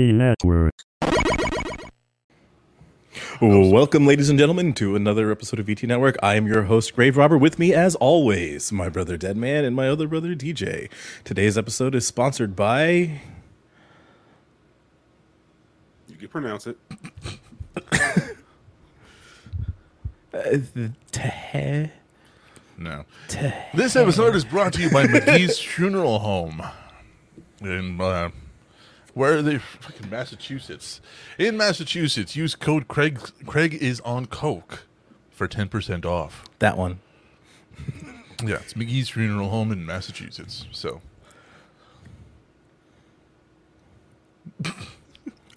VT Network. Welcome, ladies and gentlemen, to another episode of VT Network. I am your host, Grave Robber. With me, as always, my brother Deadman and my other brother DJ. Today's episode is sponsored by. You can pronounce it. Te- No. This episode is brought to you by McGee's Funeral Home in uh, where are they? Fucking Massachusetts. In Massachusetts, use code Craig. Craig is on coke for ten percent off. that one. Yeah, it's McGee's Funeral Home in Massachusetts. So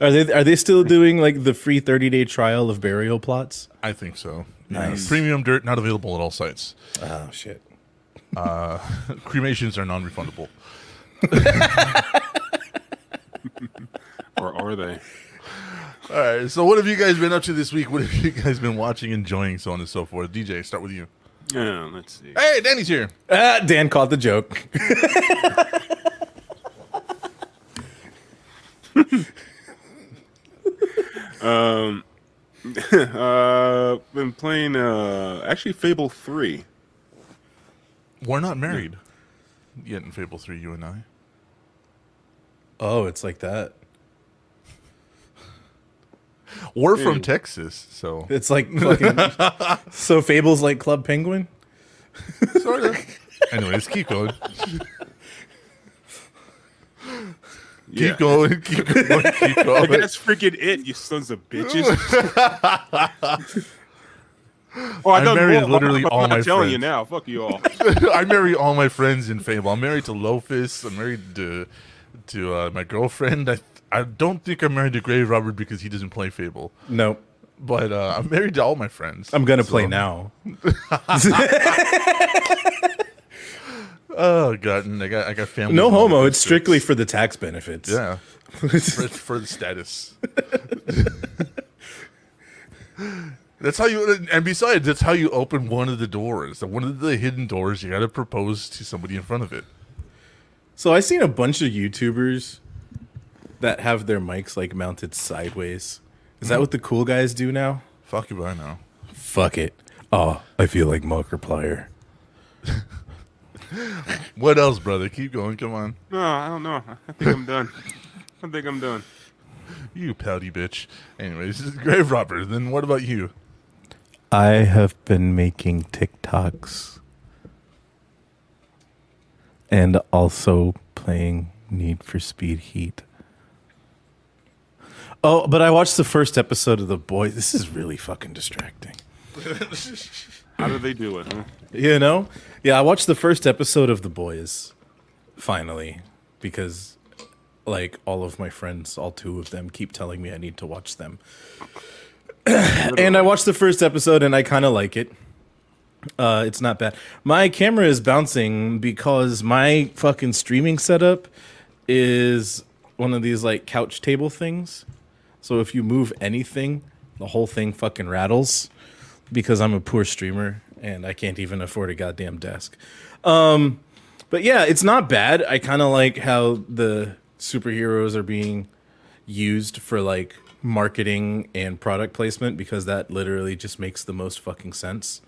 Are they are they still doing like the free thirty day trial of burial plots? I think so. Nice. Uh, premium dirt not available at all sites. Oh shit! Uh, Cremations are non-refundable. Or are they? All right. So what have you guys been up to this week? What have you guys been watching, enjoying, so on and so forth? DJ, start with you. Yeah, let's see. Hey, Danny's here. Ah, Dan caught the joke. Um, uh, been playing uh, actually Fable Three. We're not married yet in Fable 3, you and I. Oh, it's like that. We're from Texas, so It's like fucking. so Fable's like Club Penguin. sort of. Anyways, keep going. Yeah. Keep going. Keep going. Keep Like, going. that's freaking it, you sons of bitches. oh, I I done married more. literally I'm all not my telling you now. Fuck you all. I marry all my friends in Fable. I'm married to Lofus. I'm married to to uh, my girlfriend. I I don't think I'm married to Grave Robber because he doesn't play Fable. Nope. But uh, I'm married to all my friends. I'm gonna play now. Oh god, and I got I got family. No homo. It's strictly for the tax benefits. yeah. for, for the status. that's how you, and besides, that's how you open one of the doors. One of the hidden doors, you got to propose to somebody in front of it. So I've seen a bunch of YouTubers that have their mics like mounted sideways. Is that hmm. what the cool guys do now? Fuck you, I know. Fuck it. Oh, I feel like Markiplier. What else, brother? Keep going. Come on, No, I don't know. I think I'm done. I think I'm done. you pouty bitch. Anyways, this is Grave Robber. Then what about you? I have been making TikToks and also playing Need for Speed Heat. Oh, but I watched the first episode of The Boys. This is really fucking distracting. How do they do it, huh? You know? Yeah, I watched the first episode of The Boys finally because like all of my friends, all two of them keep telling me I need to watch them. and I watched the first episode and I kind of like it. Uh, it's not bad. My camera is bouncing because my fucking streaming setup is one of these like couch table things. So if you move anything, the whole thing fucking rattles because I'm a poor streamer and I can't even afford a goddamn desk. Um, but yeah, it's not bad. I kind of like how the superheroes are being used for like marketing and product placement because that literally just makes the most fucking sense.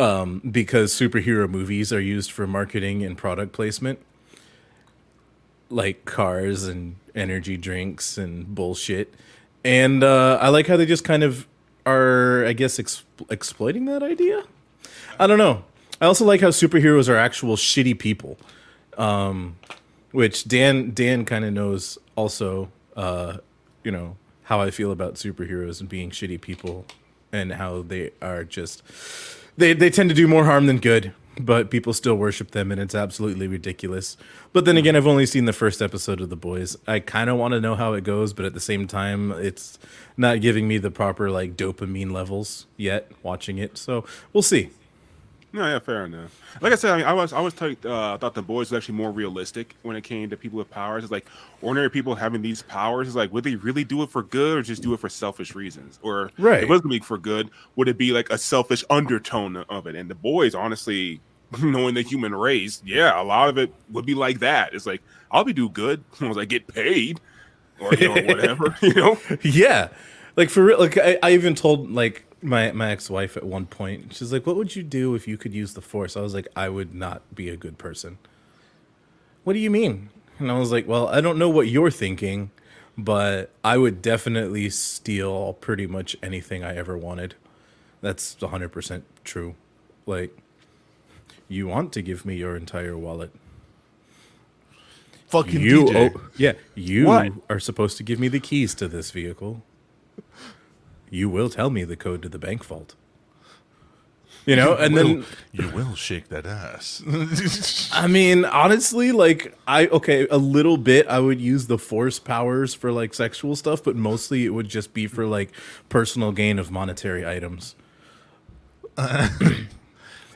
Um, because superhero movies are used for marketing and product placement, like cars and energy drinks and bullshit. And uh, I like how they just kind of are, I guess, ex- exploiting that idea. I don't know. I also like how superheroes are actual shitty people, um, which Dan Dan kind of knows also. Uh, you know how I feel about superheroes and being shitty people, and how they are just they they tend to do more harm than good. But people still worship them, and it's absolutely ridiculous. But then again, I've only seen the first episode of The Boys. I kind of want to know how it goes, but at the same time, it's not giving me the proper like dopamine levels yet. Watching it, so we'll see. No, yeah, fair enough. Like I said, I, mean, I was I was t- uh, thought the boys was actually more realistic when it came to people with powers. It's like ordinary people having these powers. Is like, would they really do it for good or just do it for selfish reasons? Or Right. if it was gonna be for good, would it be like a selfish undertone of it? And the boys, honestly, knowing the human race, yeah, a lot of it would be like that. It's like I'll be do good as long as I get paid. or you know, whatever. You know, yeah, like for real. Like I, I even told like my my ex wife at one point. She's like, "What would you do if you could use the force?" I was like, "I would not be a good person." What do you mean? And I was like, "Well, I don't know what you're thinking, but I would definitely steal pretty much anything I ever wanted." That's 100% true. Like you want to give me your entire wallet. Fucking You DJ. oh, yeah, you What? are supposed to give me the keys to this vehicle. You will tell me the code to the bank vault. You know, and Will- then you will shake that ass. I mean, honestly, like I okay, a little bit I would use the force powers for like sexual stuff, but mostly it would just be for like personal gain of monetary items. and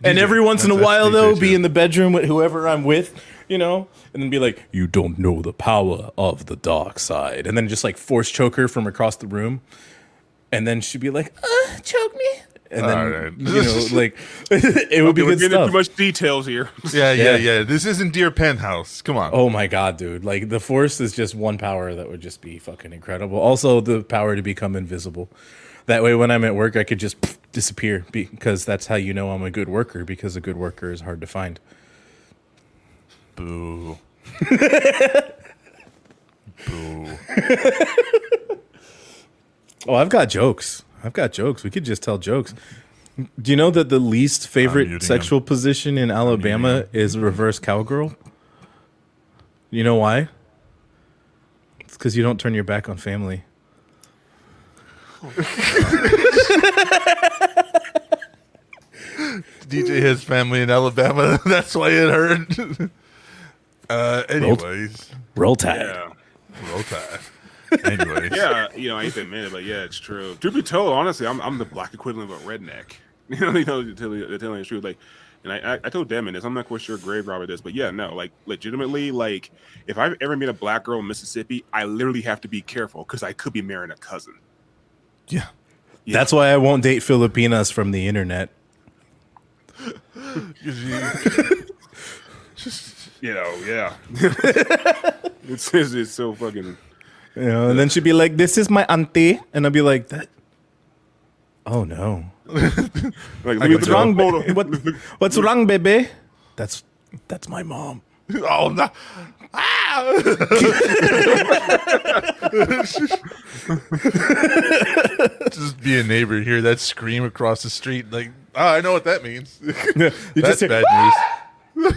every once in a while though, be in the bedroom with whoever I'm with, you know, and then be like, "You don't know the power of the dark side," and then just like force choke her from across the room, and then she'd be like, uh, "Choke me," and then Alright. you know, like it would be we're getting into stuff. too much details here. yeah, Yeah. yeah, yeah. This isn't Dear Penthouse. Come on. Oh my god, dude! Like the force is just one power that would just be fucking incredible. Also, the power to become invisible. That way, when I'm at work, I could just pff, disappear because that's how you know I'm a good worker. Because a good worker is hard to find. Boo. Boo. Oh, I've got jokes. I've got jokes. We could just tell jokes. Do you know that the least favorite him. sexual position in Alabama is reverse cowgirl? You know why? It's because you don't turn your back on family. DJ has family in Alabama. That's why it hurt. uh, anyways, Roll tide. Yeah. roll tide. Anyways, yeah, you know, I hate to admit it, but yeah, it's true. To be told, honestly, I'm, I'm the black equivalent of a redneck. You know, you know, to tell you, to tell you the truth, like, and I, I, I told Demon this. I'm not quite sure grave robber this, but yeah, no, like, legitimately, like, if I've ever met a black girl in Mississippi, I literally have to be careful because I could be marrying a cousin. yeah. Yeah. That's why I won't date Filipinas from the internet. You know, yeah. it's, it's it's so fucking. You know, and then she'd be like, "This is my auntie," and I'd be like, "That." Oh no! Like, I leave got the you. Wrong, hold ba- what, what's wrong, baby? That's that's my mom. Oh no. Ah! just be a neighbor, hear that scream across the street, like, oh, I know what that means. You That's just hear, bad news.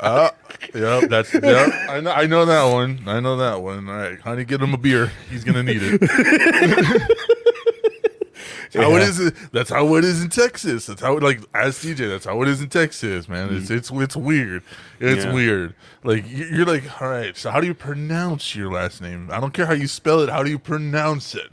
uh, yep, that's yep. I know, I know that one. I know that one. All right, honey, get him a beer. He's gonna need it. That's How it Yeah. is. That's how it is in Texas. That's how it like as DJ. That's how it is in Texas, man. It's it's it's weird. It's Yeah. weird. Like you- you're like, all right. So how do you pronounce your last name? I don't care how you spell it. How do you pronounce it?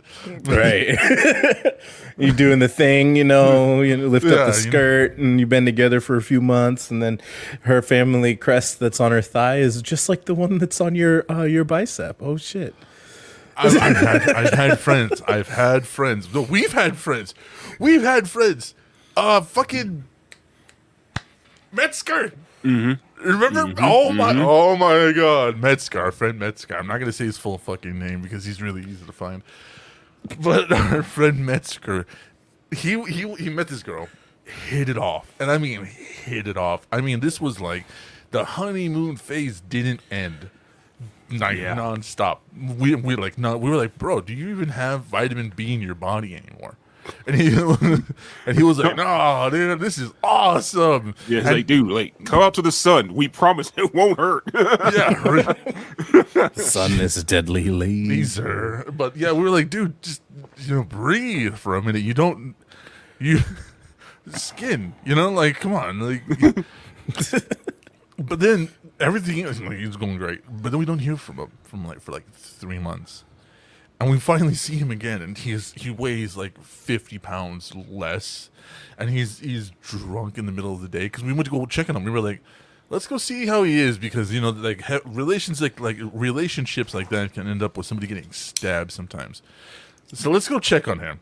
right. you doing the thing, you know, you lift Yeah, up the you know. skirt, and you've been together for a few months, and then her family crest that's on her thigh is just like the one that's on your uh, your bicep. Oh shit! I've, I've, had, I've had friends. I've had friends. No, we've had friends. We've had friends. Uh, fucking Metzger. Mm-hmm. Remember? Oh my! Oh my God, Metzger, our friend Metzger. I'm not gonna say his full fucking name because he's really easy to find. But our friend Metzger, he he he met this girl, hit it off, and I mean hit it off. I mean this was like the honeymoon phase didn't end night Yeah. nonstop. We we like no, we were like, bro, do you even have vitamin B in your body anymore? And he and he was like, no, dude, this is awesome. Yeah, it's And- like, dude, like, come out to the sun. We promise it won't hurt. yeah, right. Sun is deadly laser. laser. But yeah, we were like, dude, just you know, breathe for a minute. You don't you skin, you know, like come on, like. but then everything is going great. But then we don't hear from him from like for like three months, and we finally see him again, and he is he weighs like fifty pounds less, and he's he's drunk in the middle of the day because we went to go check on him. We were like. Let's go see how he is because you know, like he- relations, like like relationships like that can end up with somebody getting stabbed sometimes. So let's go check on him.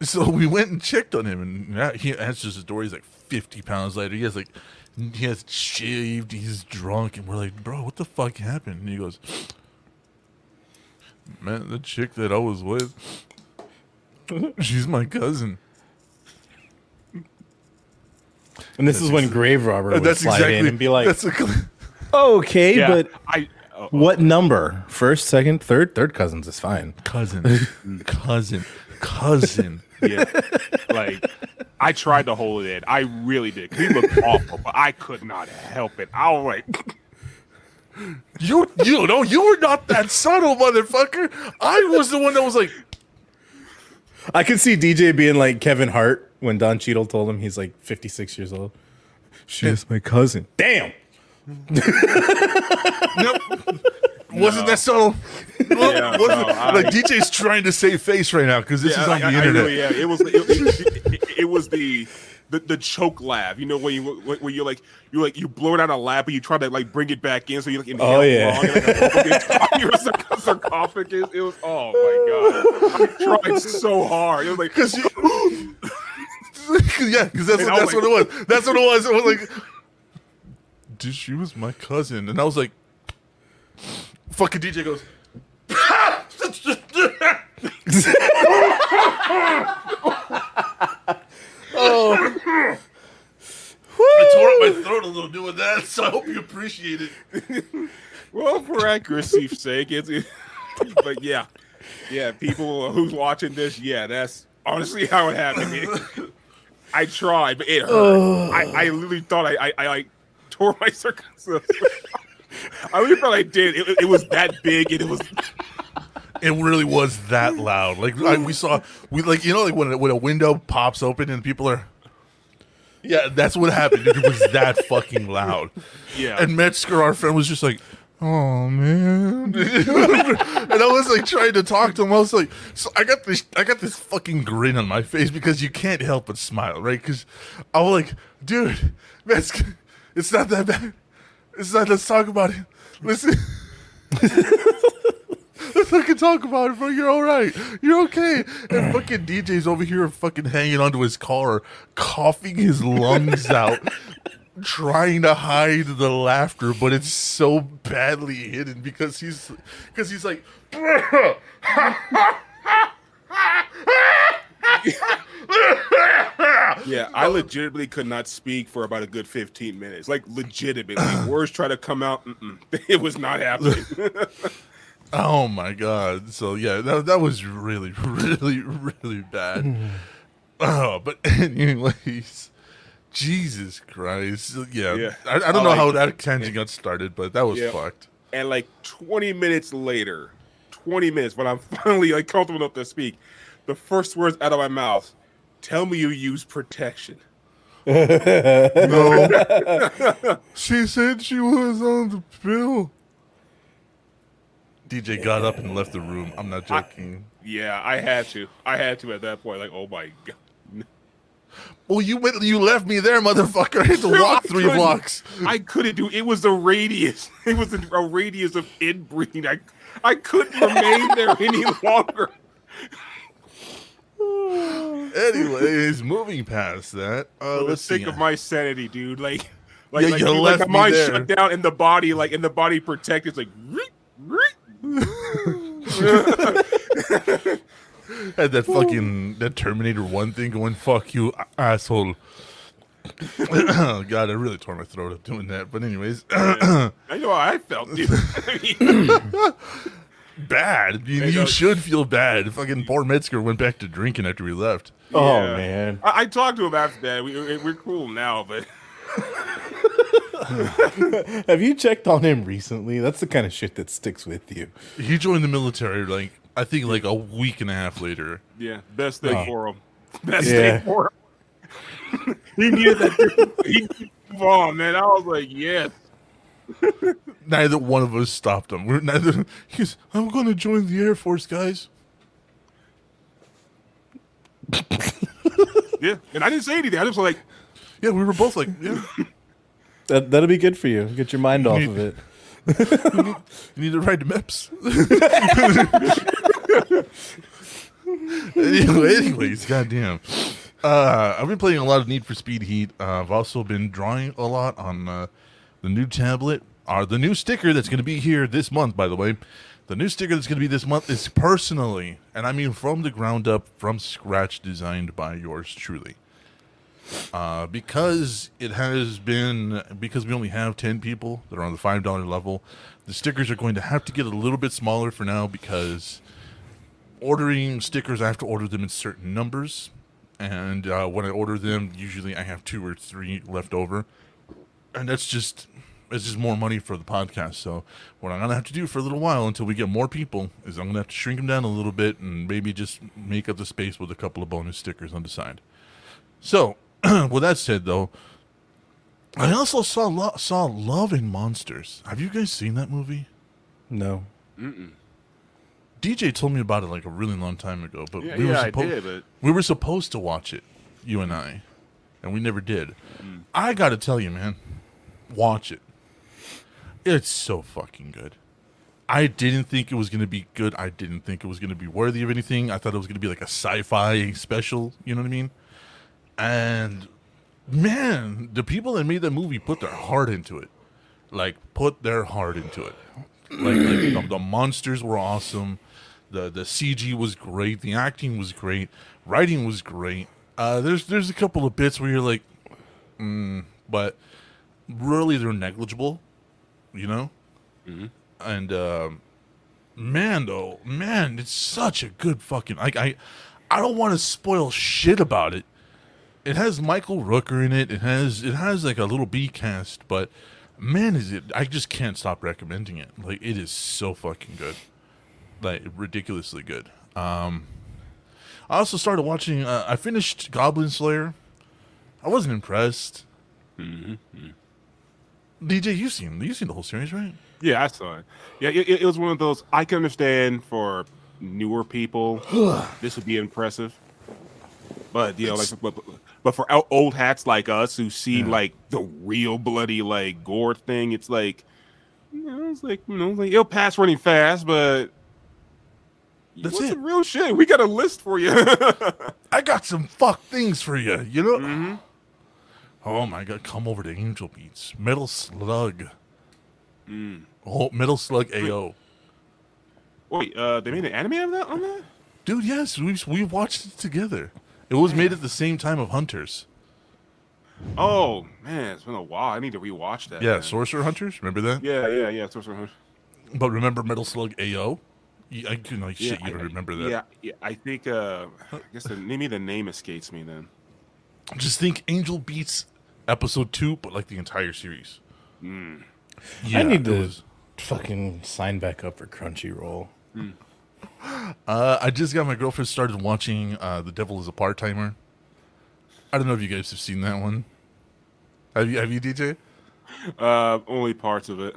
So we went and checked on him, and he answers the door. He's like 50 pounds lighter. He has like he has shaved, he's drunk, and we're like, bro, what the fuck happened? And he goes, man, the chick that I was with, she's my cousin. And this is when Grave Robber would that's slide exactly in and be like, that's a, okay, Yeah, but I. oh, what number? First, second, third? Third cousins is fine. cousin, cousin, cousin. Yeah. like I tried to hold it in. I really did. He looked awful, but I could not help it. I was like, You, you know, you were not that subtle, motherfucker. I was the one that was like, I could see DJ being like Kevin Hart when Don Cheadle told him he's like 56 years old. She is my cousin. Damn. wasn't that subtle? Yeah, no, I- like DJ's trying to save face right now because this is on I- the I- I internet. really- yeah, it was. It, it, it was the. The, the choke laugh, you know, when you when you're like you like you blow it out a laugh, but you try to like bring it back in, so you like inhale Oh, yeah. long, and, like, your sarc- sarcophagus. It was oh my god, I tried so hard. It was like Because you, yeah, because that's, And what, that's what it was. That's what it was. It was like, dude, she was my cousin, and I was like, fucking DJ goes. oh. I tore up my throat a little doing that, so I hope you appreciate it. Well, for accuracy's sake, it's. It, but yeah, yeah, people who's watching this, yeah, that's honestly how it happened. It- I tried, but it hurt. I, I literally thought I, I, I like tore my circumstances. I really thought I did. It, it was that big, and it was. It really was that loud. Like I, we saw, we like you know like when when a window pops open and people are. Yeah, that's what happened. It was that fucking loud. Yeah. And Metzger, our friend, was just like, "Oh man," and I was like trying to talk to him. I was like, "So I got this, I got this fucking grin on my face because you can't help but smile, right?" Because I was like, "Dude, Metzger, it's not that bad. It's not. Let's talk about it. Listen." Let's fucking talk about it, bro. You're all right. You're okay. And fucking DJ's over here fucking hanging onto his car, coughing his lungs out, trying to hide the laughter, but it's so badly hidden because he's because he's like Yeah, I legitimately could not speak for about a good 15 minutes. Like, legitimately. Words try to come out. Mm-mm. It was not happening. Oh my god! So yeah, that that was really, really, really bad. oh, but anyways, Jesus Christ! Yeah, Yeah. I, I don't I know like how that tangent got started, but that was Yeah. fucked. and like 20 minutes later 20 minutes when i'm finally like comfortable enough to speak the first words out of my mouth tell me you use protection No, she said she was on the pill. DJ got up and left the room. I'm not joking. yeah i had to i had to at that point like oh my god well, you went, you left me there, motherfucker. I had to walk I three blocks. i couldn't do it was a radius it was a, a radius of inbreeding i i couldn't remain there any longer Anyways, moving past that, uh, for the sake of my sanity dude like like, Yeah, like, dude, like the mind there. shut down and the body like and the body protected it's like had that fucking that Terminator One thing going. Fuck you, asshole. God, I really tore my throat up doing that. But anyways, I know how I felt, dude. I mean, bad. You, you no. should feel bad. Fucking poor Metzger went back to drinking after we left. Oh, Yeah. man. I, I talked to him after that. We, we- we're cool now, but Have you checked on him recently? That's the kind of shit that sticks with you. He joined the military like I think like a week and a half later. yeah, best thing Oh. for him. Best Yeah. thing for him. he knew that. He needed to move on, man. I was like, yes. Neither one of us stopped him. We're neither. He's. I'm going to join the Air Force, guys. Yeah, and I didn't say anything. I just was like, Yeah, we were both like, yeah. That, that'll be good for you. Get your mind off of it. You need to ride to MEPS. anyway, anyways, goddamn. Uh, I've been playing a lot of Need for Speed Heat. Uh, I've also been drawing a lot on uh, the new tablet. Uh, the new sticker that's going to be here this month, by the way. The new sticker that's going to be this month is personally, and I mean from the ground up, from scratch, designed by yours truly. Uh, because it has been, because we only have 10 people that are on the $5 level, the stickers are going to have to get a little bit smaller for now because ordering stickers, I have to order them in certain numbers. And uh, when I order them, usually I have two or three left over. And that's just it's just more money for the podcast. So what I'm gonna have to do for a little while until we get more people is I'm gonna have to shrink them down a little bit and maybe just make up the space with a couple of bonus stickers on the side. So with that said, though, I also saw Lo- saw Love and Monsters. Have you guys seen that movie? No. DJ told me about it like a really long time ago, but Yeah, we were yeah, I supposed did, but we were supposed to watch it, you and I, and we never did. Mm. I got to tell you, man, watch it. It's so fucking good. I didn't think it was going to be good. I didn't think it was going to be worthy of anything. I thought it was going to be like a sci-fi special, you know what I mean? And man, the people that made that movie put their heart into it. Like put their heart into it. Like, like the, the monsters were awesome. The the CG was great. The acting was great. Writing was great. Uh, there's there's a couple of bits where you're like, mm, but really they're negligible, you know. And um, man, though, man, it's such a good fucking. Like I, I don't want to spoil shit about it. It has Michael Rooker in it. It has it has like a little B cast, but man, is it? I just can't stop recommending it. Like it is so fucking good, like ridiculously good. Um, I also started watching. Uh, I finished Goblin Slayer. I wasn't impressed. DJ, you've seen you've seen the whole series, right? yeah, I saw it. Yeah, it, it was one of those. I can understand for newer people, this would be impressive. But you know, like, but, but for old hats like us who see like the real bloody like gore thing, it's like, you know, it's like you know, like it'll pass running fast, but That's what's it. real shit? We got a list for you. I got some fuck things for you. You know. Mm-hmm. Oh my god! Come over to Angel Beats, Metal Slug. Mm. Oh, Metal Slug AO. Wait, uh, they made an anime of that on that? Dude, yes, we we watched it together. It was made at the same time of Hunters. Oh man, it's been a while. I need to rewatch that. Yeah, man. Sorcerer Hunters. Remember that? Yeah, yeah, yeah. Sorcerer Hunters. But remember Metal Slug AO? I, know, shit, Yeah, you I- don't remember that. Yeah, yeah. I think. Uh, I guess the, maybe the name escapes me then. Just think Angel Beats episode two, but like the entire series. Mm. Yeah, I need it to was- fucking sign back up for Crunchyroll. Uh, I just got my girlfriend started watching uh, The Devil is a Part Timer. I don't know if you guys have seen that one. Have you? Have you, DJ? Uh, only parts of it.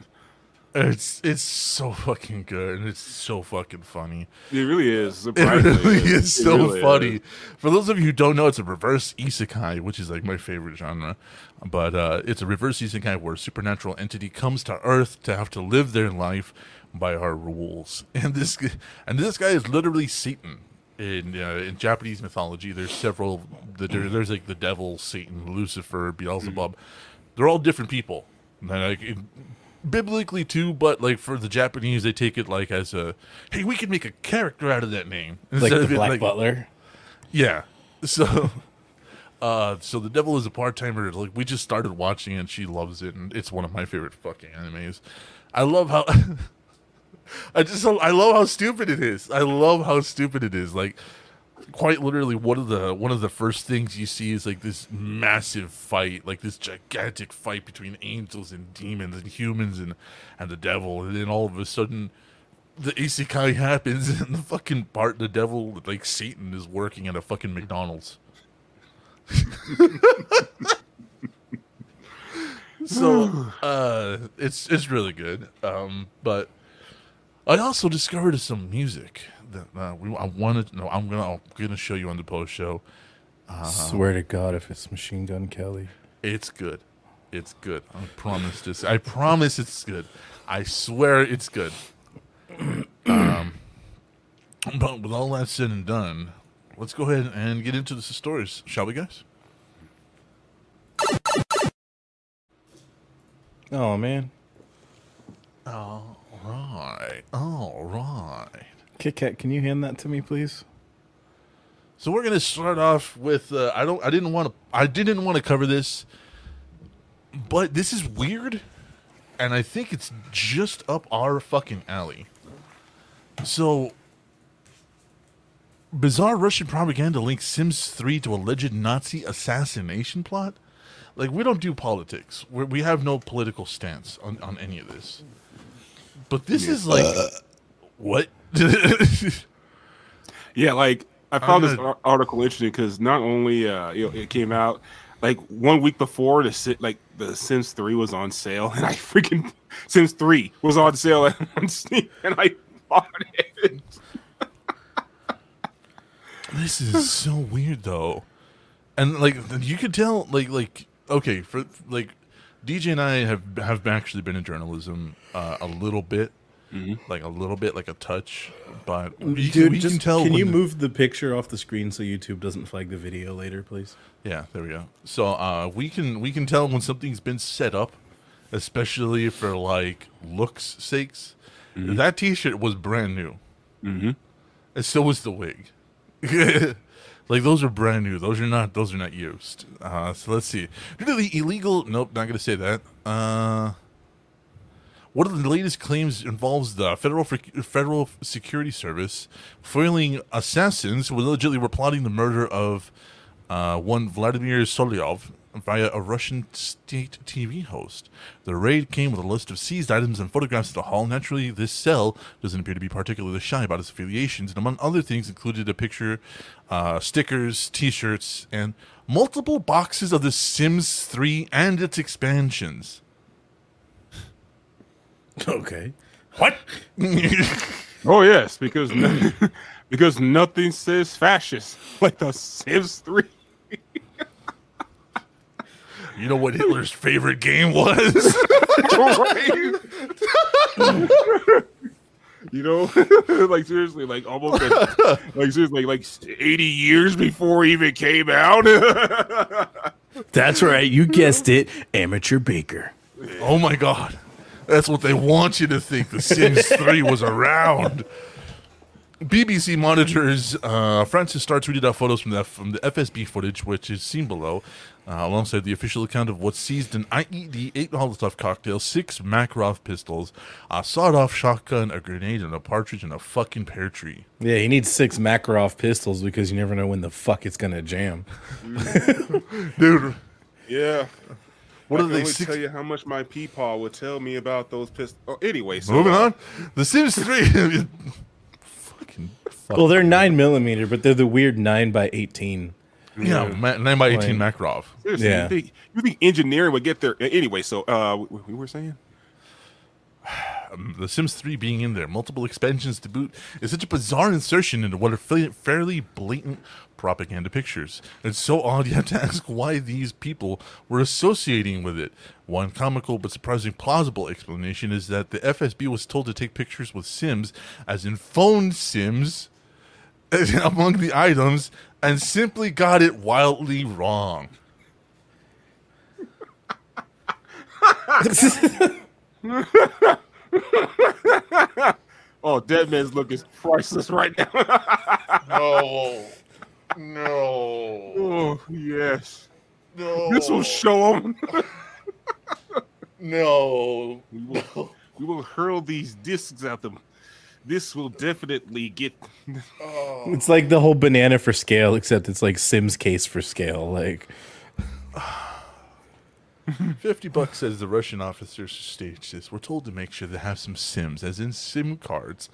It's it's so fucking good and it's so fucking funny. It really is. It really is so really funny. is. For those of you who don't know, it's a reverse isekai, which is like my favorite genre. But uh, it's a reverse isekai where a supernatural entity comes to Earth to have to live their life by our rules. And this and this guy is literally Satan. In uh, in Japanese mythology, there's several. The, there, there's like the devil, Satan, Lucifer, Beelzebub. They're all different people. Like biblically too, but like for the Japanese, they take it like as a hey, we can make a character out of that name Like the Black like- Butler. yeah. So, uh, so the devil is a part timer. Like we just started watching it. and She loves it, and it's one of my favorite fucking animes. I love how. I just I love how stupid it is. I love how stupid it is. Like quite literally one of the one of the first things you see is like this massive fight, like this gigantic fight between angels and demons and humans and and the devil, and then all of a sudden the isekai happens and the fucking part the devil like Satan is working at a fucking McDonald's. so uh it's it's really good. Um but I also discovered some music uh, we I wanted no I'm gonna I'm gonna show you on the post show. Swear to God, if it's Machine Gun Kelly. It's good. It's good. I promise this. I promise it's good. I swear it's good. Um, but with all that said and done, let's go ahead and get into the stories, shall we, guys? Oh man, All right, all right. Kit Kat, can you hand that to me, please? So we're gonna start off with uh, I don't I didn't want to I didn't want to cover this, but this is weird, and I think it's just up our fucking alley. So, bizarre Russian propaganda links Sims 3 to alleged Nazi assassination plot. Like we don't do politics. we we have no political stance on on any of this. But this is like what? Yeah, like I found this gonna- ar- article interesting because not only uh, you know it came out like one week before the sit like the Sims Three was on sale, and I freaking Sims Three was on sale on Steam, and I bought it. This is so weird though, and like you could tell, like like okay, for like DJ and I have have actually been in journalism uh, a little bit, like a little bit, like a touch, but we, Dude, we just, can tell. Can you the- move the picture off the screen so YouTube doesn't flag the video later, please? Yeah, there we go. So uh, we can we can tell when something's been set up, especially for like looks sakes. That T-shirt was brand new, mm-hmm. and so was the wig. like those are brand new. Those are not. Those are not used. Uh, so let's see. Due to the illegal. Nope, not gonna say that. Uh, one of the latest claims involves the federal federal security service foiling assassins who allegedly were plotting the murder of uh, one Vladimir Solovyov via a Russian state TV host. The raid came with a list of seized items and photographs of the hall. Naturally, this cell doesn't appear to be particularly shy about its affiliations, and among other things, included a picture, uh, stickers, T-shirts, and multiple boxes of The Sims 3 and its expansions. Okay. What? Oh yes, because no- because nothing says fascist like the Sims Three. you know what Hitler's favorite game was? you know, like seriously, like almost like, like seriously, like eighty years before it even came out. That's right. You guessed it. Amateur baker. Oh my god. That's what they want you to think. The Sims 3 was around. BBC monitors. Uh, Francis Scarr tweeted out photos from the from the FSB footage, which is seen below, uh, alongside the official account of what seized an IED, eight Molotov cocktails, six Makarov pistols, a sawed-off shotgun, a grenade, and a partridge in a fucking pear tree. Yeah, he needs six Makarov pistols because you never know when the fuck it's gonna jam. Dude, yeah. What I are can they? only Six, tell you how much my peepaw would tell me about those pistols. Oh, anyway, so moving on. The Sims 3. fucking. Fuck. Well, they're nine millimeter, but they're the weird nine by eighteen. yeah, ma- nine by eighteen Like- Makarov. Seriously, Yeah. you, think, you think engineering would get there anyway? So, uh, we, we were saying, The Sims 3 being in there, multiple expansions to boot, is such a bizarre insertion into what are fa- fairly blatant propaganda pictures. It's so odd you have to ask why these people were associating with it. One comical but surprisingly plausible explanation is that the FSB was told to take pictures with Sims, as in phone Sims, among the items, and simply got it wildly wrong. "Oh, Dead Man's look is priceless right now." No. No. oh yes, No. this will show them. No. we, will, we will hurl these discs at them. This will definitely get. Oh. It's like the whole banana for scale, except it's like Sims case for scale. Like 50 bucks says the Russian officers staged this We're told to make sure they have some Sims, as in SIM cards,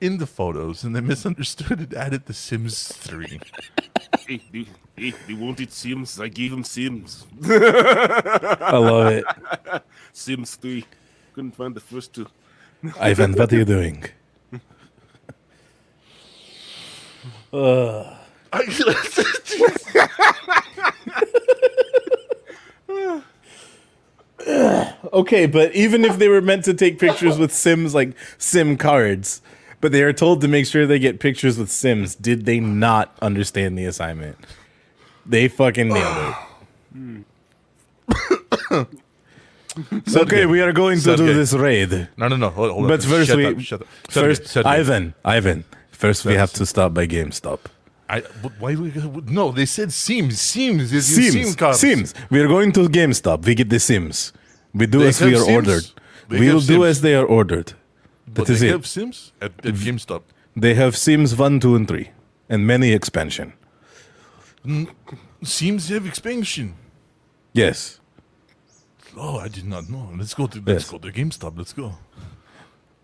in the photos, and they misunderstood and added the Sims 3. hey, they, hey, they wanted Sims. I gave them Sims. I love it. Sims three. Couldn't find the first two. Ivan, what are you doing? Okay, but even if they were meant to take pictures with Sims like Sim cards, but they are told to make sure they get pictures with Sims. Did they not understand the assignment? They fucking nailed it. So, okay, we are going to Sounds do good. this raid. No, no, no. Hold, hold But on. first shut we up, shut up. Sergey, first Sergey. Ivan, Ivan. First we have to stop by GameStop. I, but why we, no, they said Sims, Sims, Is Sims, Seam cards. Sims. We are going to GameStop. We get the Sims. We do They as we are Sims? ordered. They we will do as they are ordered. But That is they it. have Sims at, at GameStop. They have Sims 1, 2, and 3, and many expansion. Sims have expansion. Yes. Oh, I did not know. Let's go to let's Yes. go to GameStop. Let's go.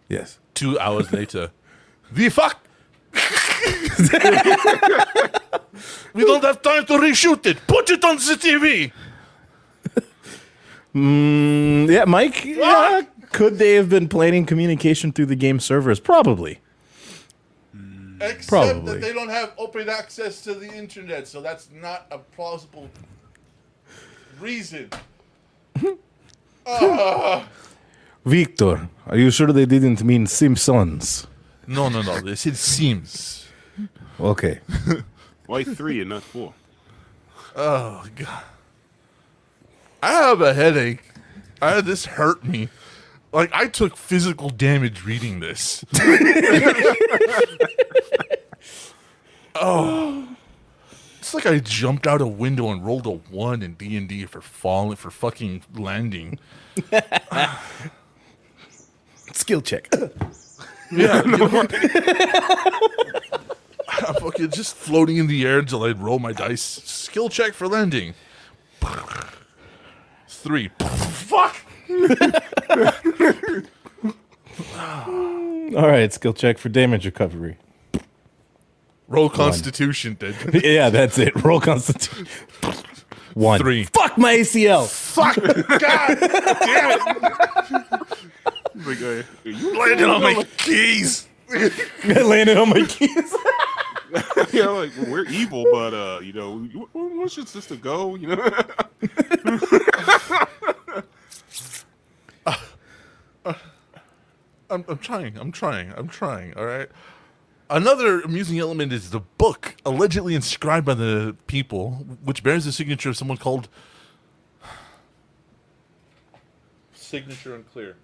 Yes. Two hours later, the fuck. we don't have time to reshoot it. Put it on the TV. Mm, yeah, Mike. Yeah, could they have been planning communication through the game servers? Probably. Except Probably. that they don't have open access to the internet, so that's not a plausible reason. Victor, are you sure they didn't mean Simpsons? No, no, no. They said Sims. Okay. Why three and not four? Oh god. I have a headache. I this hurt me. Like I took physical damage reading this. oh. It's like I jumped out a window and rolled a one in D and D for falling for fucking landing. Skill check. Yeah. you know? I'm fucking just floating in the air until I roll my dice. Skill check for landing. Three. Fuck. All right, skill check for damage recovery. Roll Constitution, dude. yeah, that's it. Roll constitution. One. Three. Fuck my ACL. Fuck. God damn it. Like, uh, you Landed on my keys. I landed on my keys. you know, like we're evil, but uh, you know, we- we want your sister go. You know, I'm, I'm trying. I'm trying. I'm trying. All right. Another amusing element is the book allegedly inscribed by the people, which bears the signature of someone called. Signature unclear.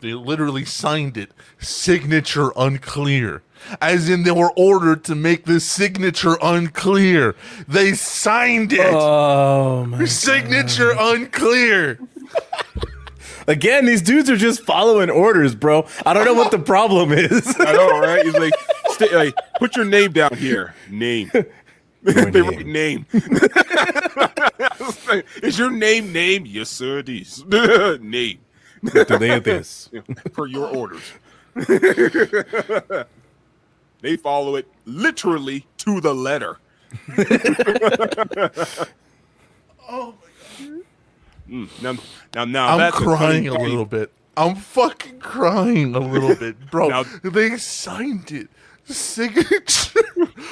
They literally signed it. Signature unclear. As in, they were ordered to make the signature unclear. They signed it. Oh my. signature unclear. Again, these dudes are just following orders, bro. I don't know what the problem is. I know, right? He's like, stay, like, put your name down here. Name. they write name. is your name name? Yes, sir. It is. name Today it is. for your orders. They follow it literally to the letter. Oh, my god. Mm, Now, now, now I'm that's crying a little bit. I'm fucking crying a little bit, bro. Now- they signed it. Signature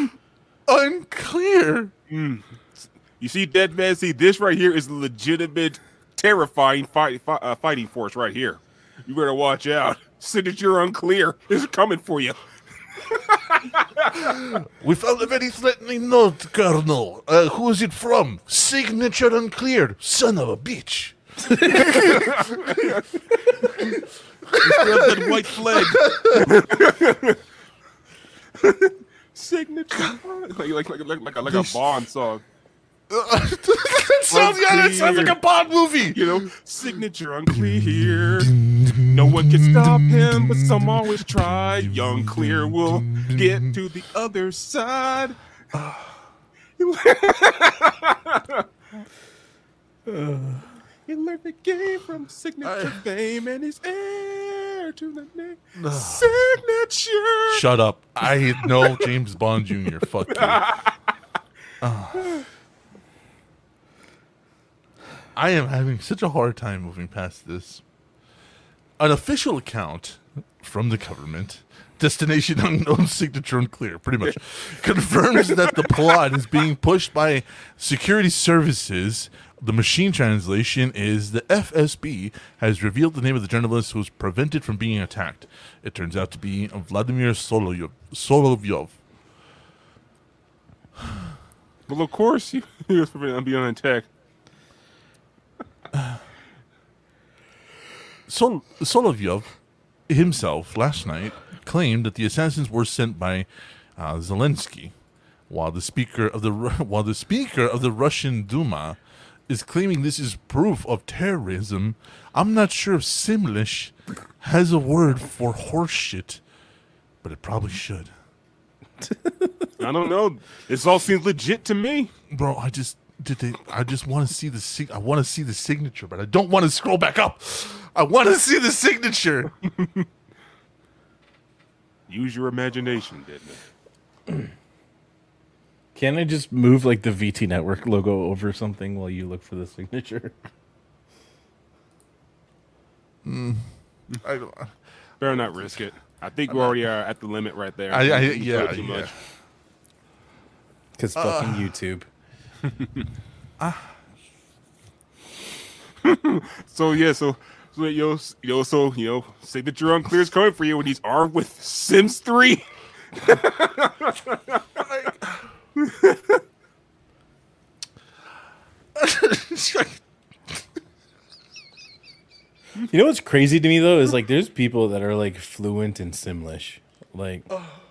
unclear. You see, dead man. See, this right here is legitimate, terrifying fight, fi- uh, fighting force right here. You better watch out. Signature unclear is coming for you. We found a very threatening note, Colonel. Uh, who is it from? Signature unclear. Son of a bitch. Grab that white flag. Signature, like like like like like a, like a Bond song. that sounds, yeah, that sounds like a Bond movie. You know, signature unclear. No one can stop him, but some always try. Young Clear will get to the other side. He learned the game from signature fame and he's heir to the name. signature. Shut up. I know James Bond Jr. Fuck you. Ah. I am having such a hard time moving past this. An official account from the government, destination unknown, signature unclear, pretty much, confirms that the plot is being pushed by security services The machine translation is the FSB has revealed the name of the journalist who was prevented from being attacked. It turns out to be Vladimir Solovyov. Solovyov. Well, of course, he, he was prevented from being attacked. Sol- Solovyov himself last night claimed that the assassins were sent by uh, Zelensky, while the speaker of the while the speaker of the Russian Duma is claiming this is proof of terrorism. I'm not sure if Simlish has a word for horseshit, but it probably should. I don't know. This all seems legit to me. Bro, I just did they I just want to see the sig- I want to see the signature, but I don't want to scroll back up. I want to see the signature. Use your imagination, didn't it? Can I just move like the VT network logo over something while you look for the signature? Hmm. I don't Better not risk it. I think we already are at the limit right there. I- I- You yeah, too yeah. much. Because uh, fucking YouTube. Ah. So yeah, so so yo, yo, so you know, signature unclear is coming for you when he's armed with Sims Three. You know what's crazy to me though is like there's people that are like fluent in Simlish. Like oh.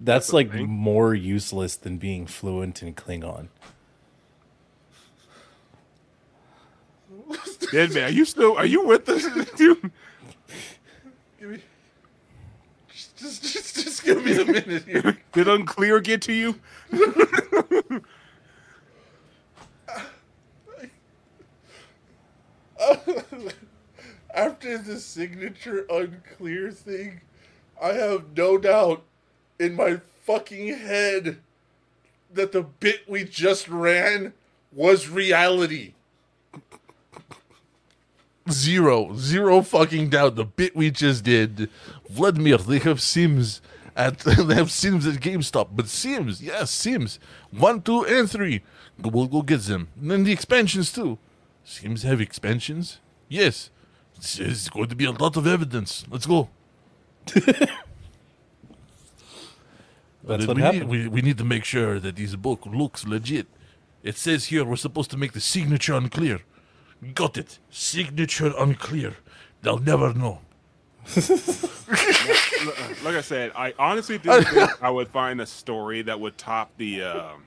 That's like thing. more useless than being fluent in Klingon. Dead man, are you still? Are you with us, dude? just, just, just give me a minute here. Did unclear get to you? After the signature unclear thing, I have no doubt in my fucking head that the bit we just ran was reality. Zero, zero fucking doubt. The bit we just did, Vladimir. They have Sims at they have Sims at GameStop, but Sims, yes, Sims one, two, and three. We'll go get them. And then the expansions too. Sims have expansions. Yes, it's going to be a lot of evidence. Let's go. That's what we happened. Need, we, we need to make sure that this book looks legit. It says here we're supposed to make the signature unclear. Got it. Signature unclear. They'll never know. Like I said, I honestly didn't think I would find a story that would top the, um,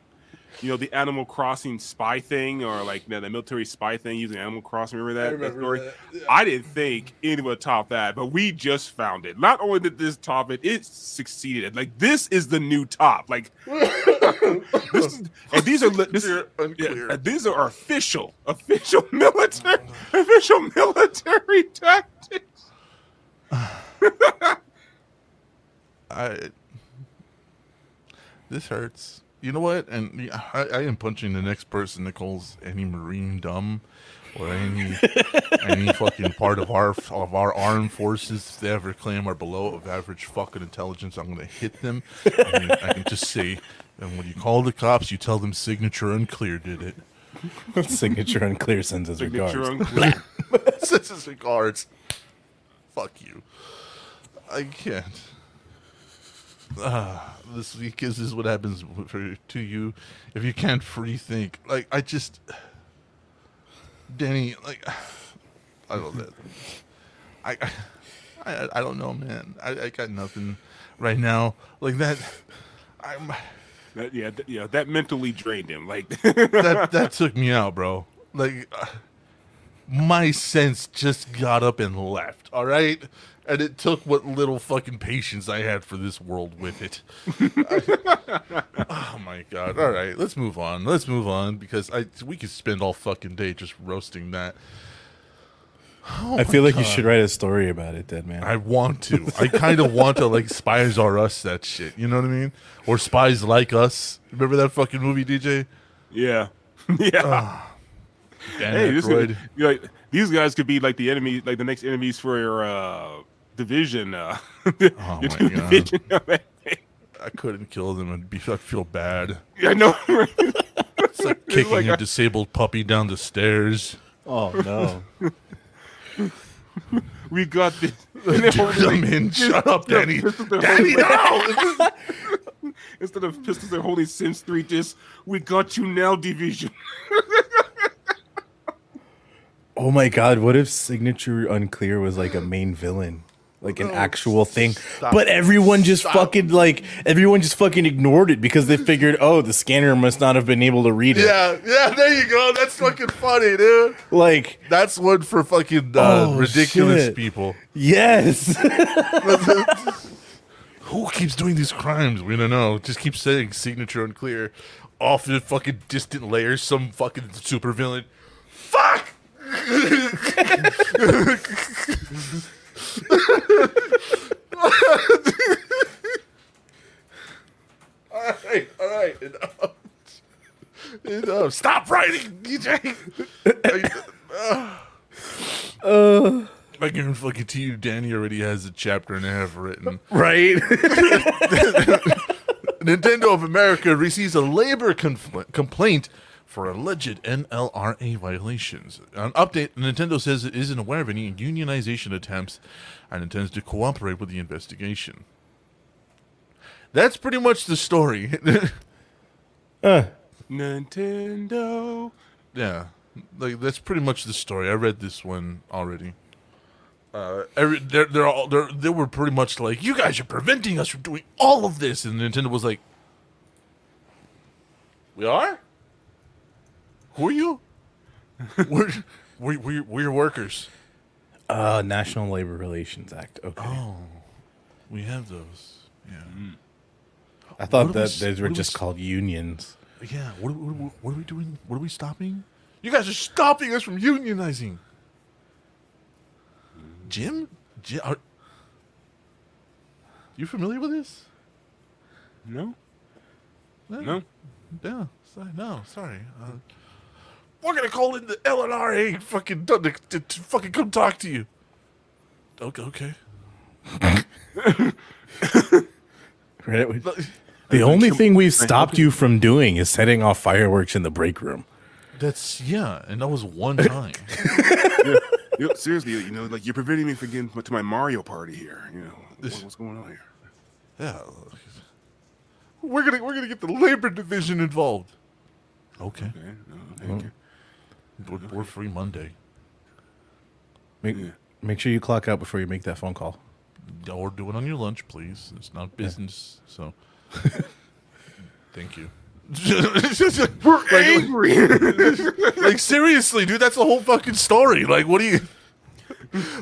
you know, the Animal Crossing spy thing or like the, the military spy thing using Animal Crossing. Remember that, that remember story? that, yeah. I didn't think anyone would top that, but we just found it. Not only did this top it, it succeeded. Like this is the new top. Like this is, and these are this, Unclear, unclear. yeah, these are official, official military, official military tactics. I. This hurts. You know what? And I, I am punching the next person that calls any marine dumb, or any any fucking part of our of our armed forces if they ever claim are below of average fucking intelligence. I'm gonna hit them. I can, I can just say, and when you call the cops, you tell them signature unclear did it. Signature unclear sends his regards. Signature regards. unclear. Sends his regards. Fuck you. I can't. Ah, this week is this is what happens for, to you if you can't free think. Like I just, Danny. Like I don't know. I, I I don't know, man. I, I got nothing right now. Like that. I'm. That, yeah, th- yeah, that mentally drained him. Like, that that took me out, bro. Like uh, my sense just got up and left. All right, and it took what little fucking patience I had for this world with it. I- oh my god! All right, let's move on. Let's move on because I we could spend all fucking day just roasting that. I feel like you should write a story about it, dead man. I want to. I kind of want to like spies are us that shit. You know what I mean? Or spies like us. Remember that fucking movie, DJ? yeah, yeah. Dan hey, this Aykroyd. is, you know, like, these guys could be like the enemy, like the next enemies for your uh, division. Uh, Oh my God. division of that thing. I couldn't kill them. I'd be I'd feel bad. Yeah, I know. right? It's like kicking like your I- disabled puppy down the stairs. Oh no. we got this. And they're holding, Come like, in, shut up, yeah, Danny. Danny, holding- no! Instead of pistols, they're holding Sims 3 discs. We got you now, Division. Oh my god, what if Signature Unclear was like a main villain? Like an No, actual thing. stop. But everyone just Stop. fucking like everyone just fucking ignored it because they figured, oh, the scanner must not have been able to read it. Yeah, yeah, there you go. That's fucking funny, dude. Like, That's one for fucking uh, Oh, ridiculous shit. people. yes. Who keeps doing these crimes? We don't know. Just keep saying signature unclear. Off in fucking distant layers, some fucking supervillain. Fuck! all right, all right. Enough. Enough. Stop writing, DJ. Uh, I guarantee you, Danny already has a chapter and a half written. right? Nintendo of America receives a labor confl- complaint for alleged NLRA violations. An update Nintendo says it isn't aware of any unionization attempts and intends to cooperate with the investigation. That's pretty much the story. Uh, Nintendo. yeah, like that's pretty much the story. I read this one already. Uh, every, they're they're all they're, they were pretty much like, you guys are preventing us from doing all of this, and Nintendo was like, we are. Who are you? we're, we we we're workers. uh, National Labor Relations Act. Okay. Oh, we have those. Yeah, I thought what do we that s- those were do we just called unions. yeah. What, what, what are we doing? What are we stopping? You guys are stopping us from unionizing. Jim, Jim, are you familiar with this? No? Yeah. No? Yeah, sorry, no, sorry. Uh, we're gonna call in the LNRA fucking to, to, to fucking come talk to you. Okay, okay. Right? We- The only thing we've stopped you from doing is setting off fireworks in the break room. That's yeah, and that was one time. Yo, seriously, you know, like you're preventing me from getting to my Mario party here. You know, what- what's going on here? yeah, we're gonna we're gonna get the labor division involved. Okay, Okay, no, thank you. We're, we're free Monday. Make, make sure you clock out before you make that phone call. Or do it on your lunch, please. It's not business, so. Thank you. We're angry. like seriously, dude, that's the whole fucking story. Like, what do you?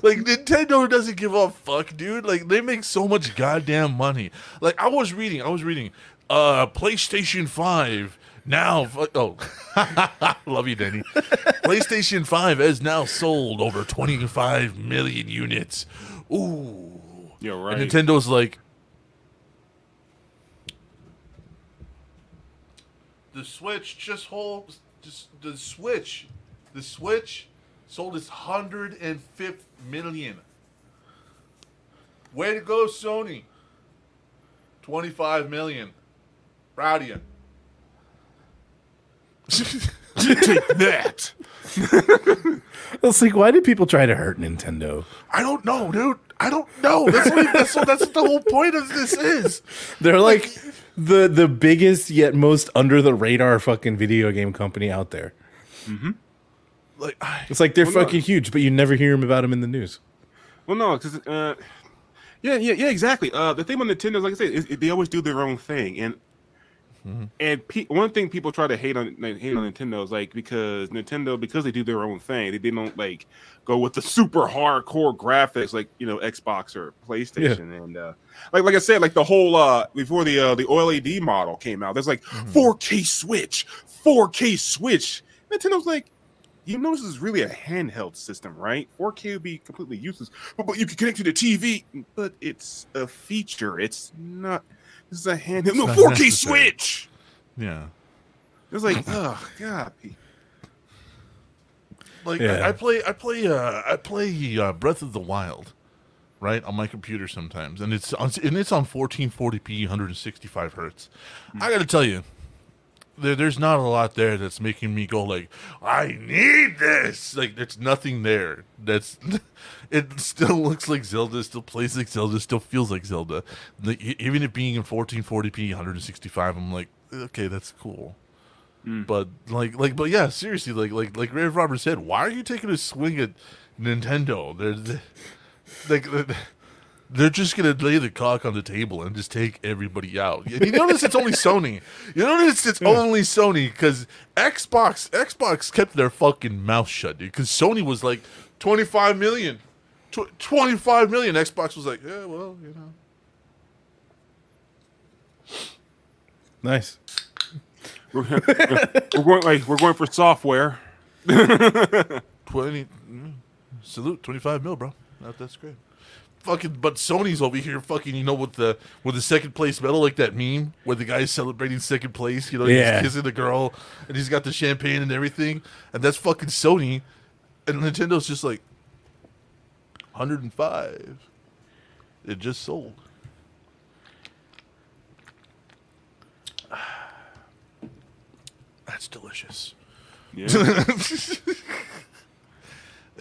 Like Nintendo doesn't give a fuck, dude. Like they make so much goddamn money. Like I was reading, I was reading, uh, PlayStation Five now. Oh, love you, Danny. PlayStation Five has now sold over twenty five million units. Ooh, Yo, right. and Nintendo's like, the Switch just holds. Just the Switch, the Switch sold its hundred and fifth million. Way to go, Sony. Twenty five million. Proud of you. Take that. It's like, why do people try to hurt Nintendo? I don't know, dude. I don't know. That's what, that's what, that's what the whole point of this is. They're like the the biggest yet most under the radar fucking video game company out there. Like, I, It's like they're Well, no. fucking huge, but you never hear them about them in the news. Well, no, because uh, yeah, yeah, yeah, exactly. Uh, the thing with Nintendo, is, like I said, is they always do their own thing, and and pe- one thing people try to hate on hate on Nintendo is like because Nintendo because they do their own thing, they, don't like go with the super hardcore graphics like you know Xbox or PlayStation, and uh, like like I said, like the whole uh before the uh, the OLED model came out, there's like 4K Switch, 4K Switch. Nintendo's like, you know this is really a handheld system, right? 4K would be completely useless, but, but you can connect to the TV. But it's a feature. It's not. This is a handheld. No, not 4K necessary. Switch. yeah. It's like, oh god. Like Yeah. I, I play, I play, uh, I play uh, Breath of the Wild. right on my computer sometimes, and it's on, and it's on 1440p, 165 hertz. I got to tell you, there, there's not a lot there that's making me go like, I need this. Like, there's nothing there. That's it. Still looks like Zelda. Still plays like Zelda. Still feels like Zelda. Like, even it being in 1440p, 165, I'm like, okay, that's cool. Hmm. But like, like, but yeah, seriously, like, like, like Ray Robert said, why are you taking a swing at Nintendo? They're, like, they're just gonna lay the cock on the table and just take everybody out. You notice it's only Sony. You notice it's only Sony because Xbox, Xbox kept their fucking mouth shut, dude. Because Sony was like twenty five million. Tw- 25 million. Xbox was like, yeah, well, you know. Nice. We're, we're going like we're going for software. 20 mm, salute 25 mil bro that, that's great fucking but sony's over here fucking you know with the with the second place medal like that meme where the guy's celebrating second place you know Yeah. he's kissing the girl and he's got the champagne and everything. And that's fucking sony. And nintendo's just like 105 it just sold. That's delicious. Yeah.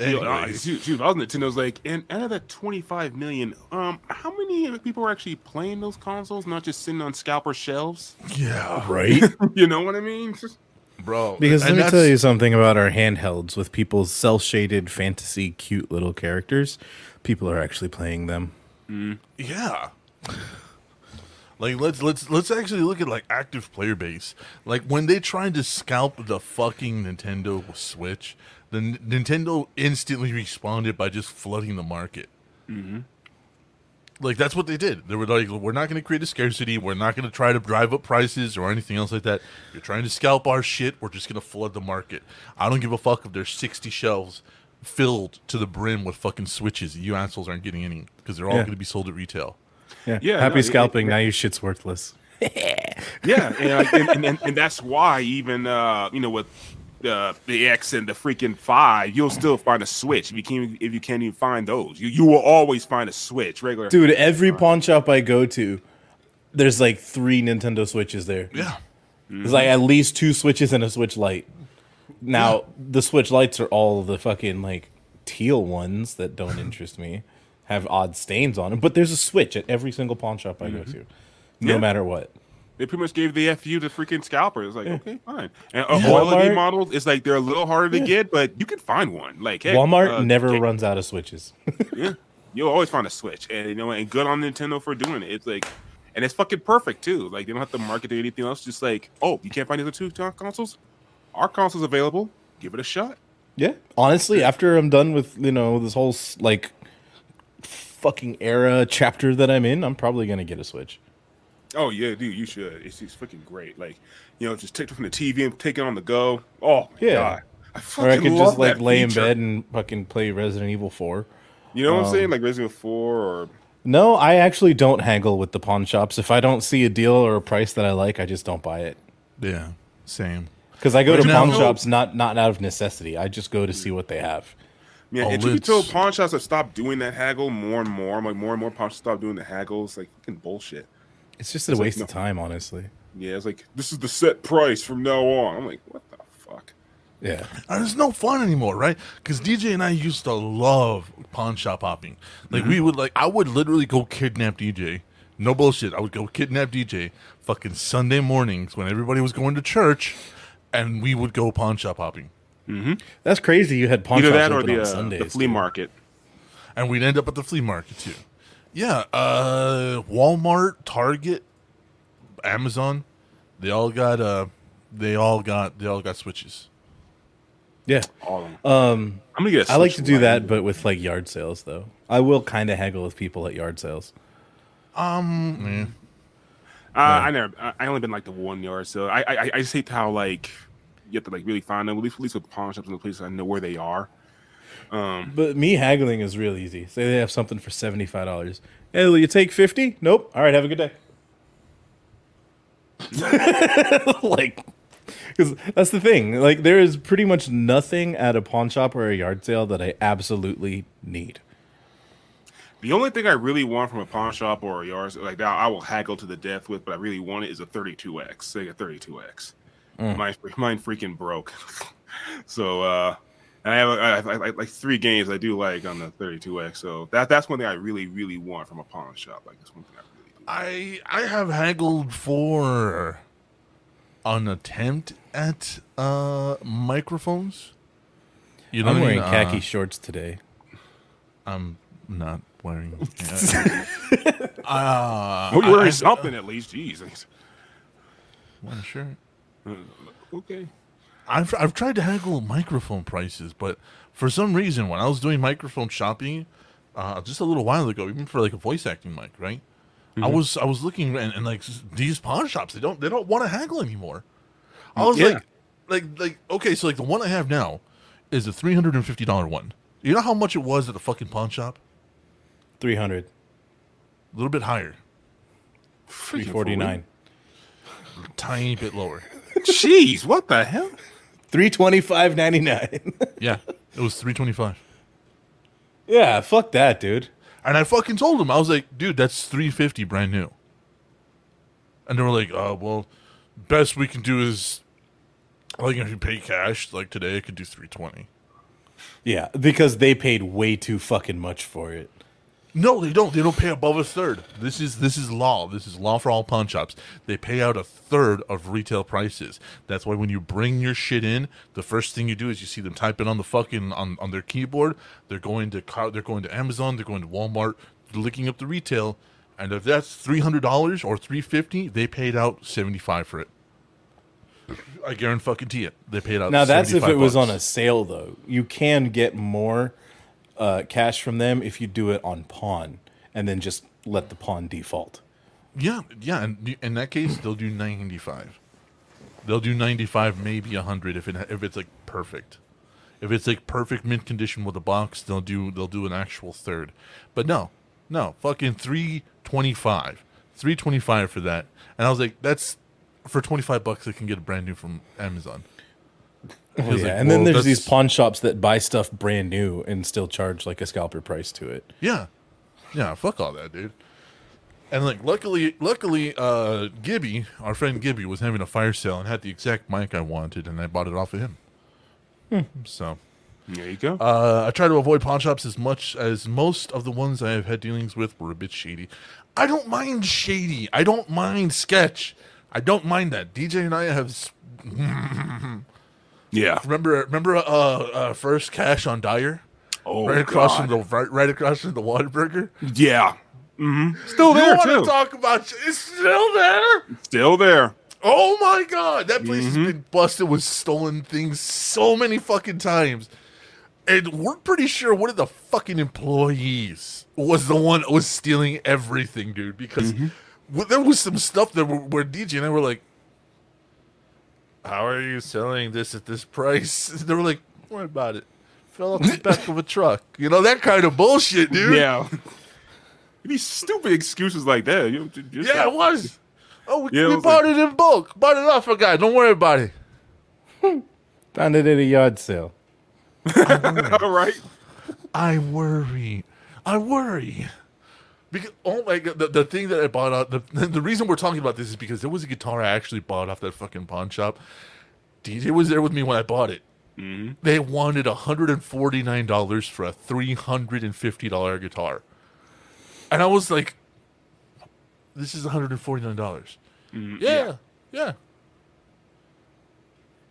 Yo, uh, Anyways. shoot, shoot, I was Nintendo's like, and out of that 25 million, um, how many people are actually playing those consoles, not just sitting on scalper shelves? yeah Right? You know what I mean? bro Because let me that's- tell you something about our handhelds with people's cell shaded fantasy cute little characters. People are actually playing them. Yeah. Like let's let's let's actually look at like active player base. Like when they tried to scalp the fucking Nintendo Switch, the N- Nintendo instantly responded by just flooding the market. Like that's what they did. They were like, "We're not going to create a scarcity. We're not going to try to drive up prices or anything else like that. You're trying to scalp our shit. We're just going to flood the market. I don't give a fuck if there's 60 shelves filled to the brim with fucking switches. You assholes aren't getting any because they're all Yeah. going to be sold at retail." Yeah. Yeah, Happy no, scalping. it- now your shit's worthless. Yeah, and, and, and, and, and that's why even uh, you know with uh, the X and the freaking five, you'll still find a Switch if you can't if you can't even find those. You you will always find a Switch regular. Dude, every pawn shop I go to, there's like three Nintendo Switches there. Yeah. There's like at least two Switches and a Switch Lite. Now, the Switch Lights are all the fucking like teal ones that don't interest me, have odd stains on them, but there's a Switch at every single pawn shop I go to, no Yeah. matter what. They pretty much gave the FU to freaking scalpers. It's like okay, fine. And uh, Yeah. all of the models, it's like they're a little harder to get, but you can find one. Like hey, Walmart uh, never okay, runs out of Switches. Yeah, you'll always find a Switch, and you know, and good on Nintendo for doing it. It's like, and it's fucking perfect too. Like they don't have to market it or anything else. Just like, oh, you can't find the other two consoles. Our console's available. Give it a shot. Yeah. Honestly, after I'm done with, you know, this whole like fucking era chapter that I'm in, I'm probably to get a Switch. Oh yeah, dude, you should. It's just freaking great. Like, you know, just take it from the TV and take it on the go. Oh my Yeah. god, I Or I could love just like that lay in bed and fucking play Resident Evil 4. You know what I'm um, saying? Like Resident Evil Four or No, I actually don't haggle with the pawn shops. If I don't see a deal or a price that I like, I just don't buy it. Yeah. Same. Because I go to pawn now- shops not not out of necessity. I just go to see what they have. yeah. Oh, and you can pawn shops have stopped doing that haggle more and more. I'm like more and more pawn shops stop doing the haggles. Like fucking bullshit. It's just a like, waste no. of time, honestly. Yeah, it's like this is the set price from now on. I'm like, what the fuck? Yeah. And it's no fun anymore, right? Because DJ and I used to love pawn shop hopping. Like we would like, I would literally go kidnap DJ. No bullshit. I would go kidnap DJ fucking Sunday mornings when everybody was going to church, and we would go pawn shop hopping. That's crazy. You had pawn Either shops that or open the, on uh, Sundays. the flea dude. market. and we'd end up at the flea market too. Yeah, uh, Walmart, Target, Amazon, they all got uh, they all got they all got switches. Yeah. All of them. Um, I'm gonna get. a I like to do that, but with like yard sales, though. I will kind of haggle with people at yard sales. Um, Uh, I never. I I only been like the one yard, so I, I I just hate how like you have to like really find them. At least, at least with pawn shops and the places I know where they are. Um, But me haggling is real easy. Say they have something for seventy five dollars. Hey, will you take fifty? Nope. All right, have a good day. like, because that's the thing. Like, there is pretty much nothing at a pawn shop or a yard sale that I absolutely need. The only thing I really want from a pawn shop or a yard like that, I will haggle to the death with, but I really want it is a 32x, Sega 32x. Mine, mine freaking broke. so, uh, and I have, I have, I have like three games I do like on the 32x. So that that's one thing I really, really want from a pawn shop. Like that's one thing I really. Do. I I have haggled for an attempt at uh microphones. You know, I'm what I wearing mean? khaki Uh, shorts today. I'm not wearing. Yeah. uh, Oh, you're wearing I- something at least. Jeez. Well, shirt. Okay. I've I've tried to haggle microphone prices, but for some reason, when I was doing microphone shopping, uh, just a little while ago, even for like a voice acting mic, right? I was I was looking and, and like these pawn shops, they don't they don't want to haggle anymore. I was Yeah. like, like like okay, so like the one I have now is a three hundred and fifty dollar one. You know how much it was at the fucking pawn shop? 300, A little bit higher, 349. tiny bit lower. Jeez, what the hell? 325.99. Yeah, it was three twenty five. yeah, fuck that, dude. And I fucking told them, I was like, dude, that's three fifty brand new. And they were like, oh well, best we can do is like if you pay cash, like today I could do three twenty. Yeah, because they paid way too fucking much for it. No, they don't. They don't pay above a third. This is this is law. This is law for all pawn shops. They pay out a third of retail prices. That's why when you bring your shit in, the first thing you do is you see them type it on the fucking on, on their keyboard. They're going to car, they're going to Amazon. They're going to Walmart. They're looking up the retail, and if that's three hundred dollars or three fifty, they paid out seventy five for it. I guarantee fucking it. They paid out. Now that's if 75 it was on a sale though. You can get more uh, cash from them if you do it on pawn and then just let the pawn default. Yeah, yeah, and in that case, they'll do ninety five. They'll do ninety five, maybe hundred if it if it's like perfect. If it's like perfect mint condition with a box, they'll do they'll do an actual third. But no, no, fucking three twenty five, three twenty five for that. And I was like, that's for twenty five bucks. I can get a brand new from Amazon. Oh, yeah. like, and then well, there's these pawn shops that buy stuff brand new and still charge like a scalper price to it. Yeah, yeah, fuck all that, dude. And like, luckily, luckily, uh, Gibby, our friend Gibby, was having a fire sale and had the exact mic I wanted, and I bought it off of him. So, There you go. uh, I try to avoid pawn shops as much as most of the ones I have had dealings with were a bit shady. I don't mind shady. I don't mind sketch. I don't mind that. DJ and I have s- yeah. remember remember uh, uh first cash on Dyer Oh, right across God. from the right, right across from the Whataburger. Yeah. Mm-hmm. Still You there want too. to talk about? It's still there. Still there. Oh my god, that place Mm-hmm. has been busted with stolen things so many fucking times. And we're pretty sure one of the fucking employees was the one that was stealing everything, dude. Because Mm-hmm. there was some stuff that were, where DJ and I were like, "How are you selling this at this price?" they were like, "Don't worry about it. Fell off the back of a truck." You know that kind of bullshit, dude. Yeah. These stupid excuses like that. You ju- just Yeah, it was. Oh, we, Yeah, it was bought like- it in bulk. Bought it off a guy. Don't worry about it. Found it at a yard sale. All right. I worry. I worry. Because oh my god, the, the thing that I bought out the the reason we're talking about this is because there was a guitar I actually bought off that fucking pawn shop. DJ was there with me when I bought it. Mm-hmm. They wanted hundred and forty nine dollars for a three hundred and fifty dollar guitar, and I was like, "This is one hundred and forty nine dollars." Mm-hmm. yeah, yeah,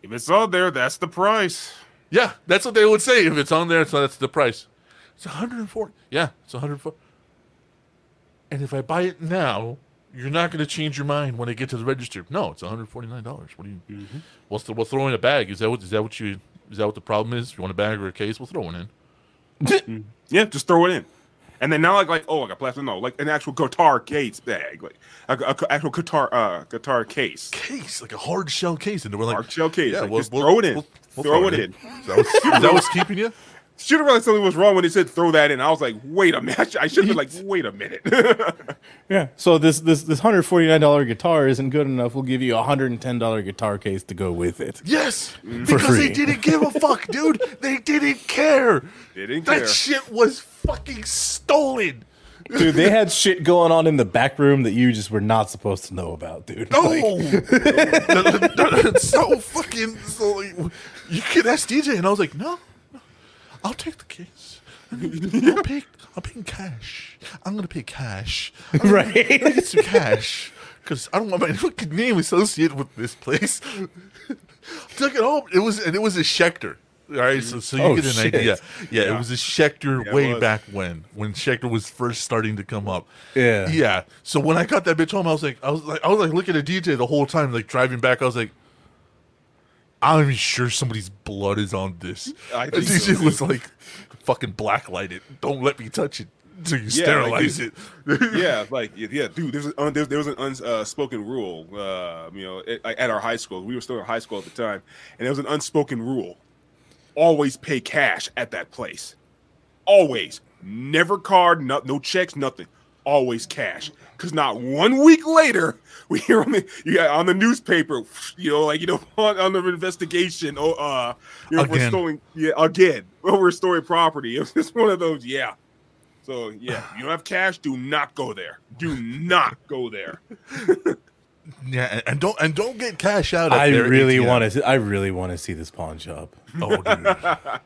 If it's on there, that's the price. Yeah, that's what they would say if it's on there. So that's the price. It's 104. Yeah, it's 104. And if I buy it now, you're not going to change your mind when I get to the register. No, it's 149 dollars. What do you? We'll, th- we'll throw in a bag. Is that what? Is that what you? Is that what the problem is? You want a bag or a case? We'll throw one in. Yeah, just throw it in. And then now, like, like, oh, I got plastic. No, like an actual guitar case bag, like a, a- actual guitar, uh, guitar case, Case like a hard shell case, and we're like, hard shell case. Yeah, like, we'll- just we'll- throw it in. we'll- we'll throw, it in. Is that, what's, is that what's keeping you? Should have realized something was wrong when they said throw that in. I was like, wait a minute. I should have been like, wait a minute. Yeah. So this this this hundred forty nine dollar guitar isn't good enough. We'll give you a hundred and ten dollar guitar case to go with it. Yes, Mm. because they didn't give a fuck, dude. They didn't care. They didn't care. that care. shit was fucking stolen. Dude, they had shit going on in the back room that you just were not supposed to know about, dude. No, Like, it's so fucking. So like, you could ask DJ, and I was like, no, no I'll take the case. I'll pay. I'll pay in cash. I'm gonna pay cash. I'm gonna- Right. I'm gonna get some cash because I don't want my fucking name associated with this place. Took it home. It was and it was a Schecter. All right, so so you Oh, get an shit. idea. Yeah, Yeah. it was a Schecter Yeah, way back when, when Schecter was first starting to come up. Yeah. yeah. So when I got that bitch home, I was like, I was like, I was like looking at DJ the whole time, like driving back. I was like, I'm sure somebody's blood is on this. I think so, too. was like, fucking blacklight it. Don't let me touch it until you Yeah, sterilize like, it. yeah, like yeah, yeah, dude. There's an, there, there was an unspoken rule, uh, you know, at, at our high school. We were still in high school at the time, and there was an unspoken rule: always pay cash at that place. Always, never card, no, no checks, nothing. Always cash. Because not one week later, we hear on the you got on the newspaper, you know, like you know, on, on the investigation, oh, uh, you know, we're Again. stolen, yeah, again, over stolen property. It's just one of those, yeah. So yeah, you don't have cash, do not go there. Do not go there. Yeah, and, and don't and don't get cash out. I really want to. I really want to see this pawn shop. Oh, dude.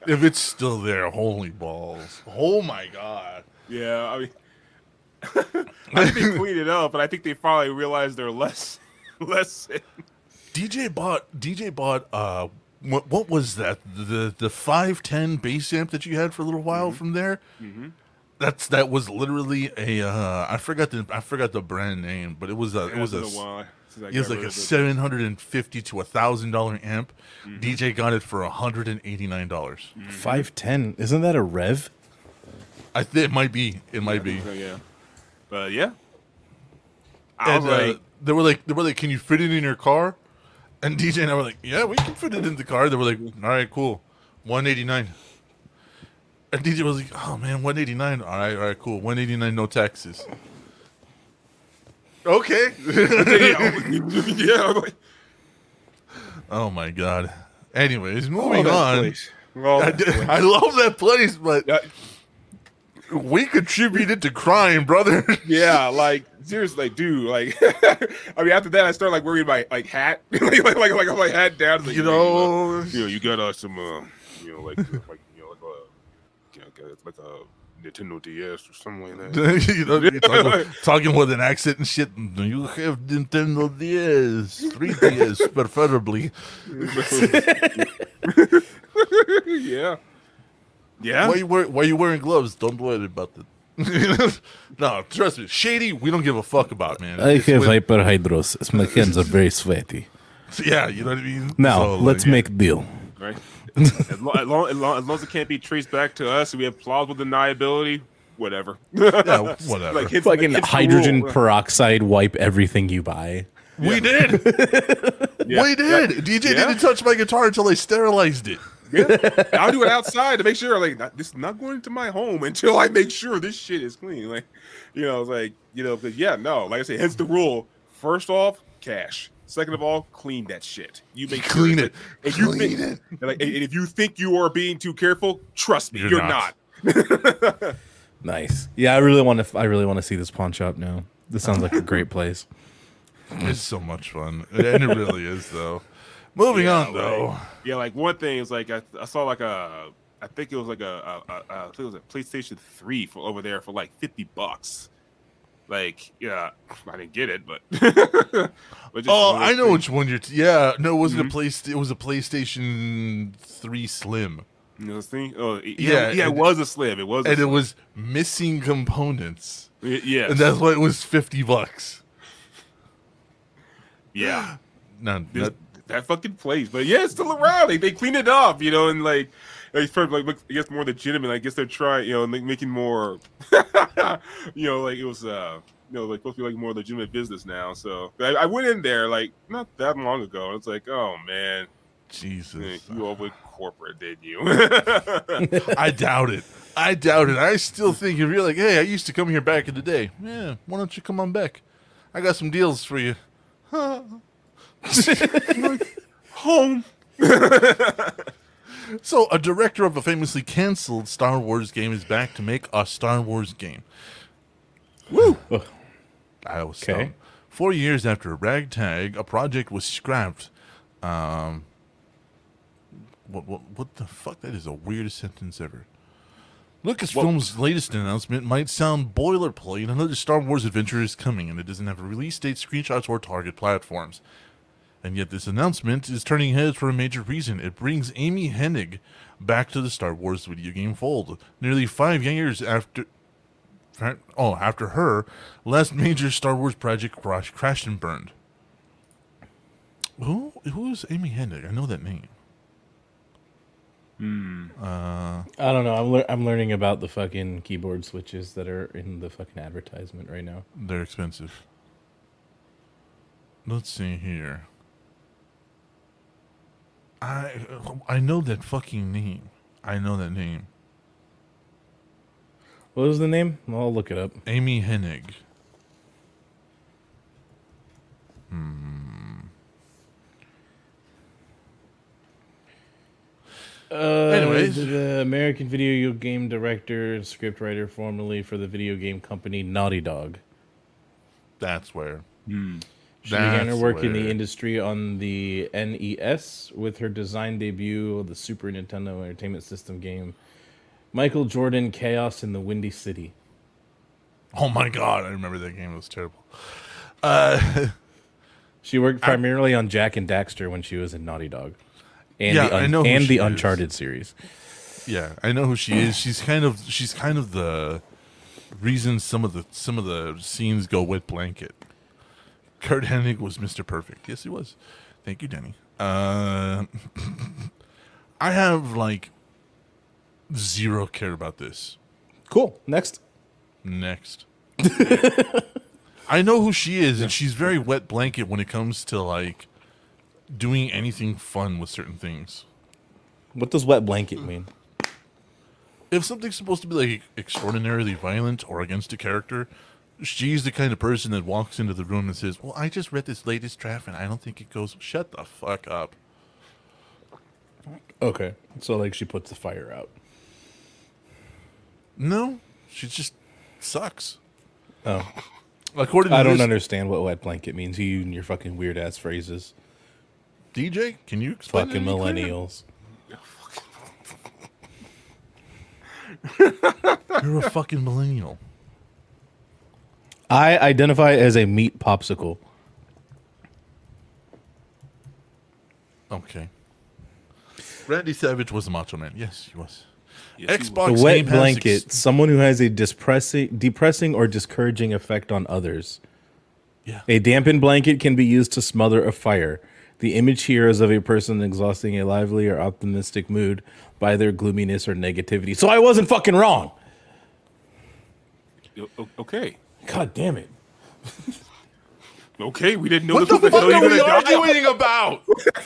if it's still there, holy balls! Oh my god! Yeah, I mean, I think they cleaned it up, but I think they finally realized they're less, less. DJ bought DJ bought uh what what was that the the five ten bass amp that you had for a little while Mm-hmm. from there. That's that was literally a uh I forgot the I forgot the brand name, but it was a it was a It's while it was like a seven hundred and fifty to a thousand dollar amp. Mm-hmm. DJ got it for hundred and eighty nine dollars. Five ten. Isn't that a rev? I think it might be it might be. So, yeah, but yeah, I And was uh, they were like, they were like, "Can you fit it in your car?" And DJ and I were like, "Yeah, we can fit it in the car." They were like, "All right, cool, one eighty nine. And DJ was like, "Oh man, one eighty nine. All right, all right, cool, one eighty nine, no taxes." Okay. yeah, yeah, I was like, oh my god. Anyways, oh, moving that on. I, did- I love that place, but we contributed to crime, brother. yeah, like seriously, like, dude, like, I mean, after that, I started like wearing my like hat, like, like, like, like my hat down, like, you uh, know, you know, you got uh, some, uh, you know, like, uh, like, you know, like a, you know, like a, like a Nintendo DS or something like that. you know, talking, talking with an accent and shit. You have Nintendo DS, 3DS, preferably. yeah, yeah. Why you wear, Why you wearing gloves? Don't worry about it. no, trust me, shady. We don't give a fuck about, man. It's when- hyperhidrosis. My hands are very sweaty. yeah, you know what I mean. Now So, uh, let's yeah. make a deal. right? as, long, as, long, as, long, as it can't be traced back to us, we have plausible deniability. Whatever. Yeah, whatever. Like hits, Fucking like, hydrogen rule. peroxide wipe everything you buy. we did. Yeah. We did. DJ Yeah. didn't touch my guitar until I sterilized it. Yeah. I'll do it outside to make sure. Like not, this is not going to my home until I make sure this shit is clean. Like, you know, it's like you know, because yeah, no. Like I say, hence the rule. First off, cash. Second of all, clean that shit. You make Clean it's it. like- and you Clean think, it. Like, and if you think you are being too careful, trust me, You're you're, not. not. Nice. Yeah, I really want to. I really want to see this pawn shop now. This sounds like a great place. It's so much fun, and it really is, though. Moving Yeah, on, though. yeah, like one thing is like I, I saw like a I think it was like a, a, a, a I think it was a PlayStation Three for over there for like fifty bucks. Like yeah, I didn't get it, but. but just Oh, one of I know things. which one you're. T- yeah, no, it wasn't Mm-hmm. a place. It was a PlayStation Three Slim, You know this thing? Oh yeah, Yeah, yeah, yeah, it was a slim. It was, a and it was missing components, yeah, and that's why it was fifty bucks. yeah. No, This- that, that fucking place, but yeah, it's still around. Like they cleaned it up, you know, and like. Like, for, like look, I guess more legitimate. I guess they're trying, you know, like making more, you know, like it was, uh, you know, like supposed to be like more legitimate business now. So I, I went in there like not that long ago. and It's like, oh man, Jesus, you all went corporate, didn't you? I doubt it. I doubt it. I still think if you're like, hey, I used to come here back in the day. Yeah, why don't you come on back? I got some deals for you. Home. So, a director of a famously canceled Star Wars game is back to make a Star Wars game. Woo! I was Okay. okay. Four years after Ragtag, a project was scrapped. Um, what, what, what the fuck? That is the weirdest sentence ever. Lucasfilm's latest announcement might sound boilerplate. Another Star Wars adventure is coming, and it doesn't have a release date, screenshots, or target platforms. And yet, this announcement is turning heads for a major reason. It brings Amy Hennig back to the Star Wars video game fold. Nearly five years after. Oh, after her last major Star Wars project crash, crashed and burned. Who who is Amy Hennig? I know that name. Hmm. I don't know. I'm lear- I'm learning about the fucking keyboard switches that are in the fucking advertisement right now. They're expensive. Let's see here. I I know that fucking name. I know that name. What was the name? I'll look it up. Amy Hennig. Uh, Anyways. the, the American video game director and scriptwriter formerly for the video game company Naughty Dog. That's where. She began her That's work in the industry on the NES with her design debut of the Super Nintendo Entertainment System game Michael Jordan Chaos in the Windy City. Oh my god, I remember that game. It was terrible. Uh, She worked primarily on Jak and Daxter when she was in Naughty Dog. And Yeah, the, I know and the is. Uncharted series. yeah, I know who she is. She's kind of she's kind of the reason some of the some of the scenes go wet blanket. Kurt Hennig was Mr. Perfect. Yes, he was. Thank you, Denny. Uh, I have like zero care about this. Cool. Next. Next. I know who she is, and she's very wet blanket when it comes to like doing anything fun with certain things. What does wet blanket mean? If something's supposed to be like extraordinarily violent or against a character, she's the kind of person that walks into the room and says, "Well, I just read this latest draft, and I don't think it goes." Shut the fuck up. Okay. So like she puts the fire out. No, she just sucks. Oh. According to I don't this, understand what wet blanket means. You and your fucking weird ass phrases. DJ, can you explain? Fucking millennials. You're a fucking millennial. I identify as a meat popsicle. Okay. Randy Savage was a macho man. Yes, he was. Yes, he Xbox A wet Game blanket, ex- someone who has a depressing, depressing or discouraging effect on others. yeah. A dampened blanket can be used to smother a fire. The image here is of a person exhausting a lively or optimistic mood by their gloominess or negativity. So I wasn't fucking wrong. O- o- Okay. God damn it. Okay, we didn't know What this the was the fuck hill are you we were gonna die on. arguing about?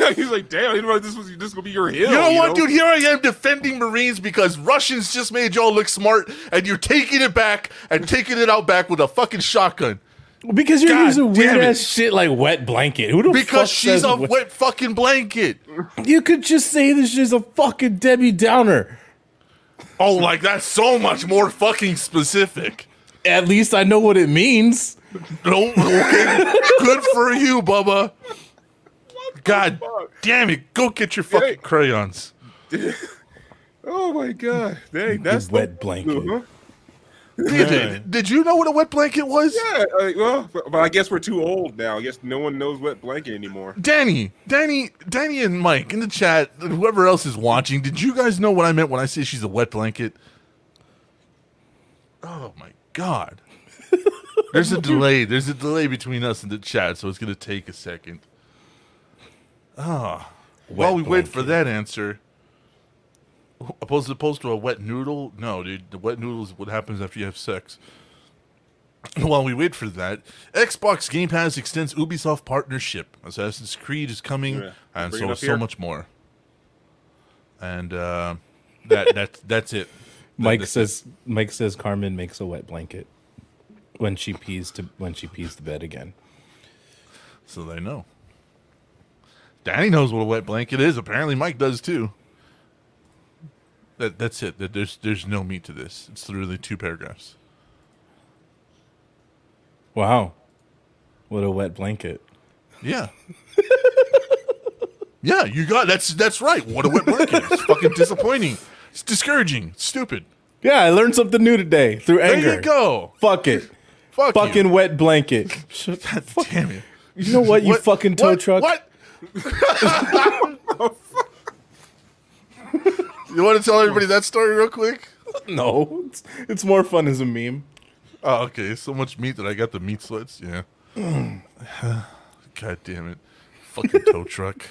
He's like, damn, I didn't know this was this gonna be your hill. You know what, dude? Here I am defending Marines because Russians just made y'all look smart, and you're taking it back and taking it out back with a fucking shotgun Because you're God using damn weird ass shit like wet blanket. Who the fuck because she's a wet- wet fucking blanket. You could just say this is a fucking Debbie Downer. Oh, like that's so much more fucking specific. At least I know what it means. No, okay, good for you, Bubba. God damn it! Go get your fucking Hey. crayons. Oh my god, dang, that's the wet blanket. Huh? Did, did you know what a wet blanket was? Yeah, like, well, but, but I guess we're too old now. I guess no one knows wet blanket anymore. Danny, Danny, Danny, and Mike in the chat, whoever else is watching, did you guys know what I meant when I say she's a wet blanket? Oh my god. There's a delay. There's a delay between us and the chat, so it's gonna take a second. Ah, while we wait for that answer, opposed opposed to a wet noodle, no, dude. The wet noodle is what happens after you have sex. While we wait for that, Xbox Game Pass extends Ubisoft partnership. Assassin's Creed is coming, Yeah. and Bring so so much more. And uh, that that that's it. Mike says Mike says Carmen makes a wet blanket when she pees to when she pees the bed again. so they know. Danny knows what a wet blanket is. Apparently, Mike does too. That that's it. That there's there's no meat to this. It's literally two paragraphs. Wow. What a wet blanket. Yeah. yeah, you got that's that's right. What a wet blanket. It's fucking disappointing. It's discouraging. Stupid. Yeah, I learned something new today through anger. There you go. Fuck it. Fuck fucking you. wet blanket. God damn it. You know what, you What- fucking tow what- truck? What? you want to tell everybody that story real quick? No, it's, it's more fun as a meme. Oh, okay. So much meat that I got the meat sweats. Yeah. God damn it. Fucking tow truck.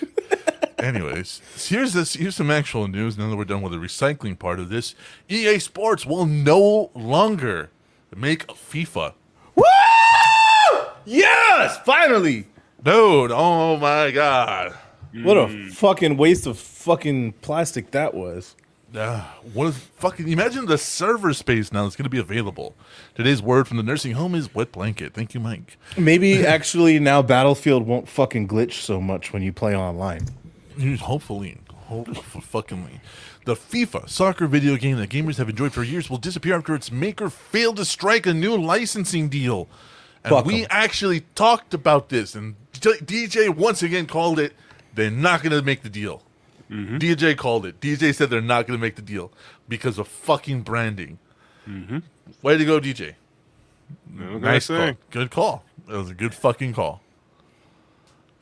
Anyways, here's this. Here's some actual news. Now that we're done with the recycling part of this, EA Sports will no longer make FIFA. Woo! Yes, finally. Dude, oh my god. What a mm. fucking waste of fucking plastic that was. Uh, what is fucking? Imagine the server space now that's going to be available. Today's word from the nursing home is wet blanket. Thank you, Mike. Maybe actually now Battlefield won't fucking glitch so much when you play online. Hopefully, hopefully, the FIFA soccer video game that gamers have enjoyed for years will disappear after its maker failed to strike a new licensing deal. And Fuck we 'em. actually talked about this, and DJ once again called it. They're not going to make the deal. DJ called it. DJ said they're not going to make the deal because of fucking branding. Way to go, DJ. No, Nice I call. Good call. That was a good fucking call.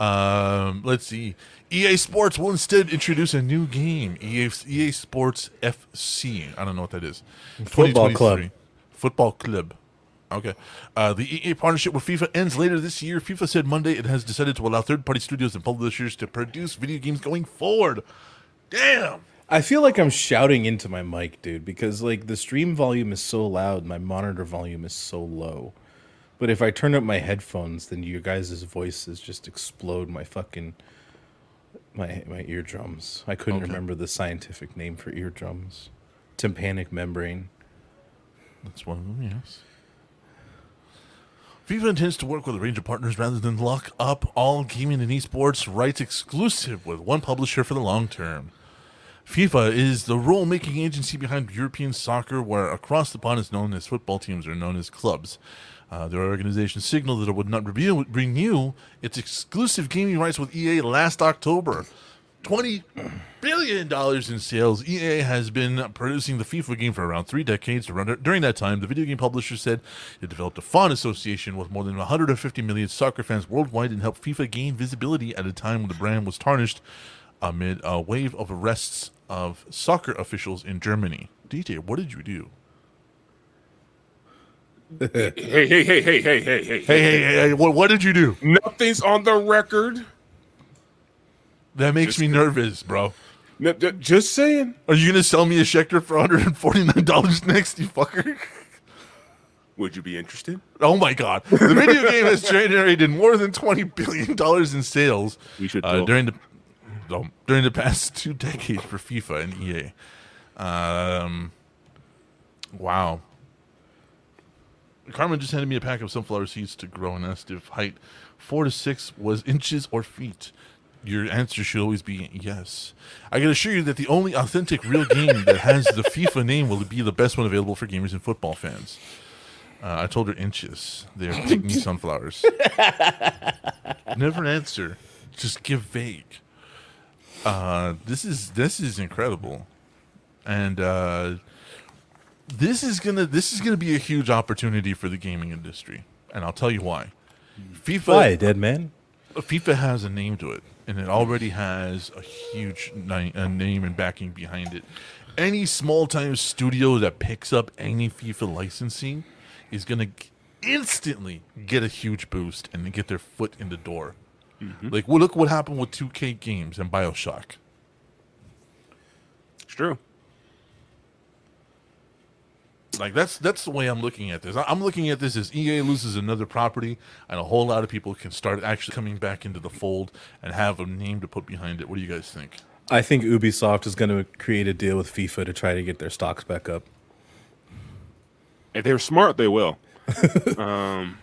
Um, let's see. EA Sports will instead introduce a new game. EA, EA Sports FC. I don't know what that is. Football club. Football club. Okay. Uh, the EA partnership with FIFA ends later this year. FIFA said Monday it has decided to allow third-party studios and publishers to produce video games going forward. Damn. I feel like I'm shouting into my mic, dude, because like the stream volume is so loud, my monitor volume is so low. But if I turn up my headphones, then you guys' voices just explode my fucking my my eardrums. I couldn't Okay. remember the scientific name for eardrums. Tympanic membrane. That's one of them, yes. FIFA intends to work with a range of partners rather than lock up all gaming and esports rights exclusive with one publisher for the long term. FIFA is the rule making agency behind European soccer, where across the pond is known as football teams are known as clubs. Uh, their organization signaled that it would not renew its exclusive gaming rights with EA last October. $20 billion in sales. EA has been producing the FIFA game for around three decades. During that time, the video game publisher said it developed a fond association with more than 150 million soccer fans worldwide and helped FIFA gain visibility at a time when the brand was tarnished amid a wave of arrests of soccer officials in Germany. DJ, what did you do? Hey, hey, hey, hey, hey, hey, hey, Hey, hey, hey, hey what, what did you do? Nothing's on the record. That makes Just- me nervous, bro. No, just saying. Are you going to sell me a Schecter for $149 next, you fucker? Would you be interested? Oh my god! The video game has generated more than twenty billion dollars in sales We should uh, during the during the past two decades for FIFA and EA. Um, wow. Carmen just handed me a pack of sunflower seeds to grow and asked if height four to six was inches or feet. Your answer should always be yes. I can assure you that the only authentic real game that has the FIFA name will be the best one available for gamers and football fans. Uh, I told her inches. They're pygmy sunflowers. Never answer. Just give vague. Uh, this is this is incredible, and uh, this is gonna this is gonna be a huge opportunity for the gaming industry, and I'll tell you why. FIFA Why, dead man? FIFA has a name to it, and it already has a huge ni- a name and backing behind it. Any small time studio that picks up any FIFA licensing is going to instantly get a huge boost and get their foot in the door. Mm-hmm. Like, well, look what happened with 2K Games and Bioshock. It's true. Like that's that's the way I'm looking at this. I- I'm looking at this as EA loses another property, and a whole lot of people can start actually coming back into the fold and have a name to put behind it. What do you guys think? I think Ubisoft is going to create a deal with FIFA to try to get their stocks back up. If they're smart, they will. um,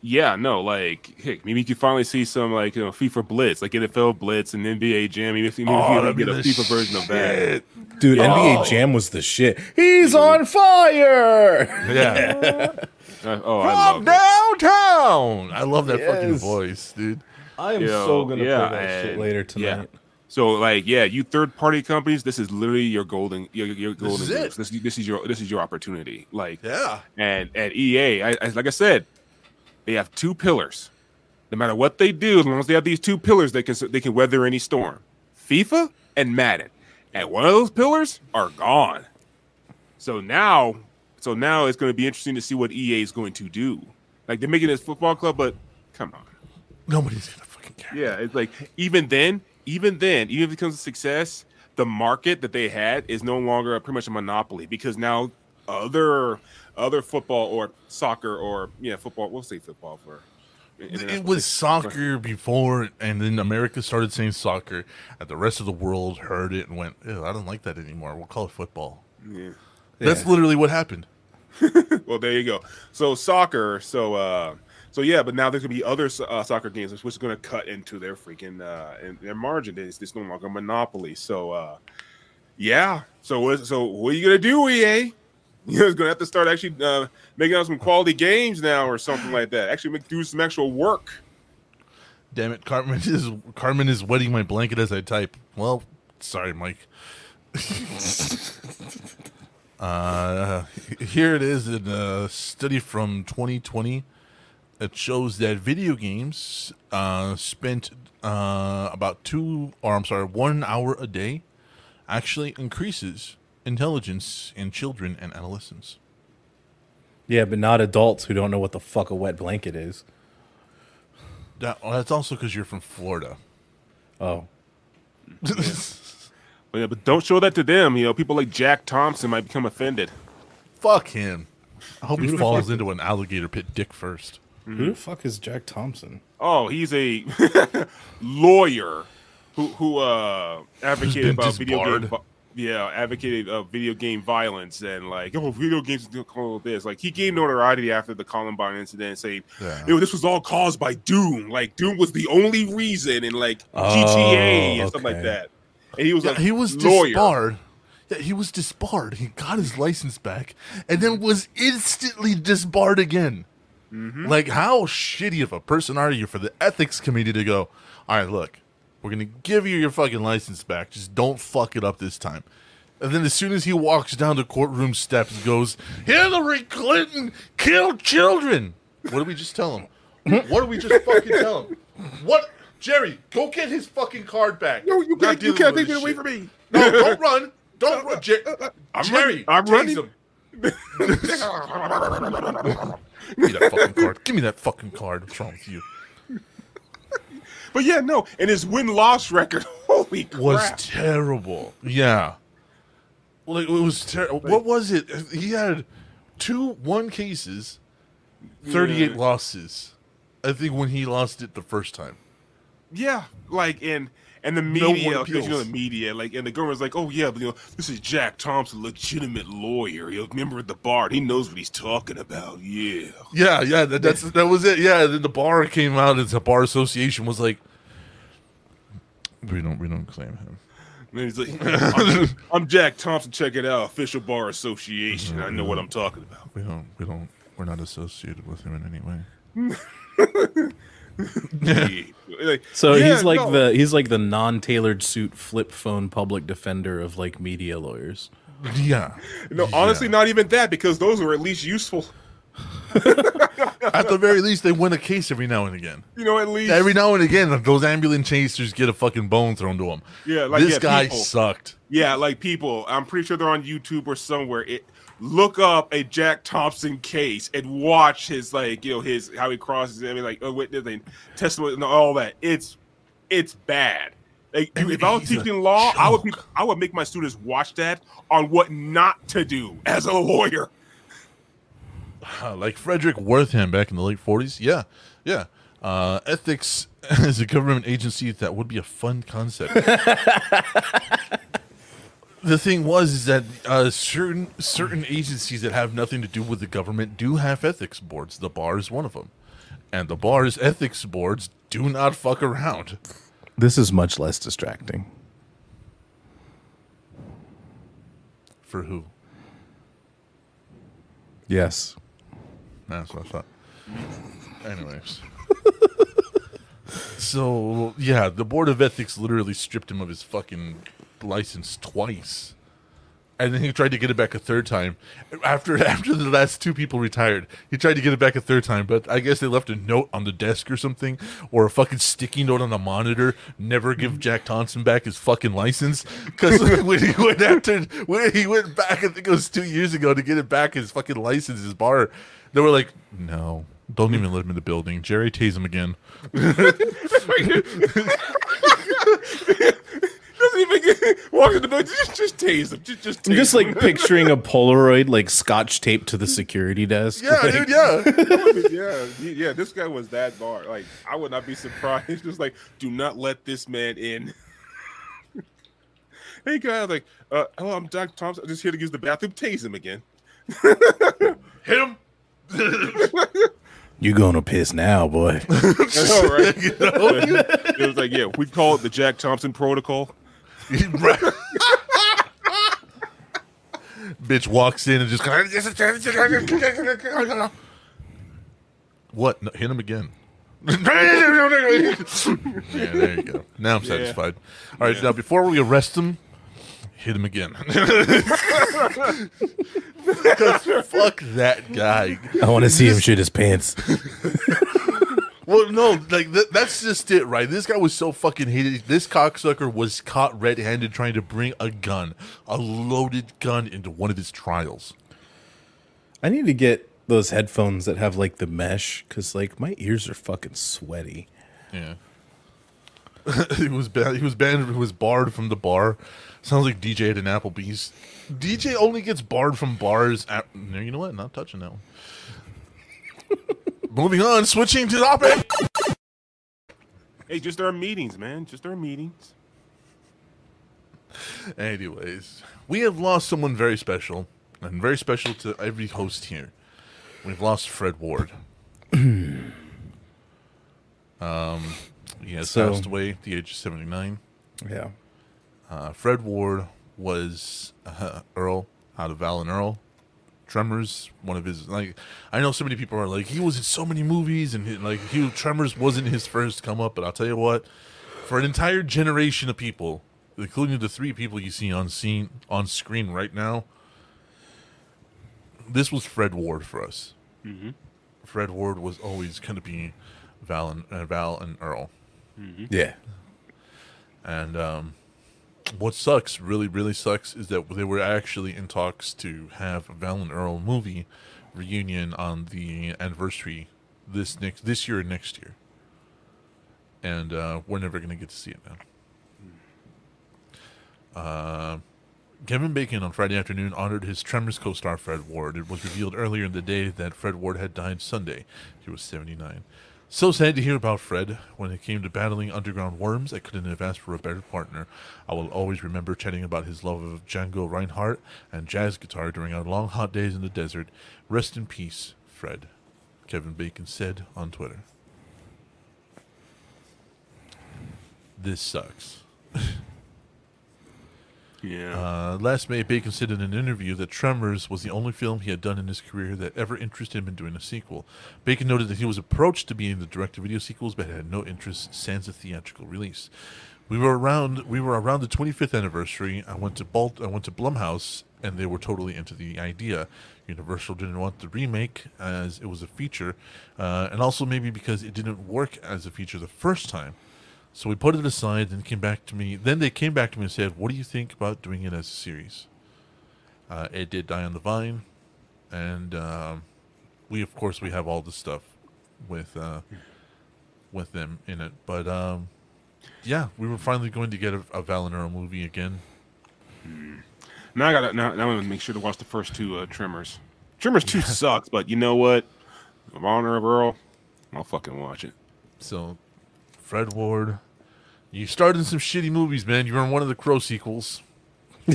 yeah, no, like, heck, maybe you could finally see some like you know FIFA Blitz, like NFL Blitz and NBA Jam. Maybe if, maybe if you that'd get a the FIFA version of that. shit. Dude, NBA Jam was the shit. He's on fire. Yeah. Uh, oh, I From love it. downtown. I love that fucking voice, dude. I am Yo, so gonna yeah, play that shit and- later yeah. tonight. So like, yeah, you third party companies, this is literally your golden, your, your golden. is it. This, this is your this is your opportunity. Like, Yeah. and at EA, I, I, like I said, they have two pillars. No matter what they do, as long as they have these two pillars, they can they can weather any storm. FIFA and Madden, and one of those pillars are gone. So now, so now it's going to be interesting to see what EA is going to do. Like they're making this football club, but come on. Nobody's gonna fucking care. Yeah, it's like even then, even then, even if it comes a success, the market that they had is no longer a, pretty much a monopoly because now other other football or soccer or yeah football we'll say football for It was soccer before, and then America started saying soccer, and the rest of the world heard it and went, I don't like that anymore. We'll call it football. yeah. That's literally what happened. well there you go so soccer so uh so yeah but now there's gonna be other uh, soccer games which is gonna cut into their freaking uh in their margin it's, it's no longer a monopoly so uh yeah so what so what are you gonna do ea you're gonna have to start actually uh making out some quality games now or something like that actually make do some actual work Damn it, Carmen is Carmen is wetting my blanket as I type. Well, sorry, Mike. uh, here it is in a study from 2020. It shows that video games uh, spent uh, about two, or I'm sorry, one hour a day, actually increases intelligence in children and adolescents. Yeah, but not adults who don't know what the fuck a wet blanket is. That, well, that's also because you're from Florida. Oh, but, yeah, but don't show that to them you know people like jack thompson might become offended Fuck him. I hope he falls fuck- into an alligator pit dick first. who the fuck is Jack Thompson? Oh, he's a lawyer who who uh advocated been about video game. Yeah, advocated uh, video game violence and like, oh, video games do all this. Like, he gained notoriety after the Columbine incident, saying, Yeah. "Yo, this was all caused by Doom. Like, Doom was the only reason, and like GTA and stuff like that." And he was Yeah, he was lawyer. disbarred. Yeah, he was disbarred. He got his license back and then was instantly disbarred again. Mm-hmm. Like, how shitty of a person are you for the ethics committee to go, all right, look, we're going to give you your fucking license back. Just don't fuck it up this time. And then as soon as he walks down the courtroom steps, he goes, Hillary Clinton killed children. What did we just tell him? What did we just fucking tell him? What? Jerry, go get his fucking card back. No, you Not can't. You can't take it away from me. No, don't run. Don't run. Jer- uh, uh, uh, I'm Jerry, running. I'm tase running. him. Give me that fucking card. Give me that fucking card. What's wrong with you? But yeah, no. And his win loss record, holy crap! Was terrible. Yeah. Like it was terrible. What was it? He had two one cases, thirty-eight Yeah. losses. I think when he lost it the first time. Yeah, like in and the media, because you know the media, like and the government's like, oh yeah, but you know this is Jack Thompson, legitimate lawyer. He's a member of the bar. He knows what he's talking about. Yeah, Yeah, yeah, that, that's that was it. Yeah, then the bar came out. and the bar association was like, we don't we don't claim him. and he's like, I'm, I'm Jack Thompson. Check it out, official bar association. I know what I'm talking about. We don't we don't we're not associated with him in any way. Yeah. Like, So yeah, he's like no. the he's like the non-tailored suit flip phone public defender of like media lawyers. Yeah. no, honestly, Yeah. not even that because those are at least useful. At the very least, they win a case every now and again. You know, at least Every now and again, those ambulance chasers get a fucking bone thrown to them. Yeah, like, this yeah, guy people. sucked. Yeah, like people, I'm pretty sure they're on YouTube or somewhere. It look up a Jack Thompson case and watch his like you know his how he crosses. I mean, like a witness and testimony and all that. It's it's bad. Like, And if I was teaching law, I would be. I would make my students watch that on what not to do as a lawyer. Uh, like Fredric Wertham back in the late 40s. Yeah, yeah. Uh, ethics as a government agency that would be a fun concept. the thing was is that uh, certain certain agencies that have nothing to do with the government do have ethics boards. The bar is one of them, and the bar's ethics boards do not fuck around. This is much less distracting. For who? Yes. That's what I thought. Anyways. so yeah, the board of ethics literally stripped him of his fucking license twice. And then he tried to get it back a third time. After after the last two people retired, he tried to get it back a third time, but I guess they left a note on the desk or something, or a fucking sticky note on the monitor. Never give mm-hmm. Jack Thompson back his fucking license. Because when he went after, when he went back, I think it was two years ago to get it back his fucking license, his bar. They were like, no, don't even let him in the building. Jerry tase him again. Doesn't even get, walk in the building. Just, just tase him. Just, just I'm tase just him. like picturing a Polaroid like scotch taped to the security desk. Yeah, Like, dude, yeah. yeah, yeah. This guy was that bar. Like, I would not be surprised. Just like, do not let this man in. hey, guy, like, uh, hello, I'm Doc Thompson. I'm just here to use the bathroom. Tase him again. Hit him. You're gonna piss now, boy? I know, right? it was like, yeah, we call it the Jack Thompson protocol. Bitch walks in and just what? No, hit him again. yeah, there you go. Now I'm satisfied. All right, Yeah. now before we arrest him, hit him again. 'Cause fuck that guy. I want to see him shit his pants. Well, no, like th- that's just it, right? This guy was so fucking hated. This cocksucker was caught red-handed trying to bring a gun, a loaded gun, into one of his trials. I need to get those headphones that have like the mesh because like my ears are fucking sweaty. Yeah. he was banned. He was banned. He was barred from the bar. Sounds like DJ at an Applebee's. DJ only gets barred from bars. At, no, you know what? Not touching that one. Moving on, switching to topic. Hey, just our meetings, man. Just our meetings. Anyways, we have lost someone very special, and very special to every host here. We've lost Fred Ward. um, he has So- passed away at the age of seventy nine. Yeah. Uh, Fred Ward was uh, Earl out of Val and Earl. Tremors, one of his like, I know so many people are like he was in so many movies and he, like he Tremors wasn't his first come up, but I'll tell you what, for an entire generation of people, including the three people you see on scene on screen right now, this was Fred Ward for us. Fred Ward was always going to be Val and uh, Val and Earl. Yeah. And um, what sucks, really, really sucks, is that they were actually in talks to have a Val and Earl movie reunion on the anniversary this next this year and next year. And uh, we're never gonna get to see it now. Uh, Kevin Bacon on Friday afternoon honored his Tremors co-star Fred Ward. It was revealed earlier in the day that Fred Ward had died Sunday. He was 79. So sad to hear about Fred. When it came to battling underground worms, I couldn't have asked for a better partner. I will always remember chatting about his love of Django Reinhardt and jazz guitar during our long hot days in the desert. Rest in peace, Fred. Kevin Bacon said on Twitter. This sucks. Yeah. Uh, last May, Bacon said in an interview that Tremors was the only film he had done in his career that ever interested him in doing a sequel. Bacon noted that he was approached to be in the direct-to-video sequels, but had no interest sans a theatrical release. We were around. We were around the 25th anniversary. I went to Balt. I went to Blumhouse, and they were totally into the idea. Universal didn't want the remake as it was a feature, uh, and also maybe because it didn't work as a feature the first time. So we put it aside and came back to me. Then they came back to me and said, "What do you think about doing it as a series?" Uh, it did die on the vine, and um, we, of course, we have all the stuff with uh, with them in it. But um, yeah, we were finally going to get a, a movie again. Now I gotta now, now I'm gonna make sure to watch the first two uh, Tremors. Tremors two sucks, but you know what? Honor of Earl, I'll fucking watch it. So, Fred Ward, you starred in some shitty movies, man. You were in one of the Crow sequels.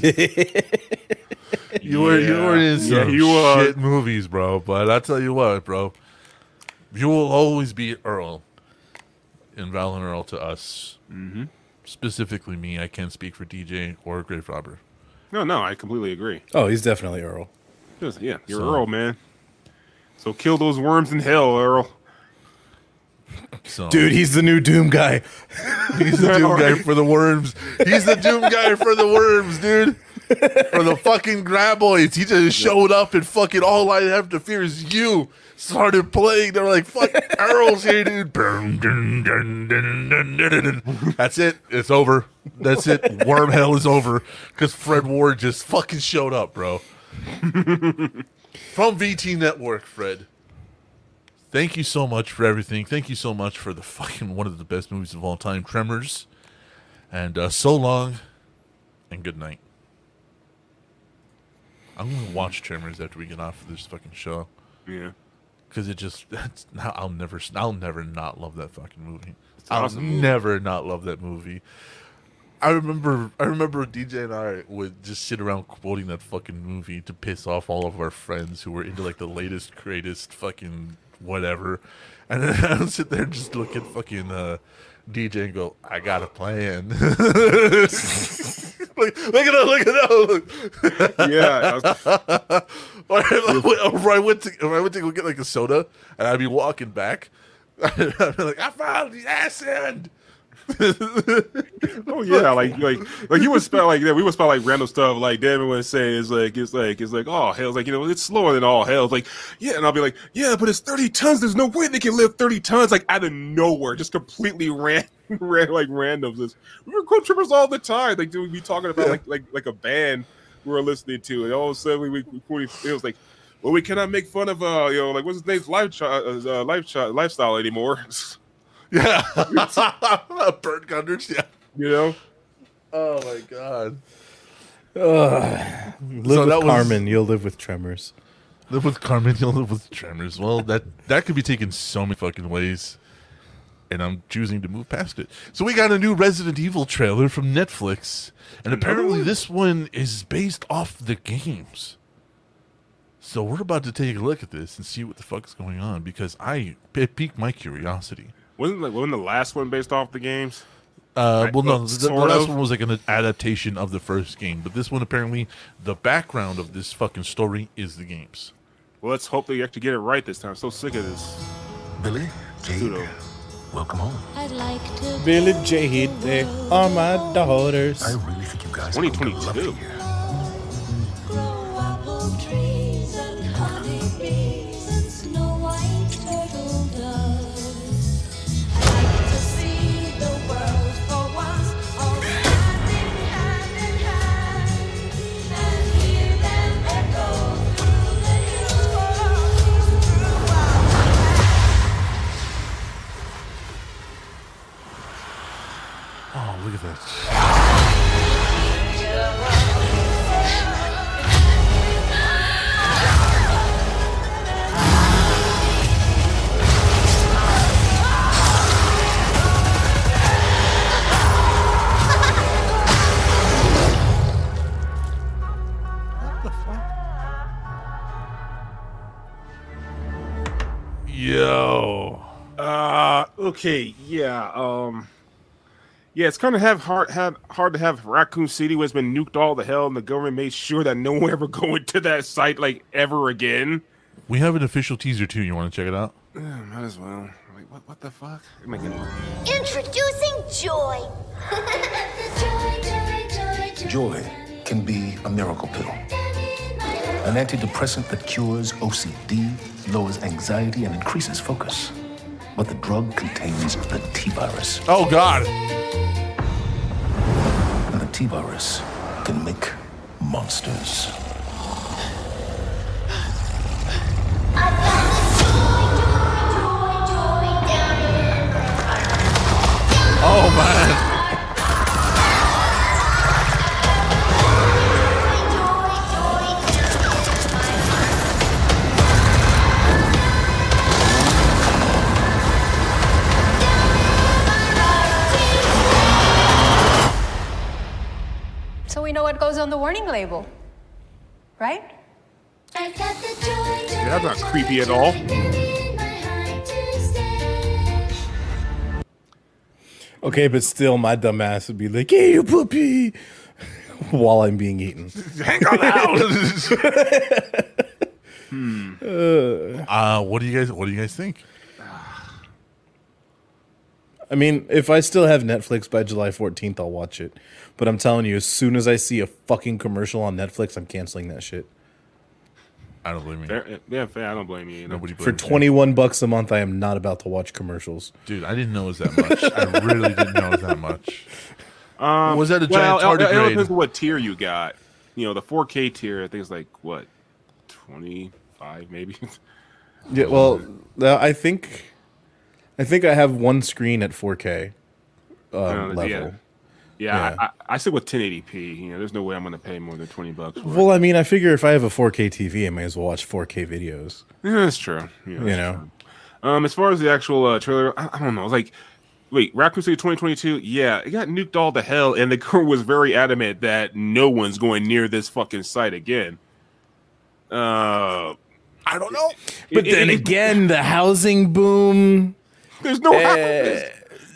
You were you were in Yeah, some you were. shit movies, bro. But I tell you what, bro, you will always be Earl in Val and Earl to us. Mm-hmm. Specifically, me. I can't speak for DJ or Grave Robber. No, no, I completely agree. Oh, he's definitely Earl. Just, yeah, you're So- Earl, man. So kill those worms in hell, Earl. So Dude, he's the new Doom guy. he's the doom guy for the worms. He's the doom guy for the worms, dude. For the fucking graboids. He just showed up and fucking all I have to fear is you. Started playing. They were like, fuck Earl's here, dude. That's it. It's over. That's it. Worm hell is over. Because Fred Ward just fucking showed up, bro. From VT Network, Fred. Thank you so much for everything. Thank you so much for the fucking one of the best movies of all time, Tremors. And uh, so long and good night. I'm gonna watch Tremors after we get off of this fucking show Yeah. because it just that's, I'll never I'll never not love that fucking movie. I'll awesome never not love that movie. I remember I remember DJ and I would just sit around quoting that fucking movie to piss off all of our friends who were into like the latest greatest fucking whatever. And then I would sit there and just look at fucking uh DJ and go, I got a plan. look, look at that, look at that. Look. Yeah. Was- Or if I or I went to I went to go get like a soda and I'd be walking back, I'd be like, I found the acid. oh yeah, like like like you would spell like yeah, we would spell like random stuff like Devin would say is like it's like it's like oh hell's like you know it's slower than all hell's like yeah and I'll be like yeah but it's thirty tons there's no way they can lift thirty tons like out of nowhere just completely ran ran like randoms. It's- we quote trippers all the time like dude we be talking about like like like a band we were listening to and all of a sudden we we recorded it was like well we cannot make fun of uh you know like what's his name's life uh, uh, life lifestyle anymore Yeah, Burt Gummer's. Yeah. you know Oh my god. Live So with that was- Carmen, you'll live with Tremors. Live with Carmen, you'll live with Tremors. Well, that that could be taken so many fucking ways, and I'm choosing to move past it. So we got a new Resident Evil trailer from Netflix, and apparently one? this one is based off the games. So we're about to take a look at this and see what the fuck is going on because I it piqued my curiosity. Wasn't like wasn't the last one based off the games Uh, well, no, the, the last of. one was like an adaptation of the first game, but this one apparently the background of this fucking story is the games. Well, let's hope they actually get it right this time. I'm so sick of this. Billie, Jade, Pseudo. welcome home. I'd like to Billie Jade, they are my daughters. I really think you guys are going to 2022. Look at! Yo. Uh, okay, yeah. Um, yeah, it's kind of have hard had hard to have Raccoon City, where it's been nuked all the hell, and the government made sure that no one ever go into that site like ever again. We have an official teaser too. You want to check it out? Yeah, might as well. Like, what, what the fuck? Am I getting- Introducing Joy. Joy can be a miracle pill. An antidepressant that cures OCD, lowers anxiety, and increases focus. But the drug contains the T virus, Oh God! and the T virus can make monsters. Oh man! On the warning label, right? Yeah, that's not creepy at all. Okay, but still, my dumb ass would be like, "Hey, you puppy," while I'm being eaten. Hang on out. I Uh, what do you guys? What do you guys think? I mean, if I still have Netflix by July 14th, I'll watch it. But I'm telling you, as soon as I see a fucking commercial on Netflix, I'm canceling that shit. I don't believe me. Fair, yeah, fair. I don't blame you. you know. Nobody For blames me. 21 bucks a month, I am not about to watch commercials. Dude, I didn't know it was that much. I really didn't know it was that much. Um, Was that a well, giant it, it tardigrade? depends on what tier you got. You know, the 4K tier, I think it's like what, 25 maybe. Yeah, well, I think I think I have one screen at 4K um, Uh, level. yeah. Yeah, I, I, I stick with 1080p. You know, there's no way I'm going to pay more than 20 bucks. For Well, I mean, I figure if I have a 4K TV, I may as well watch 4K videos. Yeah, that's true. Yeah, You know, true. Um, as far as the actual uh, trailer, I, I don't know. It's like, wait, Raccoon City 2022. Yeah, it got nuked all to hell, and the crew was very adamant that no one's going near this fucking site again. Uh, I don't know. but It- then it- it- again, the housing boom. There's no. Eh,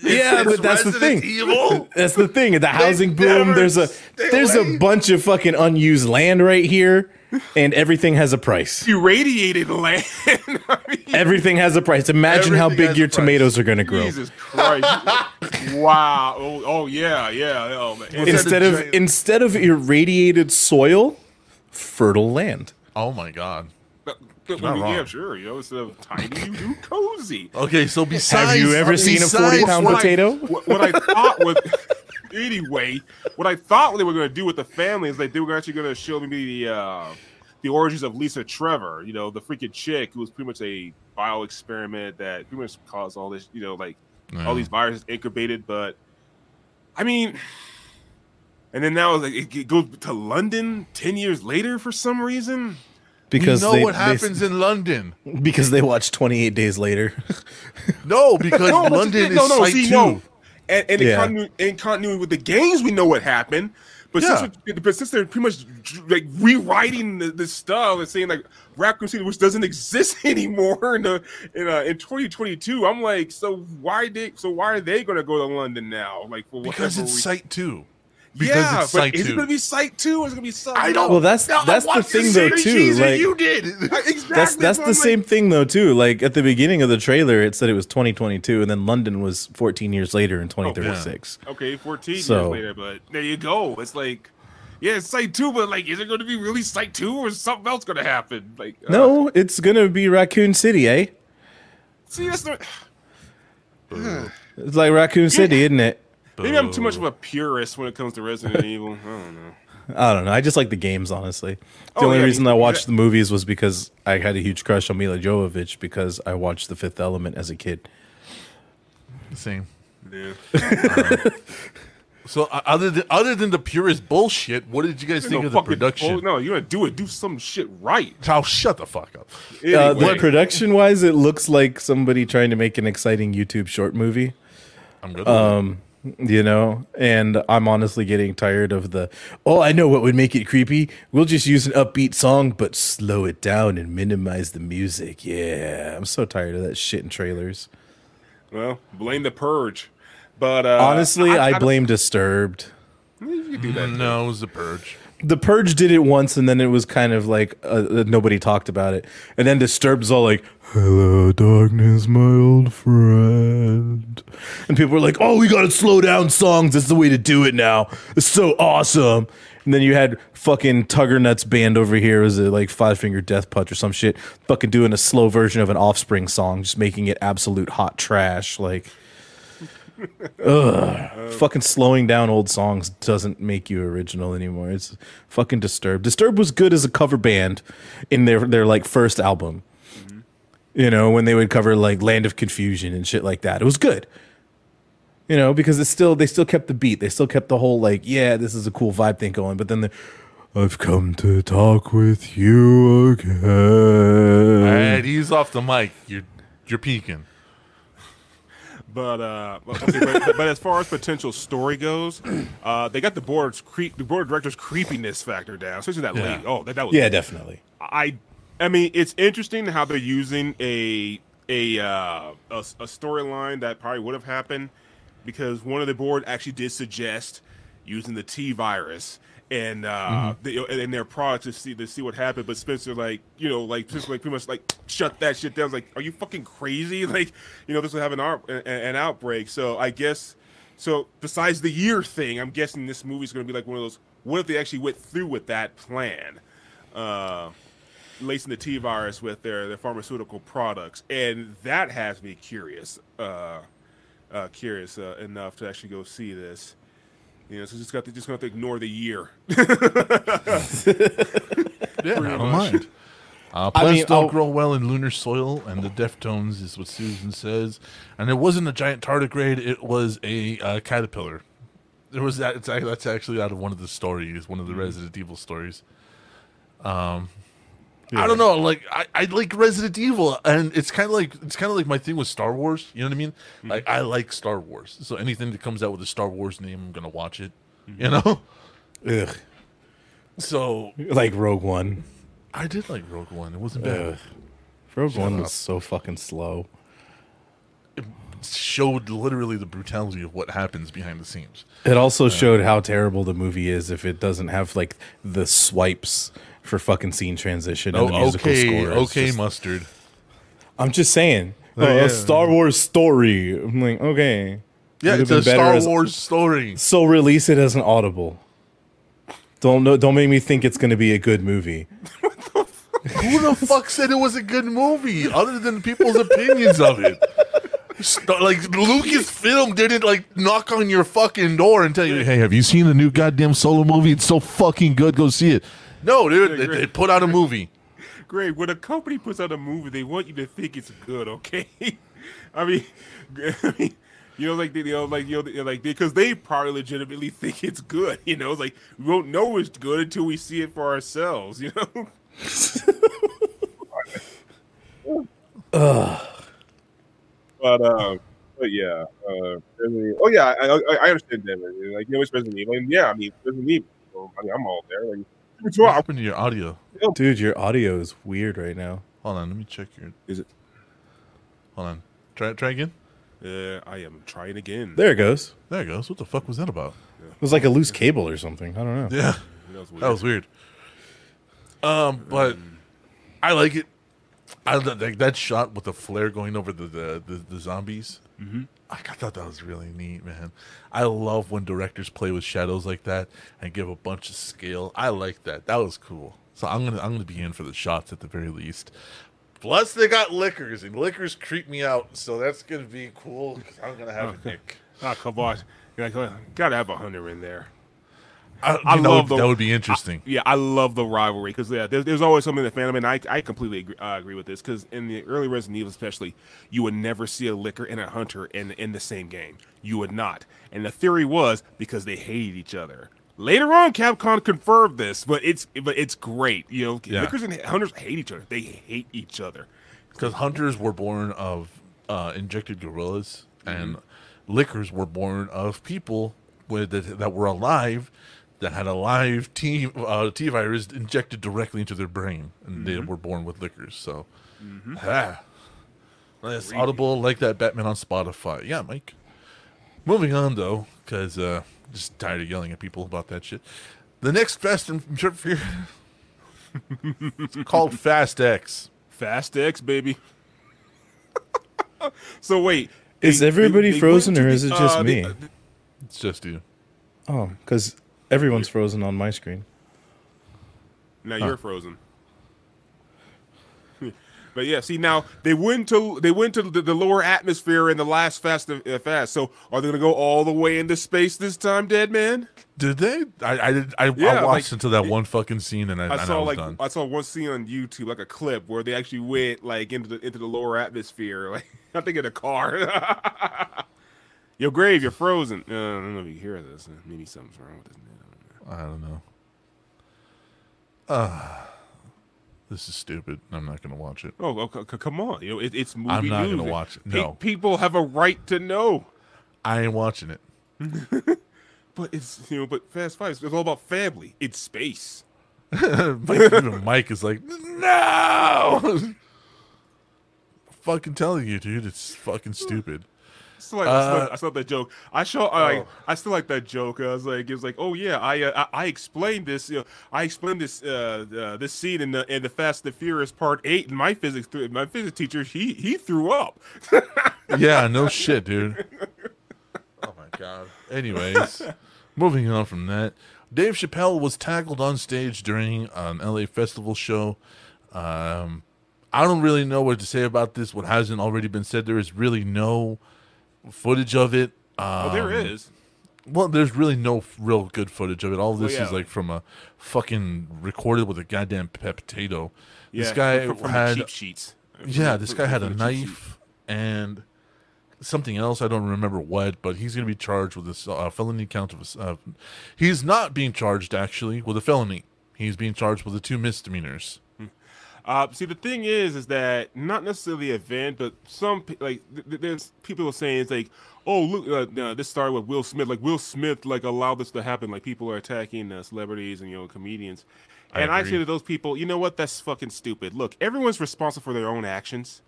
yeah, but that's the thing. Evil. That's the thing. The housing boom. There's a there's away. a bunch of fucking unused land right here, and everything has a price. irradiated land. I mean, Everything has a price. Imagine how big your a price. tomatoes are going to grow. Jesus Christ! wow. Oh, oh yeah, yeah. Oh man. Instead Instead of of giant- instead of irradiated soil, fertile land. Oh my god. I not mean, yeah, sure. You know, instead of tiny, you do cozy. Okay, so besides, Have you ever seen a 40 pound What I- potato? what, what I thought was, anyway, what I thought they were going to do with the family is like they were actually going to show me the uh, the origins of Lisa Trevor. You know, the freaking chick who was pretty much a bio experiment that pretty much caused all this. You know, like Yeah. all these viruses incubated. But I mean, and then now like, it, it goes to London ten years later for some reason. Because we know they, what they- happens in London. because they watched 28 days later. No, because No, London no, is no, site see, two. no. And, and Yeah. in, continu- in continuity with the games, we know what happened. But Yeah. since, but since they're pretty much like rewriting the, this stuff and saying like Raccoon City, which doesn't exist anymore in the in uh, in 2022, I'm like, so why did so why are they going to go to London now? Like for Because it's re- site two. Because yeah, it's but site is it going to be site two or is it going to be site? I don't. Well, that's- No, that's the thing, though, too, like- you did. exactly. That's that's the I'm same like, thing though too. Like at the beginning of the trailer, it said it was 2022, and then London was 14 years later in 2036. Okay, 14 So- years later, but there you go. It's like, yeah, it's site two, but like, is it going to be really site two or is something else going to happen? Like, uh, No, it's gonna be Raccoon City, eh? see, that's not. It's like Raccoon City, isn't it? Maybe I'm too much of a purist when it comes to Resident Evil. I don't know. I don't know. I just like the games, honestly. The Oh, only yeah, reason me I too. watched the movies was because I had a huge crush on Milla Jovovich because I watched The Fifth Element as a kid. Same. Yeah. So uh, other than other than the purest bullshit, what did you guys think no of the production? oh, no, you're gonna do it. Do some shit right. Oh, shut the fuck up. Uh, Anyway, the production wise, it looks like somebody trying to make an exciting YouTube short movie. I'm good. Um, you know, and I'm honestly getting tired of the. Oh, I know what would make it creepy. We'll just use an upbeat song, but slow it down and minimize the music. Yeah, I'm so tired of that shit in trailers. well, blame the purge. But uh, Honestly, I, don't- blame Disturbed. You can do that. no, it was the purge. The Purge did it once, and then it was kind of like uh, uh, nobody talked about it. And then Disturbed's all like, "Hello, darkness, my old friend," and people were like, "Oh, we gotta slow down songs. That's the way to do it now. It's so awesome." And then you had fucking Tugger Nuts band over here, was it like Five Finger Death Punch or some shit, fucking doing a slow version of an Offspring song, just making it absolute hot trash, like. Ugh. fucking slowing down old songs doesn't make you original anymore. It's fucking Disturbed. Disturbed was good as a cover band in their their like first album. Mm-hmm. You know, when they would cover like Land of Confusion and shit like that. It was good. You know, because it's still they still kept the beat. They still kept the whole like, yeah, this is a cool vibe thing going. But then the I've come to talk with you again. Alright, he's off the mic. You're you're peeking. But uh, but, but as far as potential story goes, uh, they got the board's creep, the board of directors creepiness factor down, especially that Yeah. late. Oh, that, that was Yeah, definitely. I, I mean, it's interesting how they're using a a uh, a, a storyline that probably would have happened because one of the board actually did suggest using the T virus and uh, Mm-hmm. they, and their products to see to see what happened. But Spencer, like you know, like Spencer, like pretty much like shut that shit down. I was like, are you fucking crazy? Like, you know, this will have an an, an outbreak. So I guess. So besides the year thing, I'm guessing this movie's going to be like one of those. What if they actually went through with that plan? Uh, lacing the T virus with their, their pharmaceutical products, and that has me curious, uh, uh, curious uh, enough to actually go see this. You know, so just got to just gonna have to ignore the year. Yeah, I don't much. mind. Uh, I plants mean, don't I'll- grow well in lunar soil, and the Deftones is what Susan says. And it wasn't a giant tardigrade; it was a uh, caterpillar. There was that. It's, that's actually out of one of the stories, one of the Resident Evil stories. Um, I don't know. Like I, I like Resident Evil, and it's kind of like it's kind of like my thing with Star Wars. You know what I mean? Mm-hmm. Like I like Star Wars, so anything that comes out with a Star Wars name, I'm gonna watch it. Mm-hmm. You know. Ugh. So Like Rogue One. I did like Rogue One. It wasn't bad. Ugh. Rogue Shut One up. was so fucking slow. It showed literally the brutality of what happens behind the scenes. It also uh, showed how terrible the movie is if it doesn't have like the swipes for fucking scene transition and the Oh, musical okay, score. It's okay, just- mustard. I'm just saying. Oh, Uh, yeah. A Star Wars story. I'm like, okay. Yeah, it's a Star as- Wars story. So release it as an audible. Don't know. Don't make me think it's going to be a good movie. Who the fuck said it was a good movie, other than people's opinions of it? St- Like Lucasfilm didn't like knock on your fucking door and tell you, "Hey, have you seen the new goddamn solo movie? It's so fucking good. Go see it." No, dude, they, they put out a movie. Great. When a company puts out a movie, they want you to think it's good. Okay. I mean, I mean, you know, like they, you know, like you know, like because they probably legitimately think it's good. You know, it's like we won't know it's good until we see it for ourselves. You know. But um, but yeah, uh, Resident- oh yeah, I, I, I understand that. man. Like you know, it's Resident Evil, and yeah, I mean Resident Evil. So, I mean, I'm all there. Like, it's What wrong. happened to your audio? Dude, your audio is weird right now. Hold on, let me check your. Is it? Hold on, try try again. Uh, I am trying again. There it goes. There it goes. What the fuck was that about? It was like a loose cable or something. I don't know. Yeah. That was weird. That was weird. Um, but I like it. I like that shot with the flare going over the the, the, the zombies. Mm-hmm. I, I thought that was really neat, man. I love when directors play with shadows like that and give a bunch of scale. I like that. That was cool. So I'm gonna I'm gonna be in for the shots at the very least. Plus, they got lickers, and lickers creep me out, so that's gonna be cool. I'm gonna have a nick. Ah, come on. You're like, gotta have a hunter in there. I, I love the- that would be interesting. Yeah, I love the rivalry because yeah, there's, there's always something in the fandom, and I, I completely agree, uh, agree with this because in the early Resident Evil, especially, you would never see a licker and a hunter in in the same game. You would not, and the theory was because they hated each other. Later on, Capcom confirmed this, but it's but it's great. You know, Yeah. lickers and hunters hate each other. They hate each other. because hunters were born of uh, injected gorillas, and lickers were born of people with that, that were alive that had a live T uh, T virus injected directly into their brain, and they were born with lickers. So, ah, it's audible like that Batman on Spotify. Yeah, Mike. Moving on though, because uh, just tired of yelling at people about that shit. The next Fast and Furious it's called Fast X. Fast X, baby. so wait, Is everybody went frozen to or is it just uh, they- me? It's just you. Oh, because everyone's frozen on my screen. Now you're frozen. but yeah, see now they went to they went to the, the lower atmosphere in the last Fast uh, Fast. So are they gonna go all the way into space this time, Dead Man? Did they? I I did. I, Yeah, I watched like, until that one fucking scene, and I, I and saw I was like done. I saw one scene on YouTube, like a clip where they actually went like into the into the lower atmosphere. Like I think in a car. Yo, Grave, you're frozen. Uh, I don't know if you hear this. Maybe something's wrong with this. I don't know. Ah, this is stupid. I'm not gonna watch it. Oh, c- come on! You know it, it's movie I'm not gonna watch it. Pe- No. people have a right to know. I ain't watching it. But it's you know, but Fast Five it's all about family. It's space. Mike, Mike is like, no. fucking telling you, dude, it's fucking stupid. Still like, I, still, I still like that joke. I show. I I still like that joke. I was like, it was like, oh yeah, I uh, I, I explained this. You know, I explained this uh, uh this scene in the in the Fast and the Furious Part Eight. And my physics my physics teacher he he threw up. Yeah, no shit, dude. Oh my god. Anyways, moving on from that, Dave Chappelle was tackled on stage during an LA festival show. Um, I don't really know what to say about this. What hasn't already been said, there is really no footage of it. Um, oh, there is. Well, there's really no real good footage of it. All this yeah. is like from a fucking recorded with a goddamn potato. this guy from, from had cheap sheets. yeah, this guy had a from the cheap sheet. knife and something else. I don't remember what, but he's going to be charged with this uh, felony count of. Uh, he's not being charged actually with a felony. He's being charged with the two misdemeanors. Uh, see, the thing is, is that not necessarily the event, but some like th- th- there's people are saying it's like, oh look, uh, this started with Will Smith. Like Will Smith, like allowed this to happen. Like people are attacking uh, celebrities and you know comedians. I And I, say to those people, you know what? That's fucking stupid. Look, everyone's responsible for their own actions.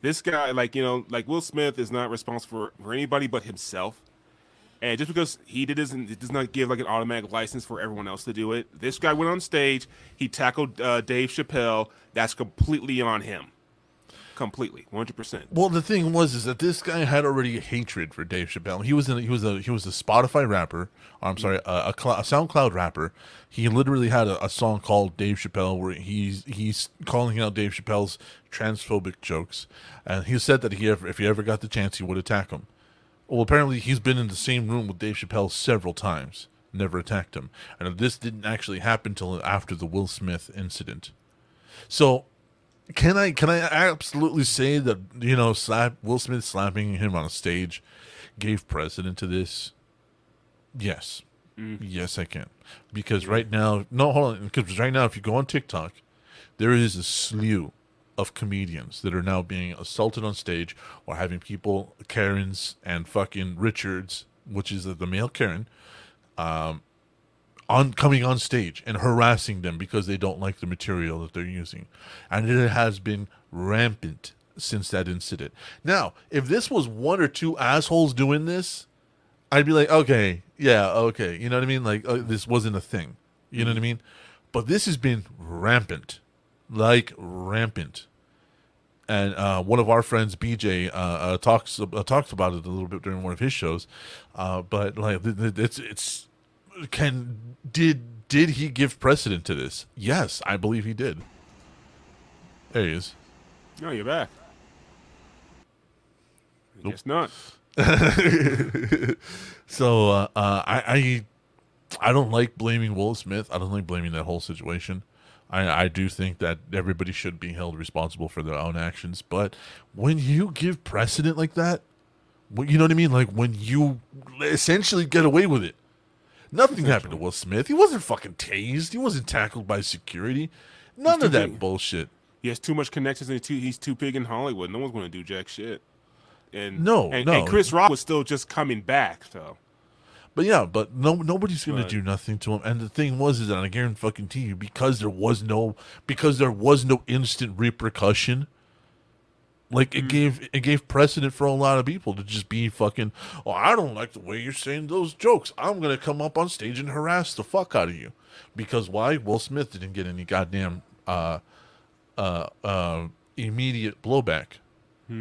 This guy, like you know, like Will Smith is not responsible for, for anybody but himself. And just because he did isn't it does not give like an automatic license for everyone else to do it. This guy went on stage, he tackled uh, Dave Chappelle. That's completely on him, completely, one hundred percent. Well, the thing was is that this guy had already a hatred for Dave Chappelle. He was in, he was a he was a Spotify rapper. Or, I'm sorry, a, a, cl- a SoundCloud rapper. He literally had a, a song called Dave Chappelle where he's he's calling out Dave Chappelle's transphobic jokes, and he said that he ever, if he ever got the chance, he would attack him. Well, apparently he's been in the same room with Dave Chappelle several times, never attacked him, and this didn't actually happen until after the Will Smith incident. So can I can I absolutely say that you know slap Will Smith slapping him on a stage gave precedent to this? Yes, mm. yes, I can. Because right now, no, hold on, because right now, if you go on TikTok, there is a slew of comedians that are now being assaulted on stage or having people Karens and fucking Richards, which is the male Karen, um, on coming on stage and harassing them because they don't like the material that they're using, and it has been rampant since that incident. Now, if this was one or two assholes doing this, I'd be like, okay, yeah, okay, you know what I mean? Like uh, this wasn't a thing, you know what I mean? But this has been rampant, like rampant. And uh, one of our friends, BJ, uh, uh, talks uh, talks about it a little bit during one of his shows. Uh, but like, it's it's can did did he give precedent to this? Yes, I believe he did. There he is. No, you're back. I Nope. guess not. So uh, uh, I, I I don't like blaming Will Smith. I don't like blaming that whole situation. I, I do think that everybody should be held responsible for their own actions. But when you give precedent like that, you know what I mean? Like when you essentially get away with it. Nothing happened to Will Smith. He wasn't fucking tased. He wasn't tackled by security. None of that big. bullshit. He has too much connections and too, he's too big in Hollywood. No one's going to do jack shit. And No, and, no. and Chris Rock was still just coming back. So But yeah, but no, nobody's gonna Right. do nothing to him. And the thing was, is that I guarantee fucking to you, because there was no, because there was no instant repercussion. Like Mm. it gave it gave precedent for a lot of people to just be fucking. Oh, I don't like the way you're saying those jokes. I'm gonna come up on stage and harass the fuck out of you, because why? Will Smith didn't get any goddamn uh, uh, uh, immediate blowback. uh,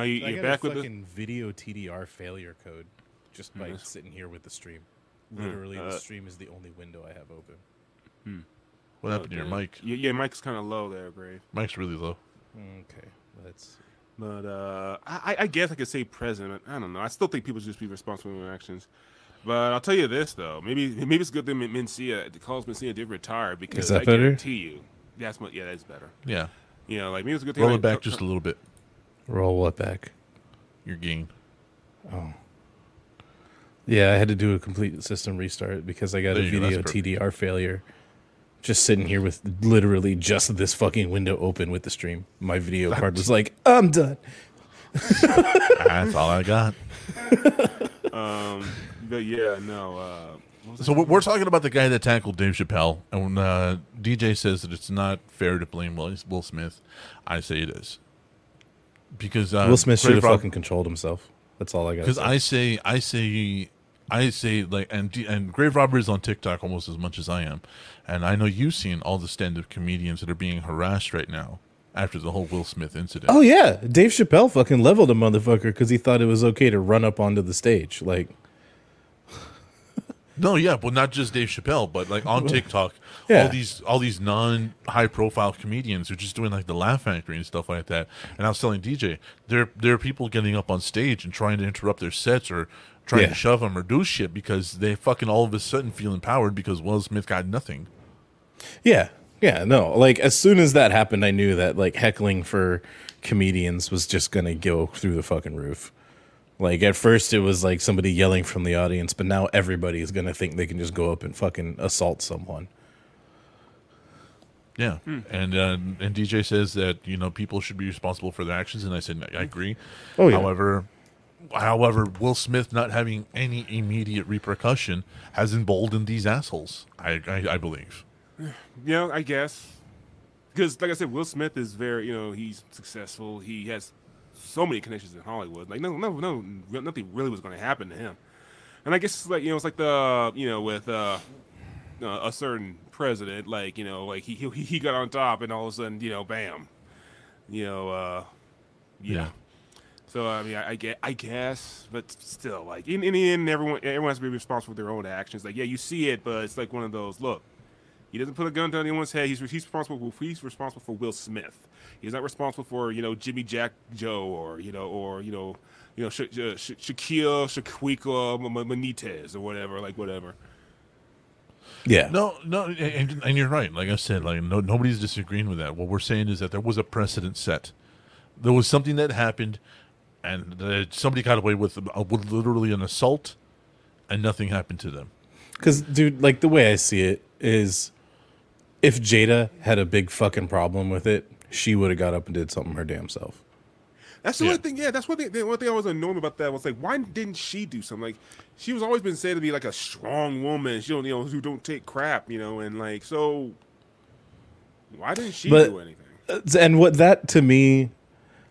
you, you're back a with the, video TDR failure code just by sitting here with the stream. Literally, uh, the stream is the only window I have open. What happened to your yeah. mic? Yeah, yeah, Mike's kind of low there, Grave. Mic's really low. Okay, let's. But uh, I, I guess I could say president. I don't know. I still think people should just be responsible for their actions. But I'll tell you this though, maybe maybe it's a good thing Mencia, Carlos Mencia did retire because is that I better? guarantee you, that's what. Yeah, that's better. Yeah, You know, like maybe it's a good thing. roll I- it back just a little bit. Roll what back? Your gain. Yeah, I had to do a complete system restart because I got There a you go, that's video. TDR failure. Just sitting here with literally just this fucking window open with the stream. My video card was like, I'm done. That's all I got. Um, but yeah, no. Uh, So we're- we're talking about the guy that tackled Dave Chappelle, and when uh, DJ says that it's not fair to blame Will, Will Smith, I say it is. because uh, Will Smith should have fucking controlled himself. That's all I got. because I say I say I say like and and Grave Robber is on TikTok almost as much as I am, and I know you've seen all the stand-up comedians that are being harassed right now after the whole Will Smith incident. Oh yeah, Dave Chappelle fucking leveled a motherfucker because he thought it was okay to run up onto the stage. Like, No, yeah, but not just Dave Chappelle, but like on TikTok, Yeah. all these all these non high profile comedians who are just doing like the Laugh Factory and stuff like that. And I was telling DJ, there there are people getting up on stage and trying to interrupt their sets or trying Yeah. to shove them or do shit because they fucking all of a sudden feel empowered because Will Smith got nothing. yeah, yeah, no. Like as soon as that happened, I knew that like heckling for comedians was just gonna go through the fucking roof. Like at first it was like somebody yelling from the audience, but now everybody is gonna think they can just go up and fucking assault someone. Yeah, and uh, and DJ says that you know people should be responsible for their actions, and I said I agree. Oh, yeah. However, however, Will Smith not having any immediate repercussion has emboldened these assholes. I I, I believe. You know, I guess because, like I said, Will Smith is very, you know, he's successful. He has so many connections in Hollywood. Like, no, no, no, nothing really was going to happen to him. And I guess it's like you know, it's like the you know with uh, uh, a certain president, like you know, like he, he he got on top, and all of a sudden, you know, bam, you know, uh, yeah. Yeah. So I mean, I, I get, I guess, but still, like in, in the end, everyone everyone has to be responsible for their own actions. Like, yeah, you see it, but it's like one of those. Look, he doesn't put a gun to anyone's head. He's he's responsible. For, he's responsible for Will Smith. He's not responsible for you know Jimmy Jack Joe or you know or you know you know Sha- Sha- Sha- Shaquille Shaquiqua M- M- Benitez or whatever. Like whatever. Yeah. No, no, and, and you're right. Like I said, like no, nobody's disagreeing with that. What we're saying is that there was a precedent set. There was something that happened, and that somebody got away with, uh, with literally an assault, and nothing happened to them. Because, dude, like the way I see it is, if Jada had a big fucking problem with it, she would have got up and did something her damn self. That's the Yeah. one thing. Yeah, that's one thing. The one thing I was annoyed about that was like, why didn't she do something? Like, she was always been said to be like a strong woman. She don't, you know, who don't take crap, you know, and like, so why didn't she But- do anything? And what that to me,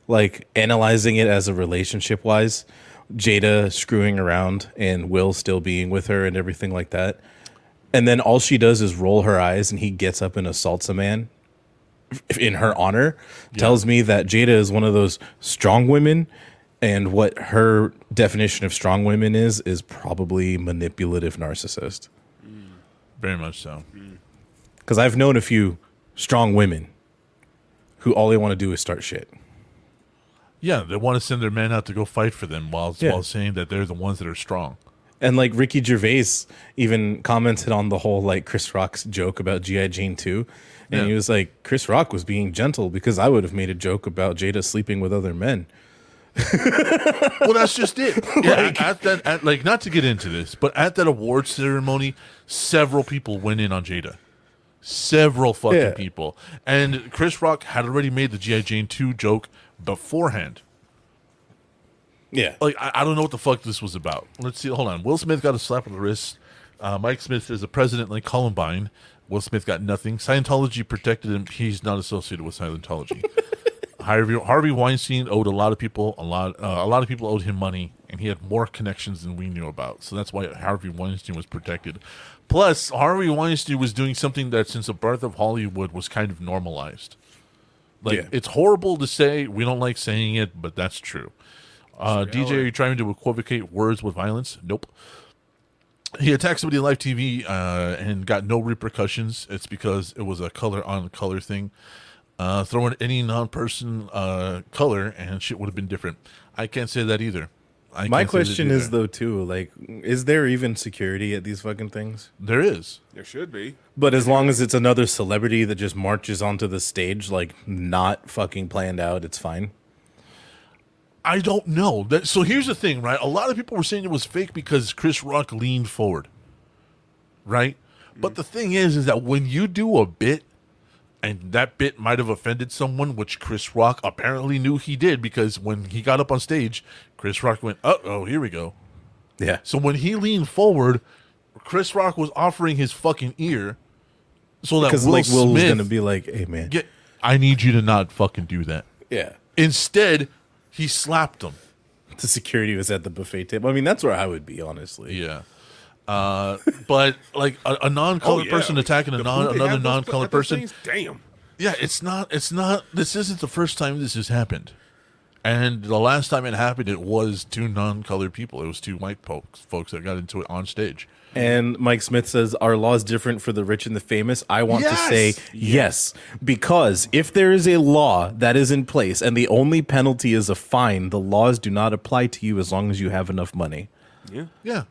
like analyzing it as a relationship wise, Jada screwing around and Will still being with her and everything like that. And then all she does is roll her eyes and he gets up and assaults a man in her honor tells me that Jada is one of those strong women and what her definition of strong women is is probably manipulative narcissist. Mm. Very much so. Mm. Cuz I've known a few strong women who all they want to do is start shit. Yeah, they want to send their men out to go fight for them while Yeah. while saying that they're the ones that are strong. And like Ricky Gervais even commented on the whole like Chris Rock's joke about G.I. Jane 2. And Yeah. he was like, Chris Rock was being gentle because I would have made a joke about Jada sleeping with other men. well, that's just it. Yeah, at that, at, like, not to get into this, but at that award ceremony, several people went in on Jada. Several fucking Yeah. people, and Chris Rock had already made the GI Jane two joke beforehand. Yeah. Like, I, I don't know what the fuck this was about. Let's see. Hold on. Will Smith got a slap on the wrist. Uh, Mike Smith is a president like Columbine. Will Smith got nothing. Scientology protected him. He's not associated with Scientology. Harvey, Harvey Weinstein owed a lot of people a lot. Uh, a lot of people owed him money, and he had more connections than we knew about. So that's why Harvey Weinstein was protected. Plus, Harvey Weinstein was doing something that, since the birth of Hollywood, was kind of normalized. Like Yeah. it's horrible to say. We don't like saying it, but that's true. Uh, DJ, are you trying to equivocate words with violence? Nope. He attacked somebody on live TV uh, and got no repercussions. It's because it was a color on color thing. Uh, throw in any non person uh, color and shit would have been different. I can't say that either. I My can't say that question is either. though too, like, is there even security at these fucking things? there is. There should be. But as long as it's another celebrity that just marches onto the stage, like not fucking planned out, it's fine. I don't know. That, so here's the thing, right? A lot of people were saying it was fake because Chris Rock leaned forward, right? But mm. the thing is, is that when you do a bit, and that bit might have offended someone, which Chris Rock apparently knew he did because when he got up on stage, Chris Rock went, "Uh oh, here we go." Yeah. So when he leaned forward, Chris Rock was offering his fucking ear, so that Because Will like Will was gonna be like, "Hey man, get, I need you to not fucking do that. yeah, Instead, He slapped him. The security was at the buffet table. I mean, that's where I would be, honestly. Yeah. Uh, but like a, a non-colored Oh, yeah. person attacking a The non another non-colored person. things? Damn. Yeah, it's not. It's not. This isn't the first time this has happened. And the last time it happened, it was two non-colored people. It was two white folks, folks that got into it on stage. And Mike Smith says, Are laws different for the rich and the famous? I want Yes! to say yes. Because if there is a law that is in place and the only penalty is a fine, the laws do not apply to you as long as you have enough money. Yeah, Yeah.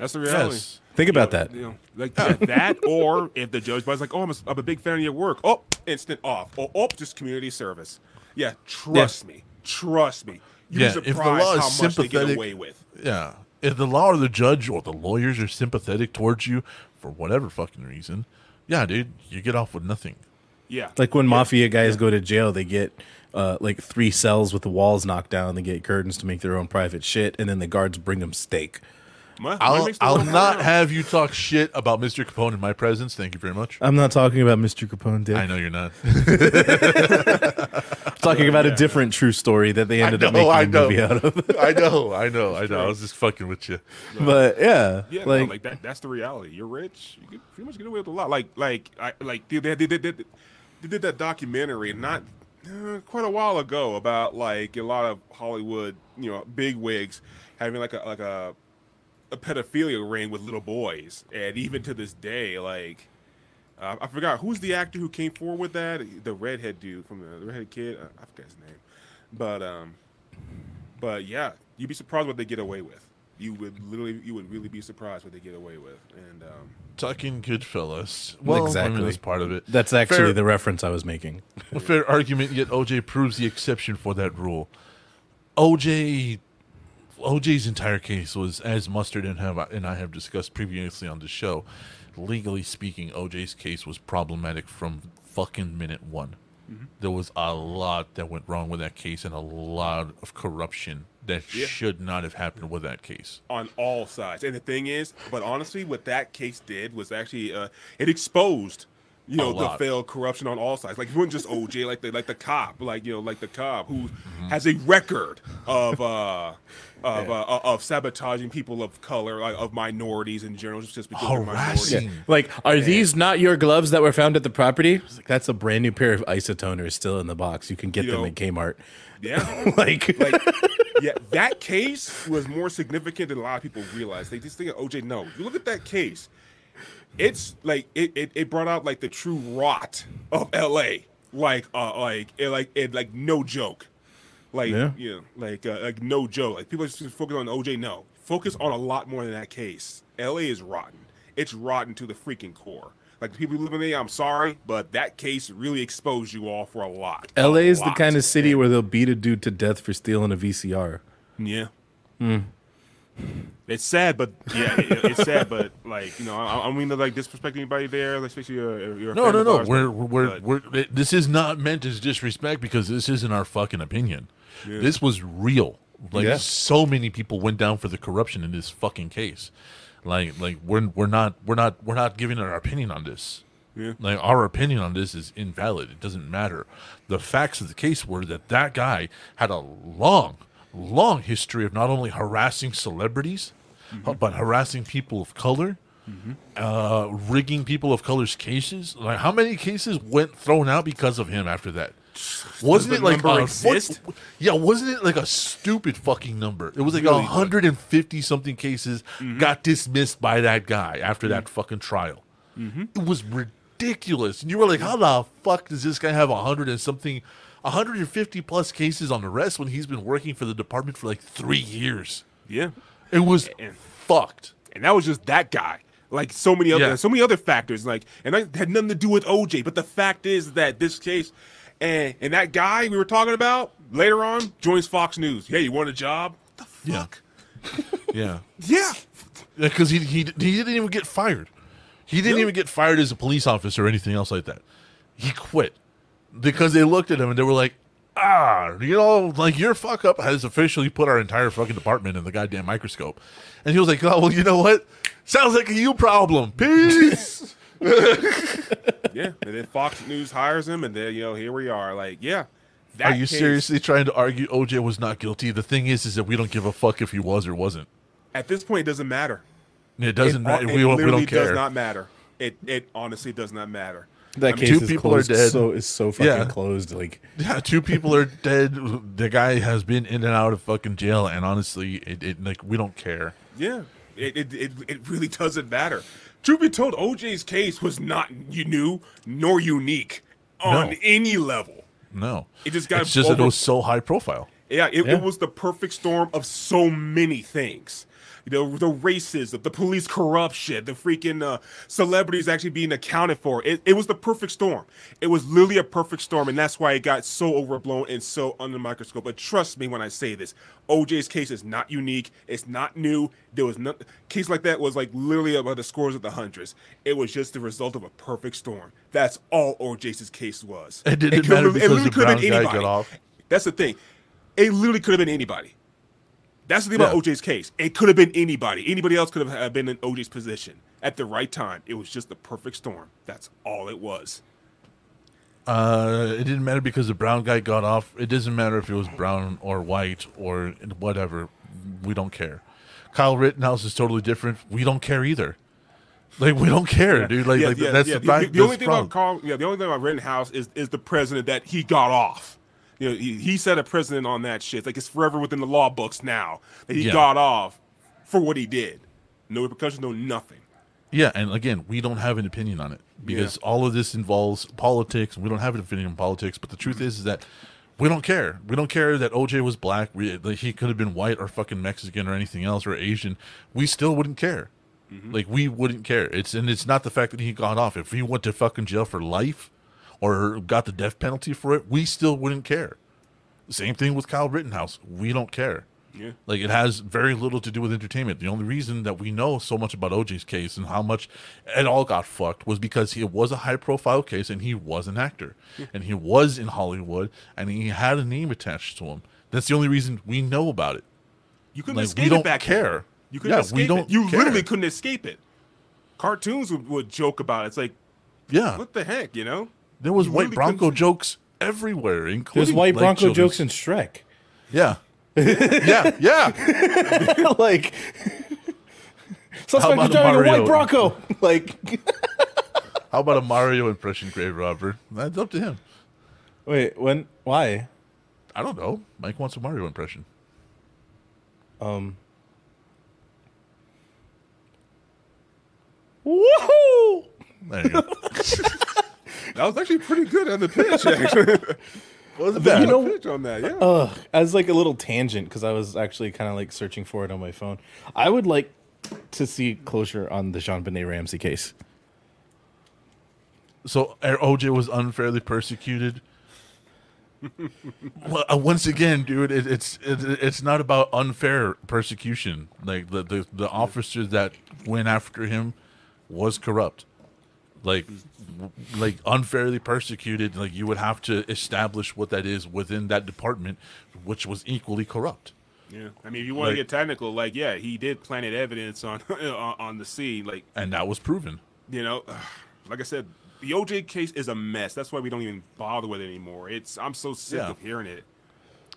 That's the reality. Yes. Think about that. You know, like yeah, that, or if the judge was like, "Oh, I'm a, I'm a big fan of your work," oh, instant off, or oh, just community service. Yeah, trust me, trust me. You'd Yeah, be if the surprised law is how much they get sympathetic- away with. Yeah. If the law or the judge or the lawyers are sympathetic towards you for whatever fucking reason, yeah, dude, you get off with nothing. Yeah, Like when mafia guys go to jail, they get uh, like three cells with the walls knocked down. They get curtains to make their own private shit, and then the guards bring them steak. My- I'll I'll not round. have you talk shit about Mr. Capone in my presence. Thank you very much. I'm not talking about Mr. Capone, Dick. I know you're not. I'm talking about a different true story that they ended up making I a know. movie out of. I know, I know, I know. I was just fucking with you. but yeah, Yeah, like, no, like that. That's the reality. You're rich. You can pretty much get away with a lot. Like, like, I like they they, they, they, they, they did that documentary not uh, quite a while ago about like a lot of Hollywood, you know, big wigs having like a like a a pedophilia ring with little boys, and even to this day, like. Uh, I forgot who's the actor who came forward with that. The redhead dude from the, the redhead kid. Uh, I forgot his name, but um, but yeah, you'd be surprised what they get away with. You would literally, you would really be surprised what they get away with. And um, Talking Goodfellas. Well, I mean, Exactly. that's part of it. that's actually Fair- the reference I was making. a fair argument, yet OJ proves the exception for that rule. OJ, OJ's entire case was, as Mustard and have and I have discussed previously on the show, legally speaking, OJ's case was problematic from fucking minute one. There was a lot that went wrong with that case, and a lot of corruption that Yeah. should not have happened with that case. on all sides. And the thing is, but honestly, what that case did was actually uh, it exposed. You know the lot. failed corruption on all sides. Like it wasn't just OJ, like the like the cop, like you know, like the cop who Mm-hmm. has a record of uh of uh, of sabotaging people of color, like, of minorities in general, just because they're minorities. Harassing. Like, are these not your gloves that were found at the property? It's like, that's a brand new pair of isotoners still in the box. You can get You them know, at Kmart. Yeah, like, like yeah, that case was more significant than a lot of people realize. They just think of OJ. No, you look at that case. It's like it, it, it brought out like the true rot of LA. Like uh like it like it like no joke. Like Yeah. like uh, like no joke. Like people just focus on OJ. No, focus on a lot more than that case. LA is rotten. It's rotten to the freaking core. Like the people who live in there, I'm sorry, but that case really exposed you all for a lot. LA is the kind of city where they'll beat a dude to death for stealing a VCR. Yeah. It's sad, but yeah, it, it's sad, but like you know, I, I don't mean to like disrespect anybody there, like, especially you're, you're a No, no, of no. We're we're we're. it- This is not meant as disrespect because this isn't our fucking opinion. This was real. Like Yeah. so many people went down for the corruption in this fucking case. Like like we're we're not we're not we're not giving our opinion on this. Yeah. Like our opinion on this is invalid. It doesn't matter. The facts of the case were that that guy had a long, long history of not only harassing celebrities, Mm-hmm. but harassing people of color, uh, rigging people of color's cases. Like how many cases went thrown out because of him after that? Wasn't it like a- what- yeah, wasn't it like a stupid fucking number? It was like Really a good. hundred and fifty something cases Mm-hmm. got dismissed by that guy after that fucking trial. Mm-hmm. It was ridiculous, and you were like, "How the fuck does this guy have a hundred and something, a hundred and fifty plus cases on arrest when he's been working for the department for like three years?" yeah, It was And- fucked. and that was just that guy. Like so many other, Yeah. so many other factors. Like, and that had nothing to do with OJ. But the fact is that this case, and and that guy we were talking about later on joins Fox News. Hey, you want a job? The Yeah. fuck? Yeah, Yeah. because he, he he didn't even get fired. He didn't Yeah. even get fired as a police officer or anything else like that. He quit because they looked at him and they were like, "Ah, you know, like your fuck up has officially put our entire fucking department in the goddamn microscope." And he was like, "Oh well, you know what? Sounds like a you problem. Peace." yeah, and then Fox News hires him, and then you know here we are. Like, yeah, That Are you case- seriously trying to argue OJ was not guilty? The thing is, is that we don't give a fuck if he was or wasn't. At this point, it doesn't matter. It doesn't It- matter. It We, don't- we don't care. does not matter. It it honestly does not matter. That I mean, case two is people are dead. So is so fucking Yeah. closed. Like Yeah, two people are dead. The guy has been in and out of fucking jail, and honestly, it, it like we don't care. Yeah, it, it it it really doesn't matter. Truth be told, OJ's case was not you new nor unique on No. any level. No, It just got It's just that it was so high profile. Yeah, it, Yeah. it was the perfect storm of so many things. Know, the racism, the police corruption, the freaking uh, celebrities actually being accounted for. It, it was the perfect storm. It was literally a perfect storm, and that's why it got so overblown and so under the microscope. But trust me when I say this, OJ's case is not unique. It's not new. There was no case like that was like literally about the scores of the hundreds. It was just the result of a perfect storm. That's all OJ's case was. It didn't could- matter because literally the could have brown been guy got off. That's the thing. It literally could have been anybody. That's the thing about OJ's case. It could have been anybody. Anybody else could have been in OJ's position at the right time. It was just the perfect storm. That's all it was. Uh, it didn't matter because the brown guy got off. It doesn't matter if it was brown or white or whatever. We don't care. Kyle Rittenhouse is totally different. We don't care either. Like we don't care, dude. Like, like that's the The, fact. the only thing the about problem. Carl, yeah, the only thing about Rittenhouse is is the president that he got off. You know, he, he set a precedent on that shit. Like it's forever within the law books now that he Yeah. got off for what he did. No repercussions, no nothing. Yeah, and again, we don't have an opinion on it because all of this involves politics. And we don't have an opinion on politics, but the truth mm-hmm. is, is that we don't care. We don't care that OJ was black. We, that he could have been white or fucking Mexican or anything else or Asian. We still wouldn't care. Mm-hmm. Like we wouldn't care. It's and it's not the fact that he got off. If he went to fucking jail for life or got the death penalty for it, we still wouldn't care. Same thing with Kyle Rittenhouse. We don't care. Yeah. Like it has very little to do with entertainment. The only reason that we know so much about OJ's case and how much it all got fucked was because he was a high profile case and he was an actor. And he was in Hollywood and he had a name attached to him. That's the only reason we know about it. You couldn't Like, we escape don't it back care. then. You couldn't Yeah, escape we don't You care. literally couldn't escape it. Cartoons would, would joke about it. It's like, Yeah. what the heck, you know? There was You white really Bronco couldn't- jokes everywhere, including there's white like, Bronco children's- jokes in Shrek. Yeah. yeah, yeah. like suspect about is driving a white Bronco. Like How about a Mario impression, Grave Robber? That's up to him. wait, when? Why? I don't know. Mike wants a Mario impression. Um. Woohoo! There you go. That was actually pretty good on the pitch, actually. Wasn't you know, pitch on that, yeah. Ugh, as like a little tangent because I was actually kind of like searching for it on my phone. I would like to see closure on the JonBenét Ramsey case. So uh, OJ was unfairly persecuted. well, uh, once again, dude, it, it's it, it's not about unfair persecution. Like the, the the officer that went after him was corrupt. Like like unfairly persecuted. Like you would have to establish what that is within that department, which was equally corrupt. Yeah, I mean, if you want Like- to get technical, like, yeah, he did planted evidence on on the scene. Like, And that was proven. you know, like I said, the OJ case is a mess. That's why we don't even bother with it anymore. It's I'm so sick Yeah. of hearing it.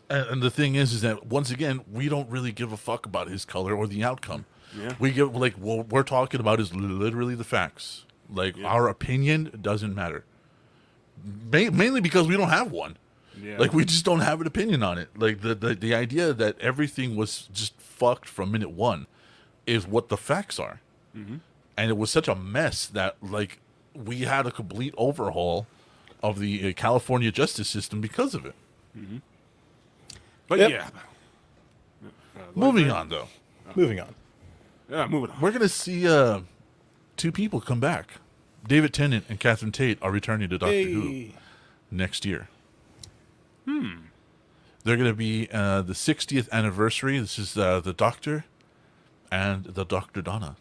And, and the thing is, is that once again, we don't really give a fuck about his color or the outcome. Yeah. We give like what we're talking about is literally the facts. Like our opinion doesn't matter. Ma- mainly because we don't have one. Yeah. Like we just don't have an opinion on it. Like the, the the idea that everything was just fucked from minute one is what the facts are. Mm-hmm. And it was such a mess that like we had a complete overhaul of the uh, California justice system because of it. But Yep. yeah, Moving on though. Moving on. yeah, moving on. We're gonna see uh, two people come back. David Tennant and Catherine Tate are returning to Doctor Who next year. Hmm. They're gonna be uh, the 60th anniversary. This is uh, the Doctor and the Doctor Donna.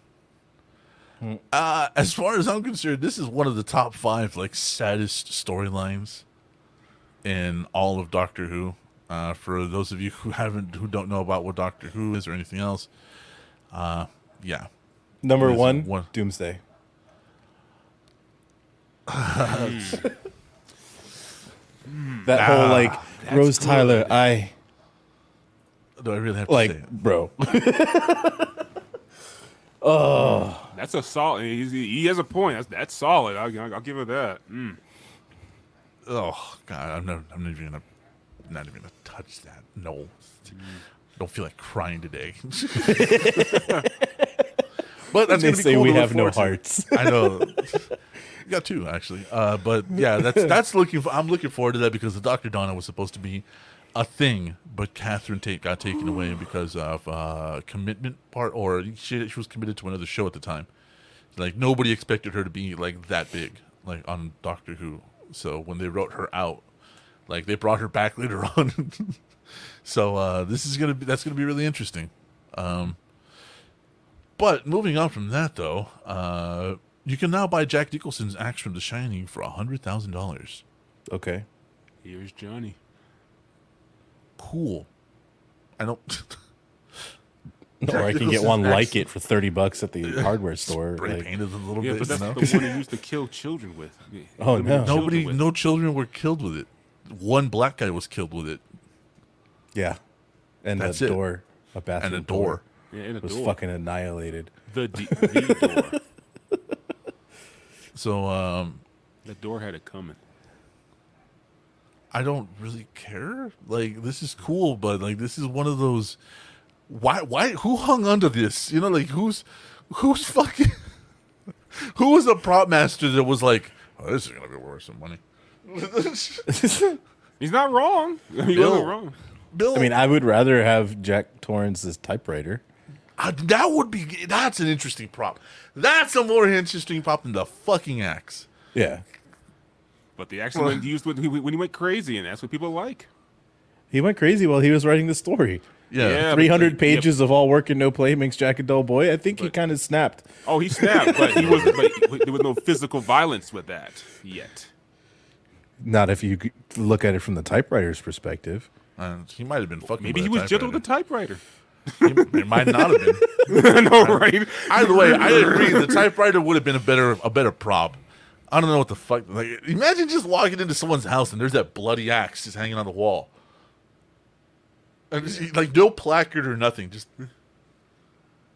Uh, as far as I'm concerned, this is one of the top five like saddest storylines in all of Doctor Who. Uh, for those of you who haven't, who don't know about what Doctor Who is or anything else, uh, yeah, Number What is it? one, One. Doomsday. Mm. that whole ah, like Rose Tyler, I Do I really have to like, say it? bro. Oh, That's a solid. He's, he has a point. That's that's solid. I'll, I'll, I'll give her that. Mm. Oh God, I'm not. I'm not even gonna. Not even gonna touch that. No. Mm. Don't feel like crying today. but that's they gonna be say cool we to look have no forward to. hearts. I know. You got two actually. Uh, but yeah, that's that's looking. For, I'm looking forward to that because the Doctor Donna was supposed to be a thing, but Catherine Tate got taken away because of uh, commitment part, or she she was committed to another show at the time. Like nobody expected her to be like that big, like on Doctor Who. So when they wrote her out, like they brought her back later on. so uh, this is gonna be that's gonna be really interesting. Um, but moving on from that, though, uh, you can now buy Jack Nicholson's axe from The Shining for hundred thousand dollars. Okay. Here's Johnny. Cool. I don't Or I can get Nicholson's one like it for thirty bucks at the hardware store. spray like- painted a little Yeah, bit. but that's you know? the one he used to kill children with. Yeah, Oh, limited no. children Nobody, with. no children were killed with it. One black guy was killed with it, yeah, and That's a it. door, a bathroom and a door. Yeah, in a was door. fucking annihilated. The, d- the door. So um, The door had it coming. I don't really care. Like this is cool, but like this is one of those. Why? Why? Who hung onto this? You know, like who's who's fucking. Who was the prop master that was like, oh, this is gonna be worth some money? He's not wrong. He Bill. wasn't wrong. Bill, I mean, I would rather have Jack Torrance's typewriter. Uh, that would be that's an interesting prop. That's a more interesting prop than the fucking axe. Yeah, But the axe when he used when he, when he went crazy, and that's what people like. he went crazy while he was writing the story. Yeah. Yeah. Three hundred the- yeah, pages of all work and no play makes Jack a dull boy. I think he kind of snapped. Oh, he snapped, but he was. But there was no physical violence with that yet. Not if you look at it from the typewriter's perspective. Uh, he might have been fucking. Maybe with he a was gentle with the typewriter. He- It might not have been. no, right? Either way, I agree. The typewriter would have been a better a better prop. I don't know what the fuck. Like, imagine just walking into someone's house and there's that bloody axe just hanging on the wall, and just, like no placard or nothing. Just,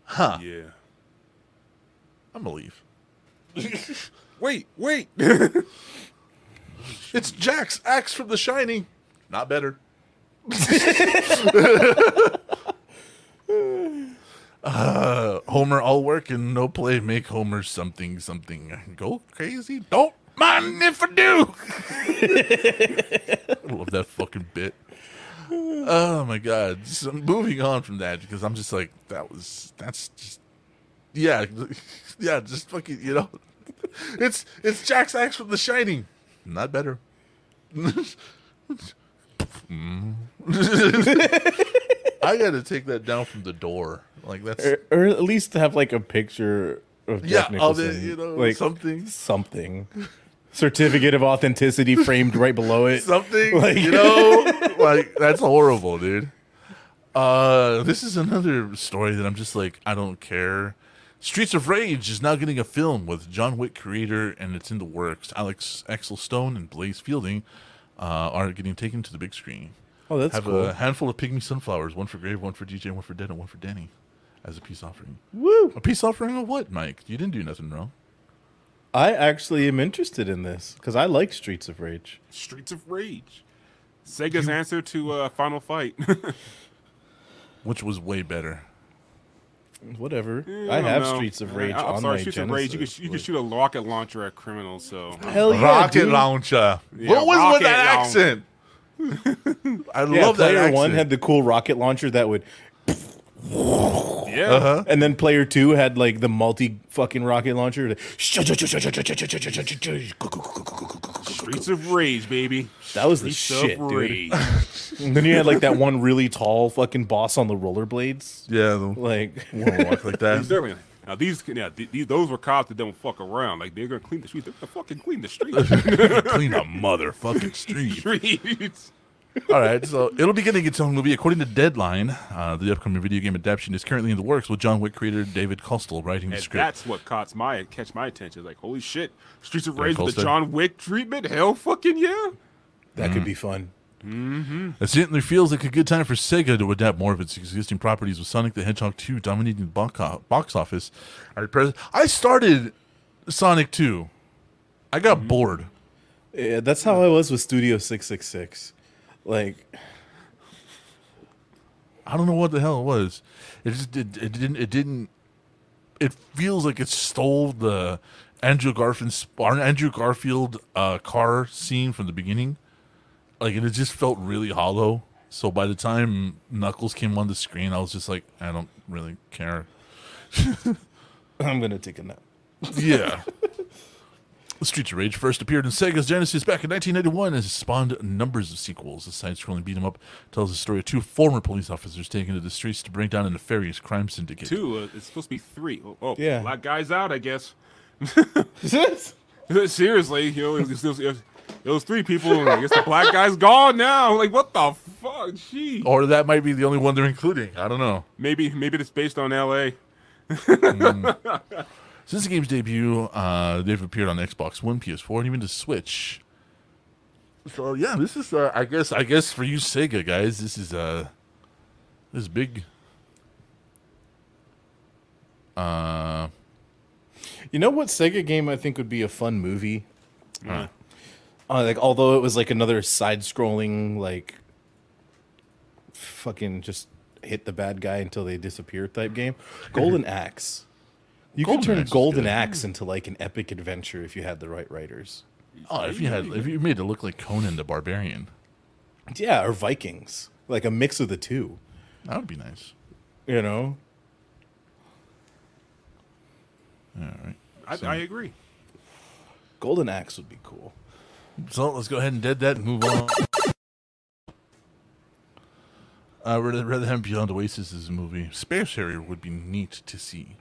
huh? Yeah. I'm gonna leave. Wait, wait. It's Jack's axe from The Shining. Not better. Uh, Homer, all work and no play make Homer something something. Go crazy. Don't mind if I do. I love that fucking bit. Oh my god. So moving on from that because I'm just like that was that's just yeah yeah just fucking you know it's it's Jack's axe from The Shining. Not better. I got to take that down from the door. Like that's or, or at least have like a picture of Jack Yeah, Nicholson, you know, like something. something, certificate of authenticity framed right below it. something. Like- you know, like that's horrible, dude. Uh, this is another story that I'm just like I don't care. Streets of Rage is now getting a film with John Wick creator, and it's in the works. Alex Axel Stone and Blaze Fielding uh, are getting taken to the big screen. Oh, that's Have cool. a handful of pygmy sunflowers, one for Grave, one for DJ, one for Dead, and one for Danny, as a peace offering. Woo! A peace offering of what, Mike? You didn't do nothing wrong. I actually am interested in this because I like Streets of Rage. Streets of Rage. Sega's answer to uh, Final Fight. Which was way better. Whatever. Yeah, I don't have know. Streets of Rage I'm on sorry, my Streets of Rage. You Genesis. could, you could shoot a rocket launcher at criminals. So Hell yeah, Rocket dude. launcher. Yeah, what was with that launch- accent? I Yeah, love that player accent. one had the cool rocket launcher that would, yeah, Uh-huh. and then player two had like the multi fucking rocket launcher. Streets of Rage, baby. That was the Streets shit, dude. And then you had like that one really tall fucking boss on the rollerblades. yeah, the Like, walk like that. They're- Now these, yeah, th- these, those were cops that don't fuck around. Like they're gonna clean the streets. They're gonna fucking clean the streets. Clean a motherfucking street. streets. All right, so it'll be getting its own movie according to Deadline. Uh, the upcoming video game adaptation is currently in the works with John Wick creator David Kolstad writing the And script. that's what caught my catch my attention. Like, holy shit, Streets of Rage with the John Wick treatment. Hell, fucking yeah. that could be fun. Mm-hmm. It certainly feels like a good time for Sega to adapt more of its existing properties with Sonic the Hedgehog 2 dominating the box office. I started Sonic 2. I got bored. Yeah, that's how I was with Studio 666. Like, I don't know what the hell it was. It just it, it didn't it didn't it feels like it stole the Andrew Garfield Andrew Garfield uh, car scene from the beginning. Like and it just felt really hollow. So by the time Knuckles came on the screen, I was just like, I don't really care. I'm gonna take a nap. Yeah. Streets of Rage first appeared in Sega's Genesis back in 1991 and has spawned numbers of sequels. The side-scrolling beat 'em up tells the story of two former police officers taken to the streets to bring down a nefarious crime syndicate. Two. Uh, it's supposed to be three. Oh, oh Yeah. black guys out, I guess. Seriously, you know, it was, it was, it was three people. and I guess the black guy's gone now. Like, what the fuck? Gee. Or that might be the only one they're including. I don't know. Maybe, maybe it's based on L.A. Since the game's debut, uh, they've appeared on Xbox One, PS4, and even the Switch. So yeah, this is uh, I guess I guess for you Sega guys, this is uh this is big. Uh You know what Sega game I think would be a fun movie? Uh, Uh, like, although it was like another side-scrolling, like, fucking just hit the bad guy until they disappear type game. Golden Axe. You Golden could turn Axe Golden. Axe into like an epic adventure if you had the right writers. oh, if you had if you made it look like Conan the Barbarian, Yeah, or Vikings, like a mix of the two. that would be nice. You know, All right. I, I agree. Golden Axe would be cool. So let's go ahead and dead that and move on. I would rather have Beyond Oasis is a movie, Space Harrier would be neat to see.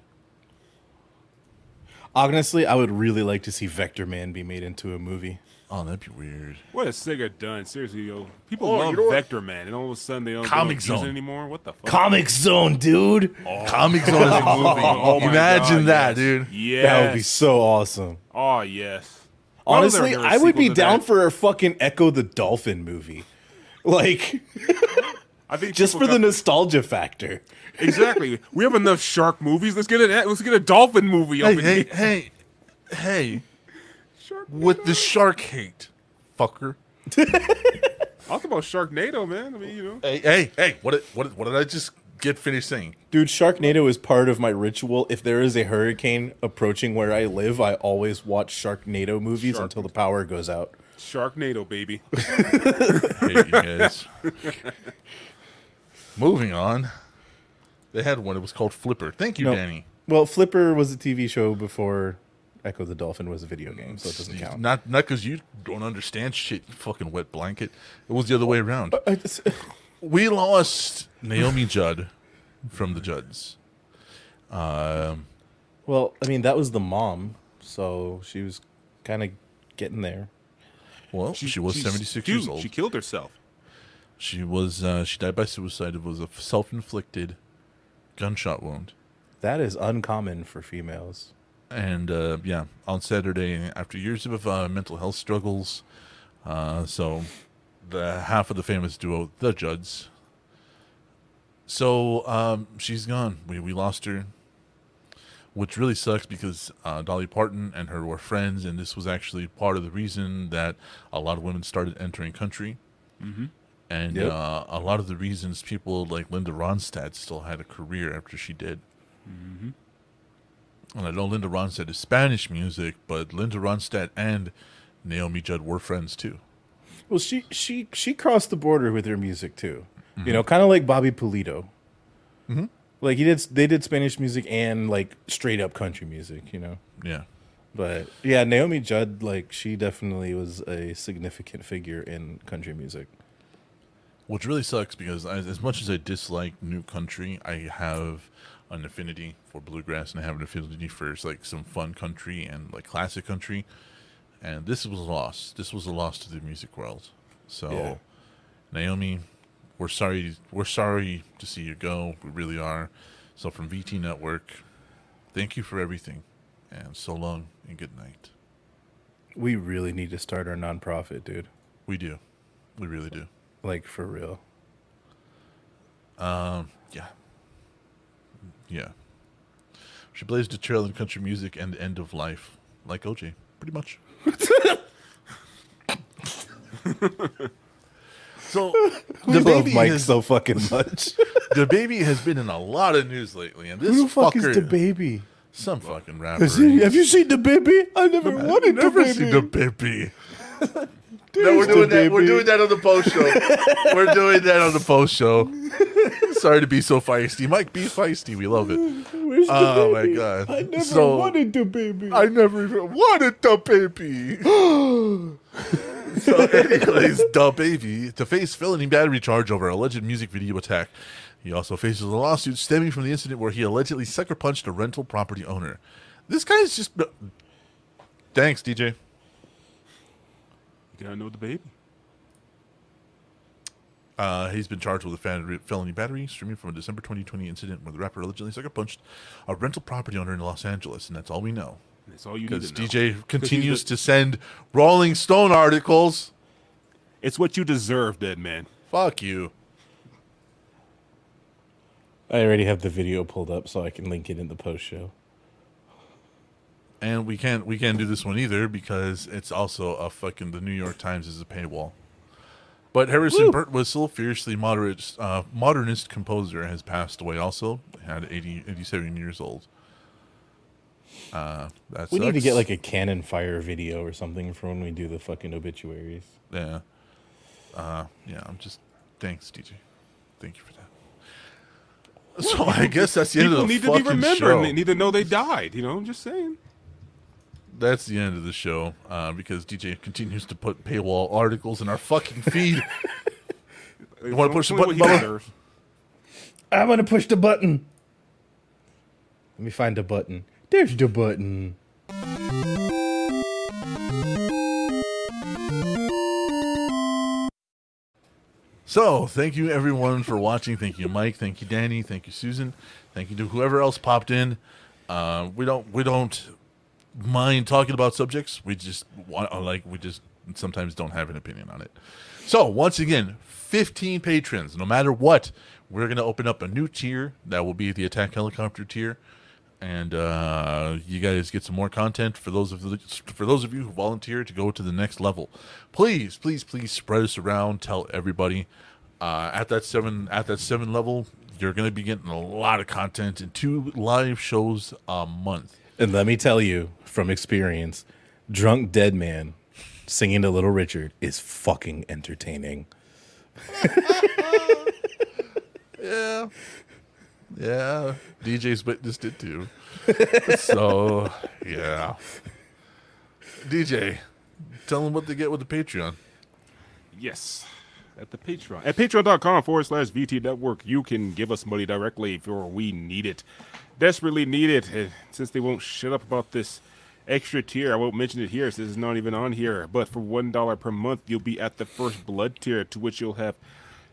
Honestly, I would really like to see Vector Man be made into a movie. Oh, that'd be weird. What has Sega done? Seriously, yo, people Oh, love you what? Vector Man, and all of a sudden they don't, they Comic don't use Zone. it anymore. What the fuck? Comix Zone, dude. Oh. Comix Zone is a movie. Oh Imagine God, that, yes. dude. Yes. That would be so awesome. Oh yes. Why was there Honestly, I would be down that? for a fucking Ecco the Dolphin movie. Like, I think just for the got- nostalgia factor. exactly. We have enough shark movies. Let's get a let's get a dolphin movie up Hey, in hey, hey, hey, Shark with the shark hate, fucker. I'll talk about Sharknado, man. I mean, you know. Hey, hey, hey, what, did- what, what did I just get finished saying? Dude, Sharknado is part of my ritual. If there is a hurricane approaching where I live, I always watch Sharknado movies Shark- until the power goes out. Sharknado, baby. Hate you guys. Moving on. They had one. It was called Flipper. Thank you, No. Danny. Well, Flipper was a TV show before Ecco the Dolphin was a video game, so it doesn't count. Not not because you don't understand shit, you fucking wet blanket. It was the other way around. Uh, uh, I just- We lost Naomi Judd from the Judds. Um, well, I mean, that was the mom, so she was kind of getting there. well, she, was seventy six dude, years old. She killed herself. She was uh, she died by suicide. It was a self inflicted gunshot wound. That is uncommon for females. and uh, yeah, on Saturday, after years of uh, mental health struggles, uh, so the half of the famous duo, the Judds. So um, she's gone. We we lost her, which really sucks because uh, Dolly Parton and her were friends, and this was actually part of the reason that a lot of women started entering country. Mm-hmm. And Yep. uh, a lot of the reasons people like Linda Ronstadt still had a career after she did. And I know Linda Ronstadt is Spanish music, but Linda Ronstadt and Naomi Judd were friends too. Well, she she she crossed the border with her music too. Mm-hmm. You know, kind of like Bobby Pulido. Mm-hmm. Like he did, they did Spanish music and like straight up country music. You know, Yeah. but yeah, Naomi Judd, like she definitely was a significant figure in country music. Which really sucks because as, as much as I dislike new country, I have an affinity for bluegrass and I have an affinity for like some fun country and like classic country. And this was a loss. This was a loss to the music world. So, Yeah. Naomi, we're sorry. We're sorry to see you go. We really are. So, from VT Network, thank you for everything, and so long and good night. We really need to start our nonprofit, dude. We do. We really do. Like for real. Um. Yeah. Yeah. She blazed a trail in country music and end of life, like OJ, pretty much. So the I baby, Mike has, so fucking much. DaBaby has been in a lot of news lately, and this Who the fuck fucker, is the baby? some fucking rapper. Have you seen the baby? I never wanted never the seen the baby. no, we're doing that. We're doing that on the post show. we're doing that on the post show. Sorry to be so feisty. Mike, be feisty. We love it. Where's Oh my god. I never So- wanted the baby. I never even wanted the baby. so, anyways, DaBaby to face felony battery charge over alleged music video attack. He also faces a lawsuit stemming from the incident where he allegedly sucker punched a rental property owner. This guy's just. Thanks, DJ. You gotta know DaBaby. Uh, he's been charged with a felony battery stemming from a December 2020 incident where the rapper allegedly sucker punched a rental property owner in Los Angeles, and that's all we know. That's all you need Because to know. DJ continues the- to send Rolling Stone articles. It's what you deserve, dead man. Fuck you. I already have the video pulled up so I can link it in the post show. And we can't we can't do this one either because it's also a fucking the New York Times is a paywall. But Harrison Birtwistle fiercely moderate uh, modernist composer has passed away also had 80, 87 years old. Uh, that We need to get like a cannon fire video or something for when we do the fucking obituaries. yeah. Uh, yeah, I'm just thanks DJ. Thank you for that. So I guess that's the end of the need to be remembered. show. and They need to know they died. You know, I'm just saying. That's the end of the show uh, because DJ continues to put paywall articles in our fucking feed. You wanna push the Only what button, he Bubba? deserves. I'm gonna push the button. Let me find the button. There's the button. So, thank you everyone for watching. Thank you, Mike. Thank you, Danny. Thank you, Susan. Thank you to whoever else popped in. Uh, we don't we don't mind talking about subjects. We just want uh, like we just sometimes don't have an opinion on it. So, once again, 15 patrons. No matter what, we're gonna open up a new tier that will be the attack helicopter tier. And uh, you guys get some more content for those of the, for those of you who volunteer to go to the next level. Please, please, please spread us around. Tell everybody uh, at that seven at that seven level, you're going to be getting a lot of content and two live shows a month. And let me tell you from experience, drunk dead man singing to Little Richard is fucking entertaining. Yeah, yeah. DJ's witnessed it too. so yeah, DJ, tell them what they get with the Patreon. Yes. At the Patreon. At patreon.com forward slash VT Network, you can give us money directly for we need it. Desperately need it. And since they won't shut up about this extra tier, I won't mention it here since it's not even on here. But for $1 per month, you'll be at the first blood tier, to which you'll have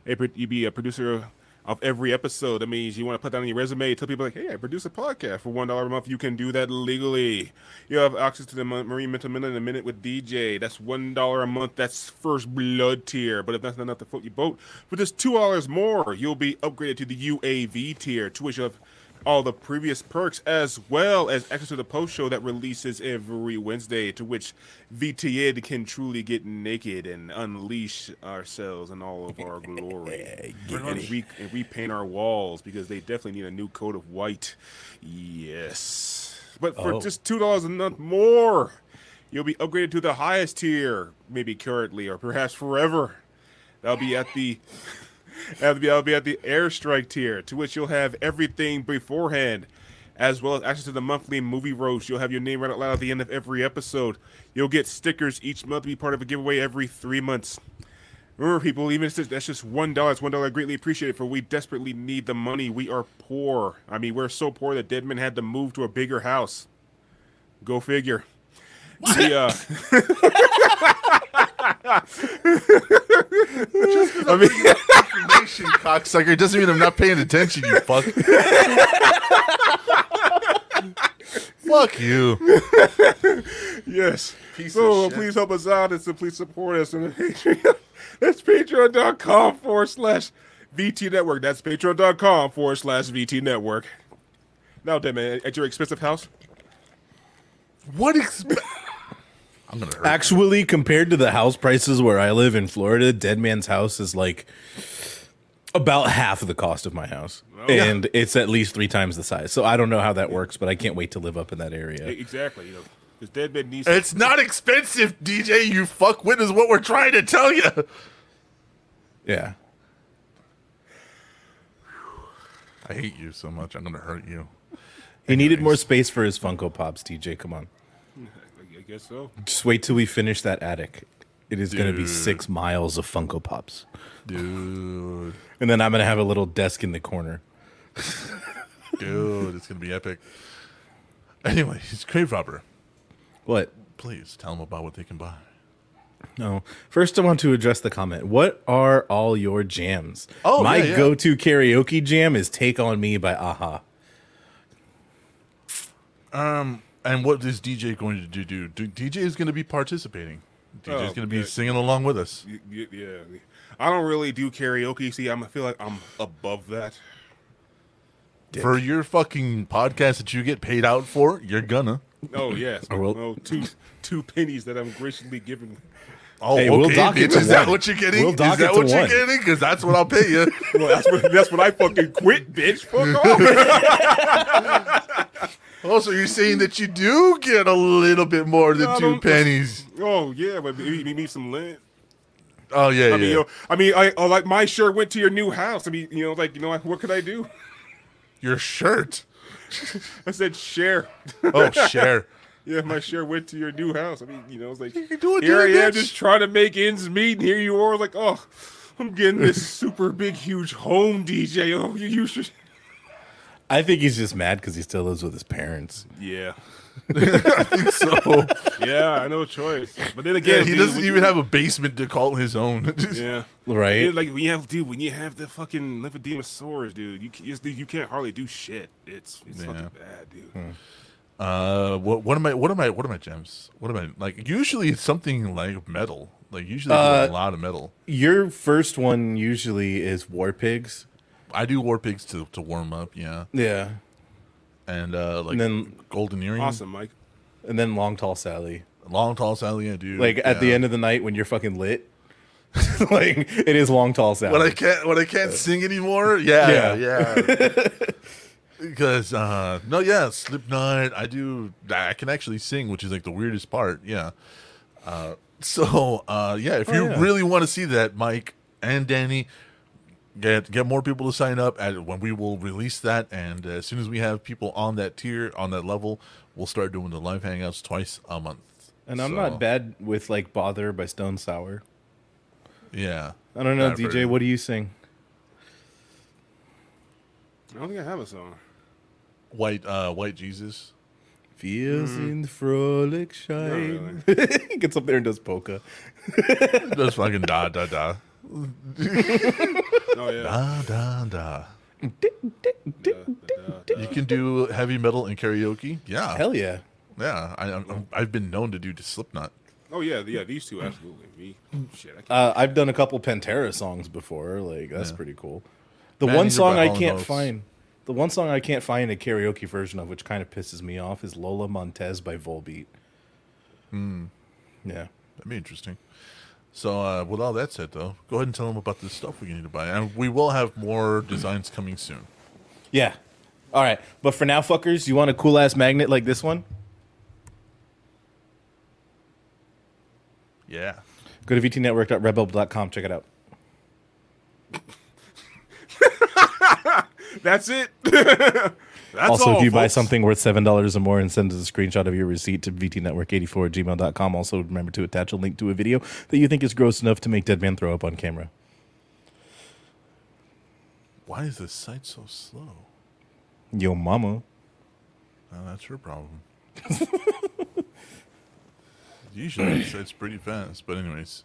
a, you'll be a producer of every episode. That means you want to put that on your resume, tell people like, hey, I produce a podcast for one dollar a month. You can do that legally. You have access to the Marine Mental Minute in a minute with DJ. That's one dollar a month. That's first blood tier. But if that's not enough to float your boat, for just two dollars more, you'll be upgraded to the UAV tier, to which you have all the previous perks as well as access to the post show that releases every Wednesday, to which VTid can truly get naked and unleash ourselves in all of our glory. and, re- and repaint our walls because they definitely need a new coat of white. Yes. But for Oh. just two dollars a month more, you'll be upgraded to the highest tier, maybe currently or perhaps forever. That'll be at the Be, that'll be at the airstrike tier, to which you'll have everything beforehand, as well as access to the monthly movie roast. You'll have your name read out loud at the end of every episode. You'll get stickers each month to be part of a giveaway every three months. Remember, people, even if that's just one dollar, it's one dollar greatly appreciated. For we desperately need the money. We are poor. I mean, we're so poor that Deadman had to move to a bigger house. Go figure. The, uh, I mean, Information, cocksucker. It doesn't mean I'm not paying attention, you fuck. fuck you. Yes. Piece so please help us out and so please support us on Patreon. That's patreon.com forward slash VT Network. That's patreon.com forward slash VT Network. Now, Dead Man, at your expensive house? What? Exp- I'm gonna hurt. Actually, compared to the house prices where I live in Florida, Dead Man's house is like about half of the cost of my house. And it's at least three times the size. So I don't know how that works, but I can't wait to live up in that area. Exactly. You know, because Dead Man needs. It's not expensive, DJ. You fuckwit is what we're trying to tell you. Yeah. I hate you so much. I'm gonna hurt you. He needed more space for his Funko Pops, DJ. Come on. I guess so. Just wait till we finish that attic. It is going to be six miles of Funko Pops. Dude, And then I'm going to have a little desk in the corner. dude, it's gonna be epic. Anyway, it's Grave Robber. What? Please tell them about what they can buy. No. First, I want to address the comment. What are all your jams? Oh, my yeah, yeah. go-to karaoke jam is "Take on Me" by a-ha. And what is DJ going to do? do? do DJ is going to be participating. DJ is Oh, going to be good. singing along with us. Y- y- Yeah. I don't really do karaoke. See, I'm, I feel like I'm above that. For your fucking podcast that you get paid out for, you're gonna. Oh, yes. I will- Oh, two, two pennies that I'm graciously giving. Oh, Hey, we'll dock it bitch, to is that one. what you're getting? We'll dock is that it what you're one. getting? Because that's what I'll pay you. Well, that's what, that's what I fucking quit, bitch. Fuck off. oh, so you're saying that you do get a little bit more than No, two pennies? Oh, yeah, but you need some lint. Oh yeah, I yeah. mean, you know, I mean, I oh, like my shirt went to your new house. I mean, you know, like you know, what could I do? Your shirt. I said share. Oh, share. yeah, my shirt went to your new house. I mean, you know, it's like can do it, here I am, just trying to make ends meet, and here you are, like, oh, I'm getting this super big, huge home DJ. Oh, you, you should. I think he's just mad because he still lives with his parents. Yeah, so yeah, I no choice. But then yeah, again, he dude, doesn't even you- have a basement to call his own. Yeah. Right? Yeah, like when you have, dude, when you have the fucking lymphedema dude, you ca- you, you can't hardly do shit. It's it's Yeah. fucking bad, dude. Uh, what what am I? What am I? What are my gems? What am I like? Usually it's something like metal. Like usually Uh, a lot of metal. Your first one usually is War Pigs. I do war pigs to to warm up. Yeah, Yeah. and uh, like And then- golden earring, Awesome, Mike. And then Long Tall Sally. long tall Sally. I do Like at the end of the night when you're fucking lit. like it is Long Tall Sally. when I can't when I can't sing anymore. Yeah, Yeah. yeah. Because uh no, yeah, Slipknot. I do. I can actually sing, which is like the weirdest part. Yeah. Uh, so uh, yeah, if Oh, you yeah. really want to see that, Mike and Danny, get get more people to sign up. At when we will release that, and as soon as we have people on that tier, on that level, we'll start doing the live hangouts twice a month. and I'm So, not bad with like Bother by Stone Sour. Yeah. I don't know, DJ, heard- what do you sing? I don't think I have a song. White uh White Jesus. Feels in the frolic shine. really. Gets up there and does polka. does fucking da da da. Oh yeah. Da da da. You can do heavy metal and karaoke. Yeah, Hell yeah. yeah. I, I'm, I've been known to do the Slipknot. Oh yeah, yeah. These two absolutely. Me, shit. I can't. Uh, I've done a couple Pantera songs before. Like that's Yeah. pretty cool. The Man one song I can't Oates. find, the one song I can't find a karaoke version of, which kind of pisses me off, is Lola Montez by Volbeat. Hmm. Yeah. That'd be interesting. So, uh, with all that said, though, go ahead and tell them about the stuff we need to buy, and we will have more designs coming soon. Yeah. All right. But for now, fuckers, you want a cool ass magnet like this one? Yeah. Go to vtnetwork.rebel.com. Check it out. That's it. That's also, all, if you buy something worth seven dollars or more and send us a screenshot of your receipt to vtnetwork84 at gmail.com. Also, remember to attach a link to a video that you think is gross enough to make Dead Man throw up on camera. Why is this site so slow? Yo, mama. Well, that's your problem. Usually, it's, it's pretty fast, but anyways.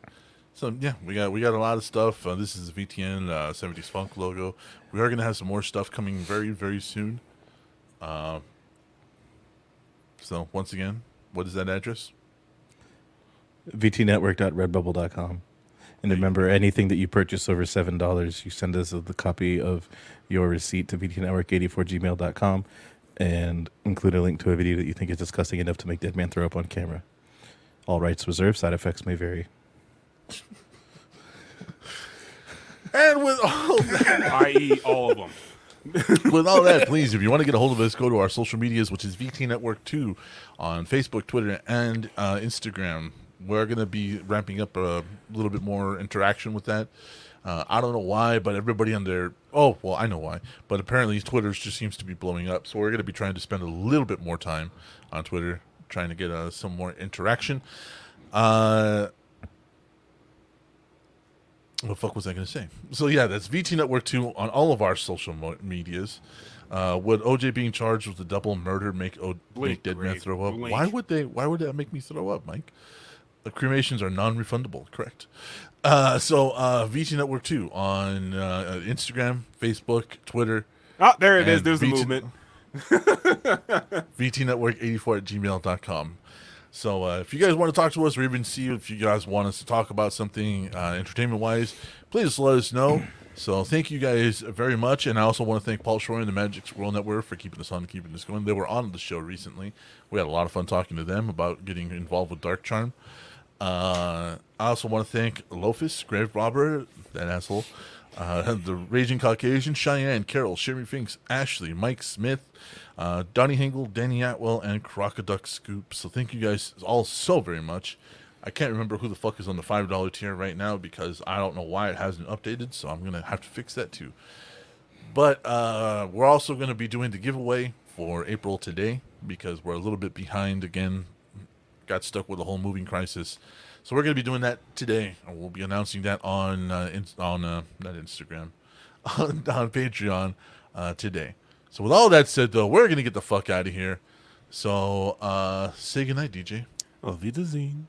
So yeah, we got we got a lot of stuff. Uh, this is the VTN uh, 70s Funk logo. We are gonna have some more stuff coming very very soon. Uh, so once again, what is that address? vtnetwork.redbubble.com. And remember, anything that you purchase over seven dollars, you send us the copy of your receipt to vtnetwork84gmail.com and include a link to a video that you think is disgusting enough to make Dead Man throw up on camera. All rights reserved. Side effects may vary. And with all that, i.e., all of them. with all that, please, if you want to get a hold of us, go to our social medias, which is VT Network 2 on Facebook, Twitter, and uh, Instagram. We're going to be ramping up a little bit more interaction with that. Uh, I don't know why, but everybody on there. Oh, well, I know why. But apparently, Twitter just seems to be blowing up. So we're going to be trying to spend a little bit more time on Twitter, trying to get uh, some more interaction. Uh, what the fuck was I going to say? So yeah, that's VT Network Two on all of our social mo- medias. Uh, would OJ being charged with a double murder make o- make Blink, dead man throw up? blink. Why would they? Why would that make me throw up, Mike? The cremations are non-refundable, correct? Uh, so uh, VT Network Two on uh, Instagram, Facebook, Twitter, Oh, there it is. There's the movement. VT movement. vtnetwork84 at gmail.com. So uh, if you guys want to talk to us or even see if you guys want us to talk about something uh, entertainment wise, please let us know. So thank you guys very much. And I also want to thank Paul Shore and the Magic Squirrel Network for keeping us on keeping us going. They were on the show recently. We had a lot of fun talking to them about getting involved with Dark Charm. Uh, I also want to thank Lofus, Grave Robber, that asshole, uh, the Raging Caucasian, Cheyenne, Carol, Sherry Finks, Ashley, Mike Smith, uh, Donnie Hingle, Danny Atwell, and Crocoduck Scoop. So thank you guys all so very much. I can't remember who the fuck is on the $5 tier right now because I don't know why it hasn't updated, so I'm going to have to fix that too. But uh, we're also going to be doing the giveaway for April today because we're a little bit behind again. Got stuck with the whole moving crisis, so we're going to be doing that today, and we'll be announcing that on uh, in, on uh, not Instagram, on, on Patreon uh, today. So with all that said, though, we're to get the fuck out of here. So uh, say goodnight, DJ. Auf Wiedersehen.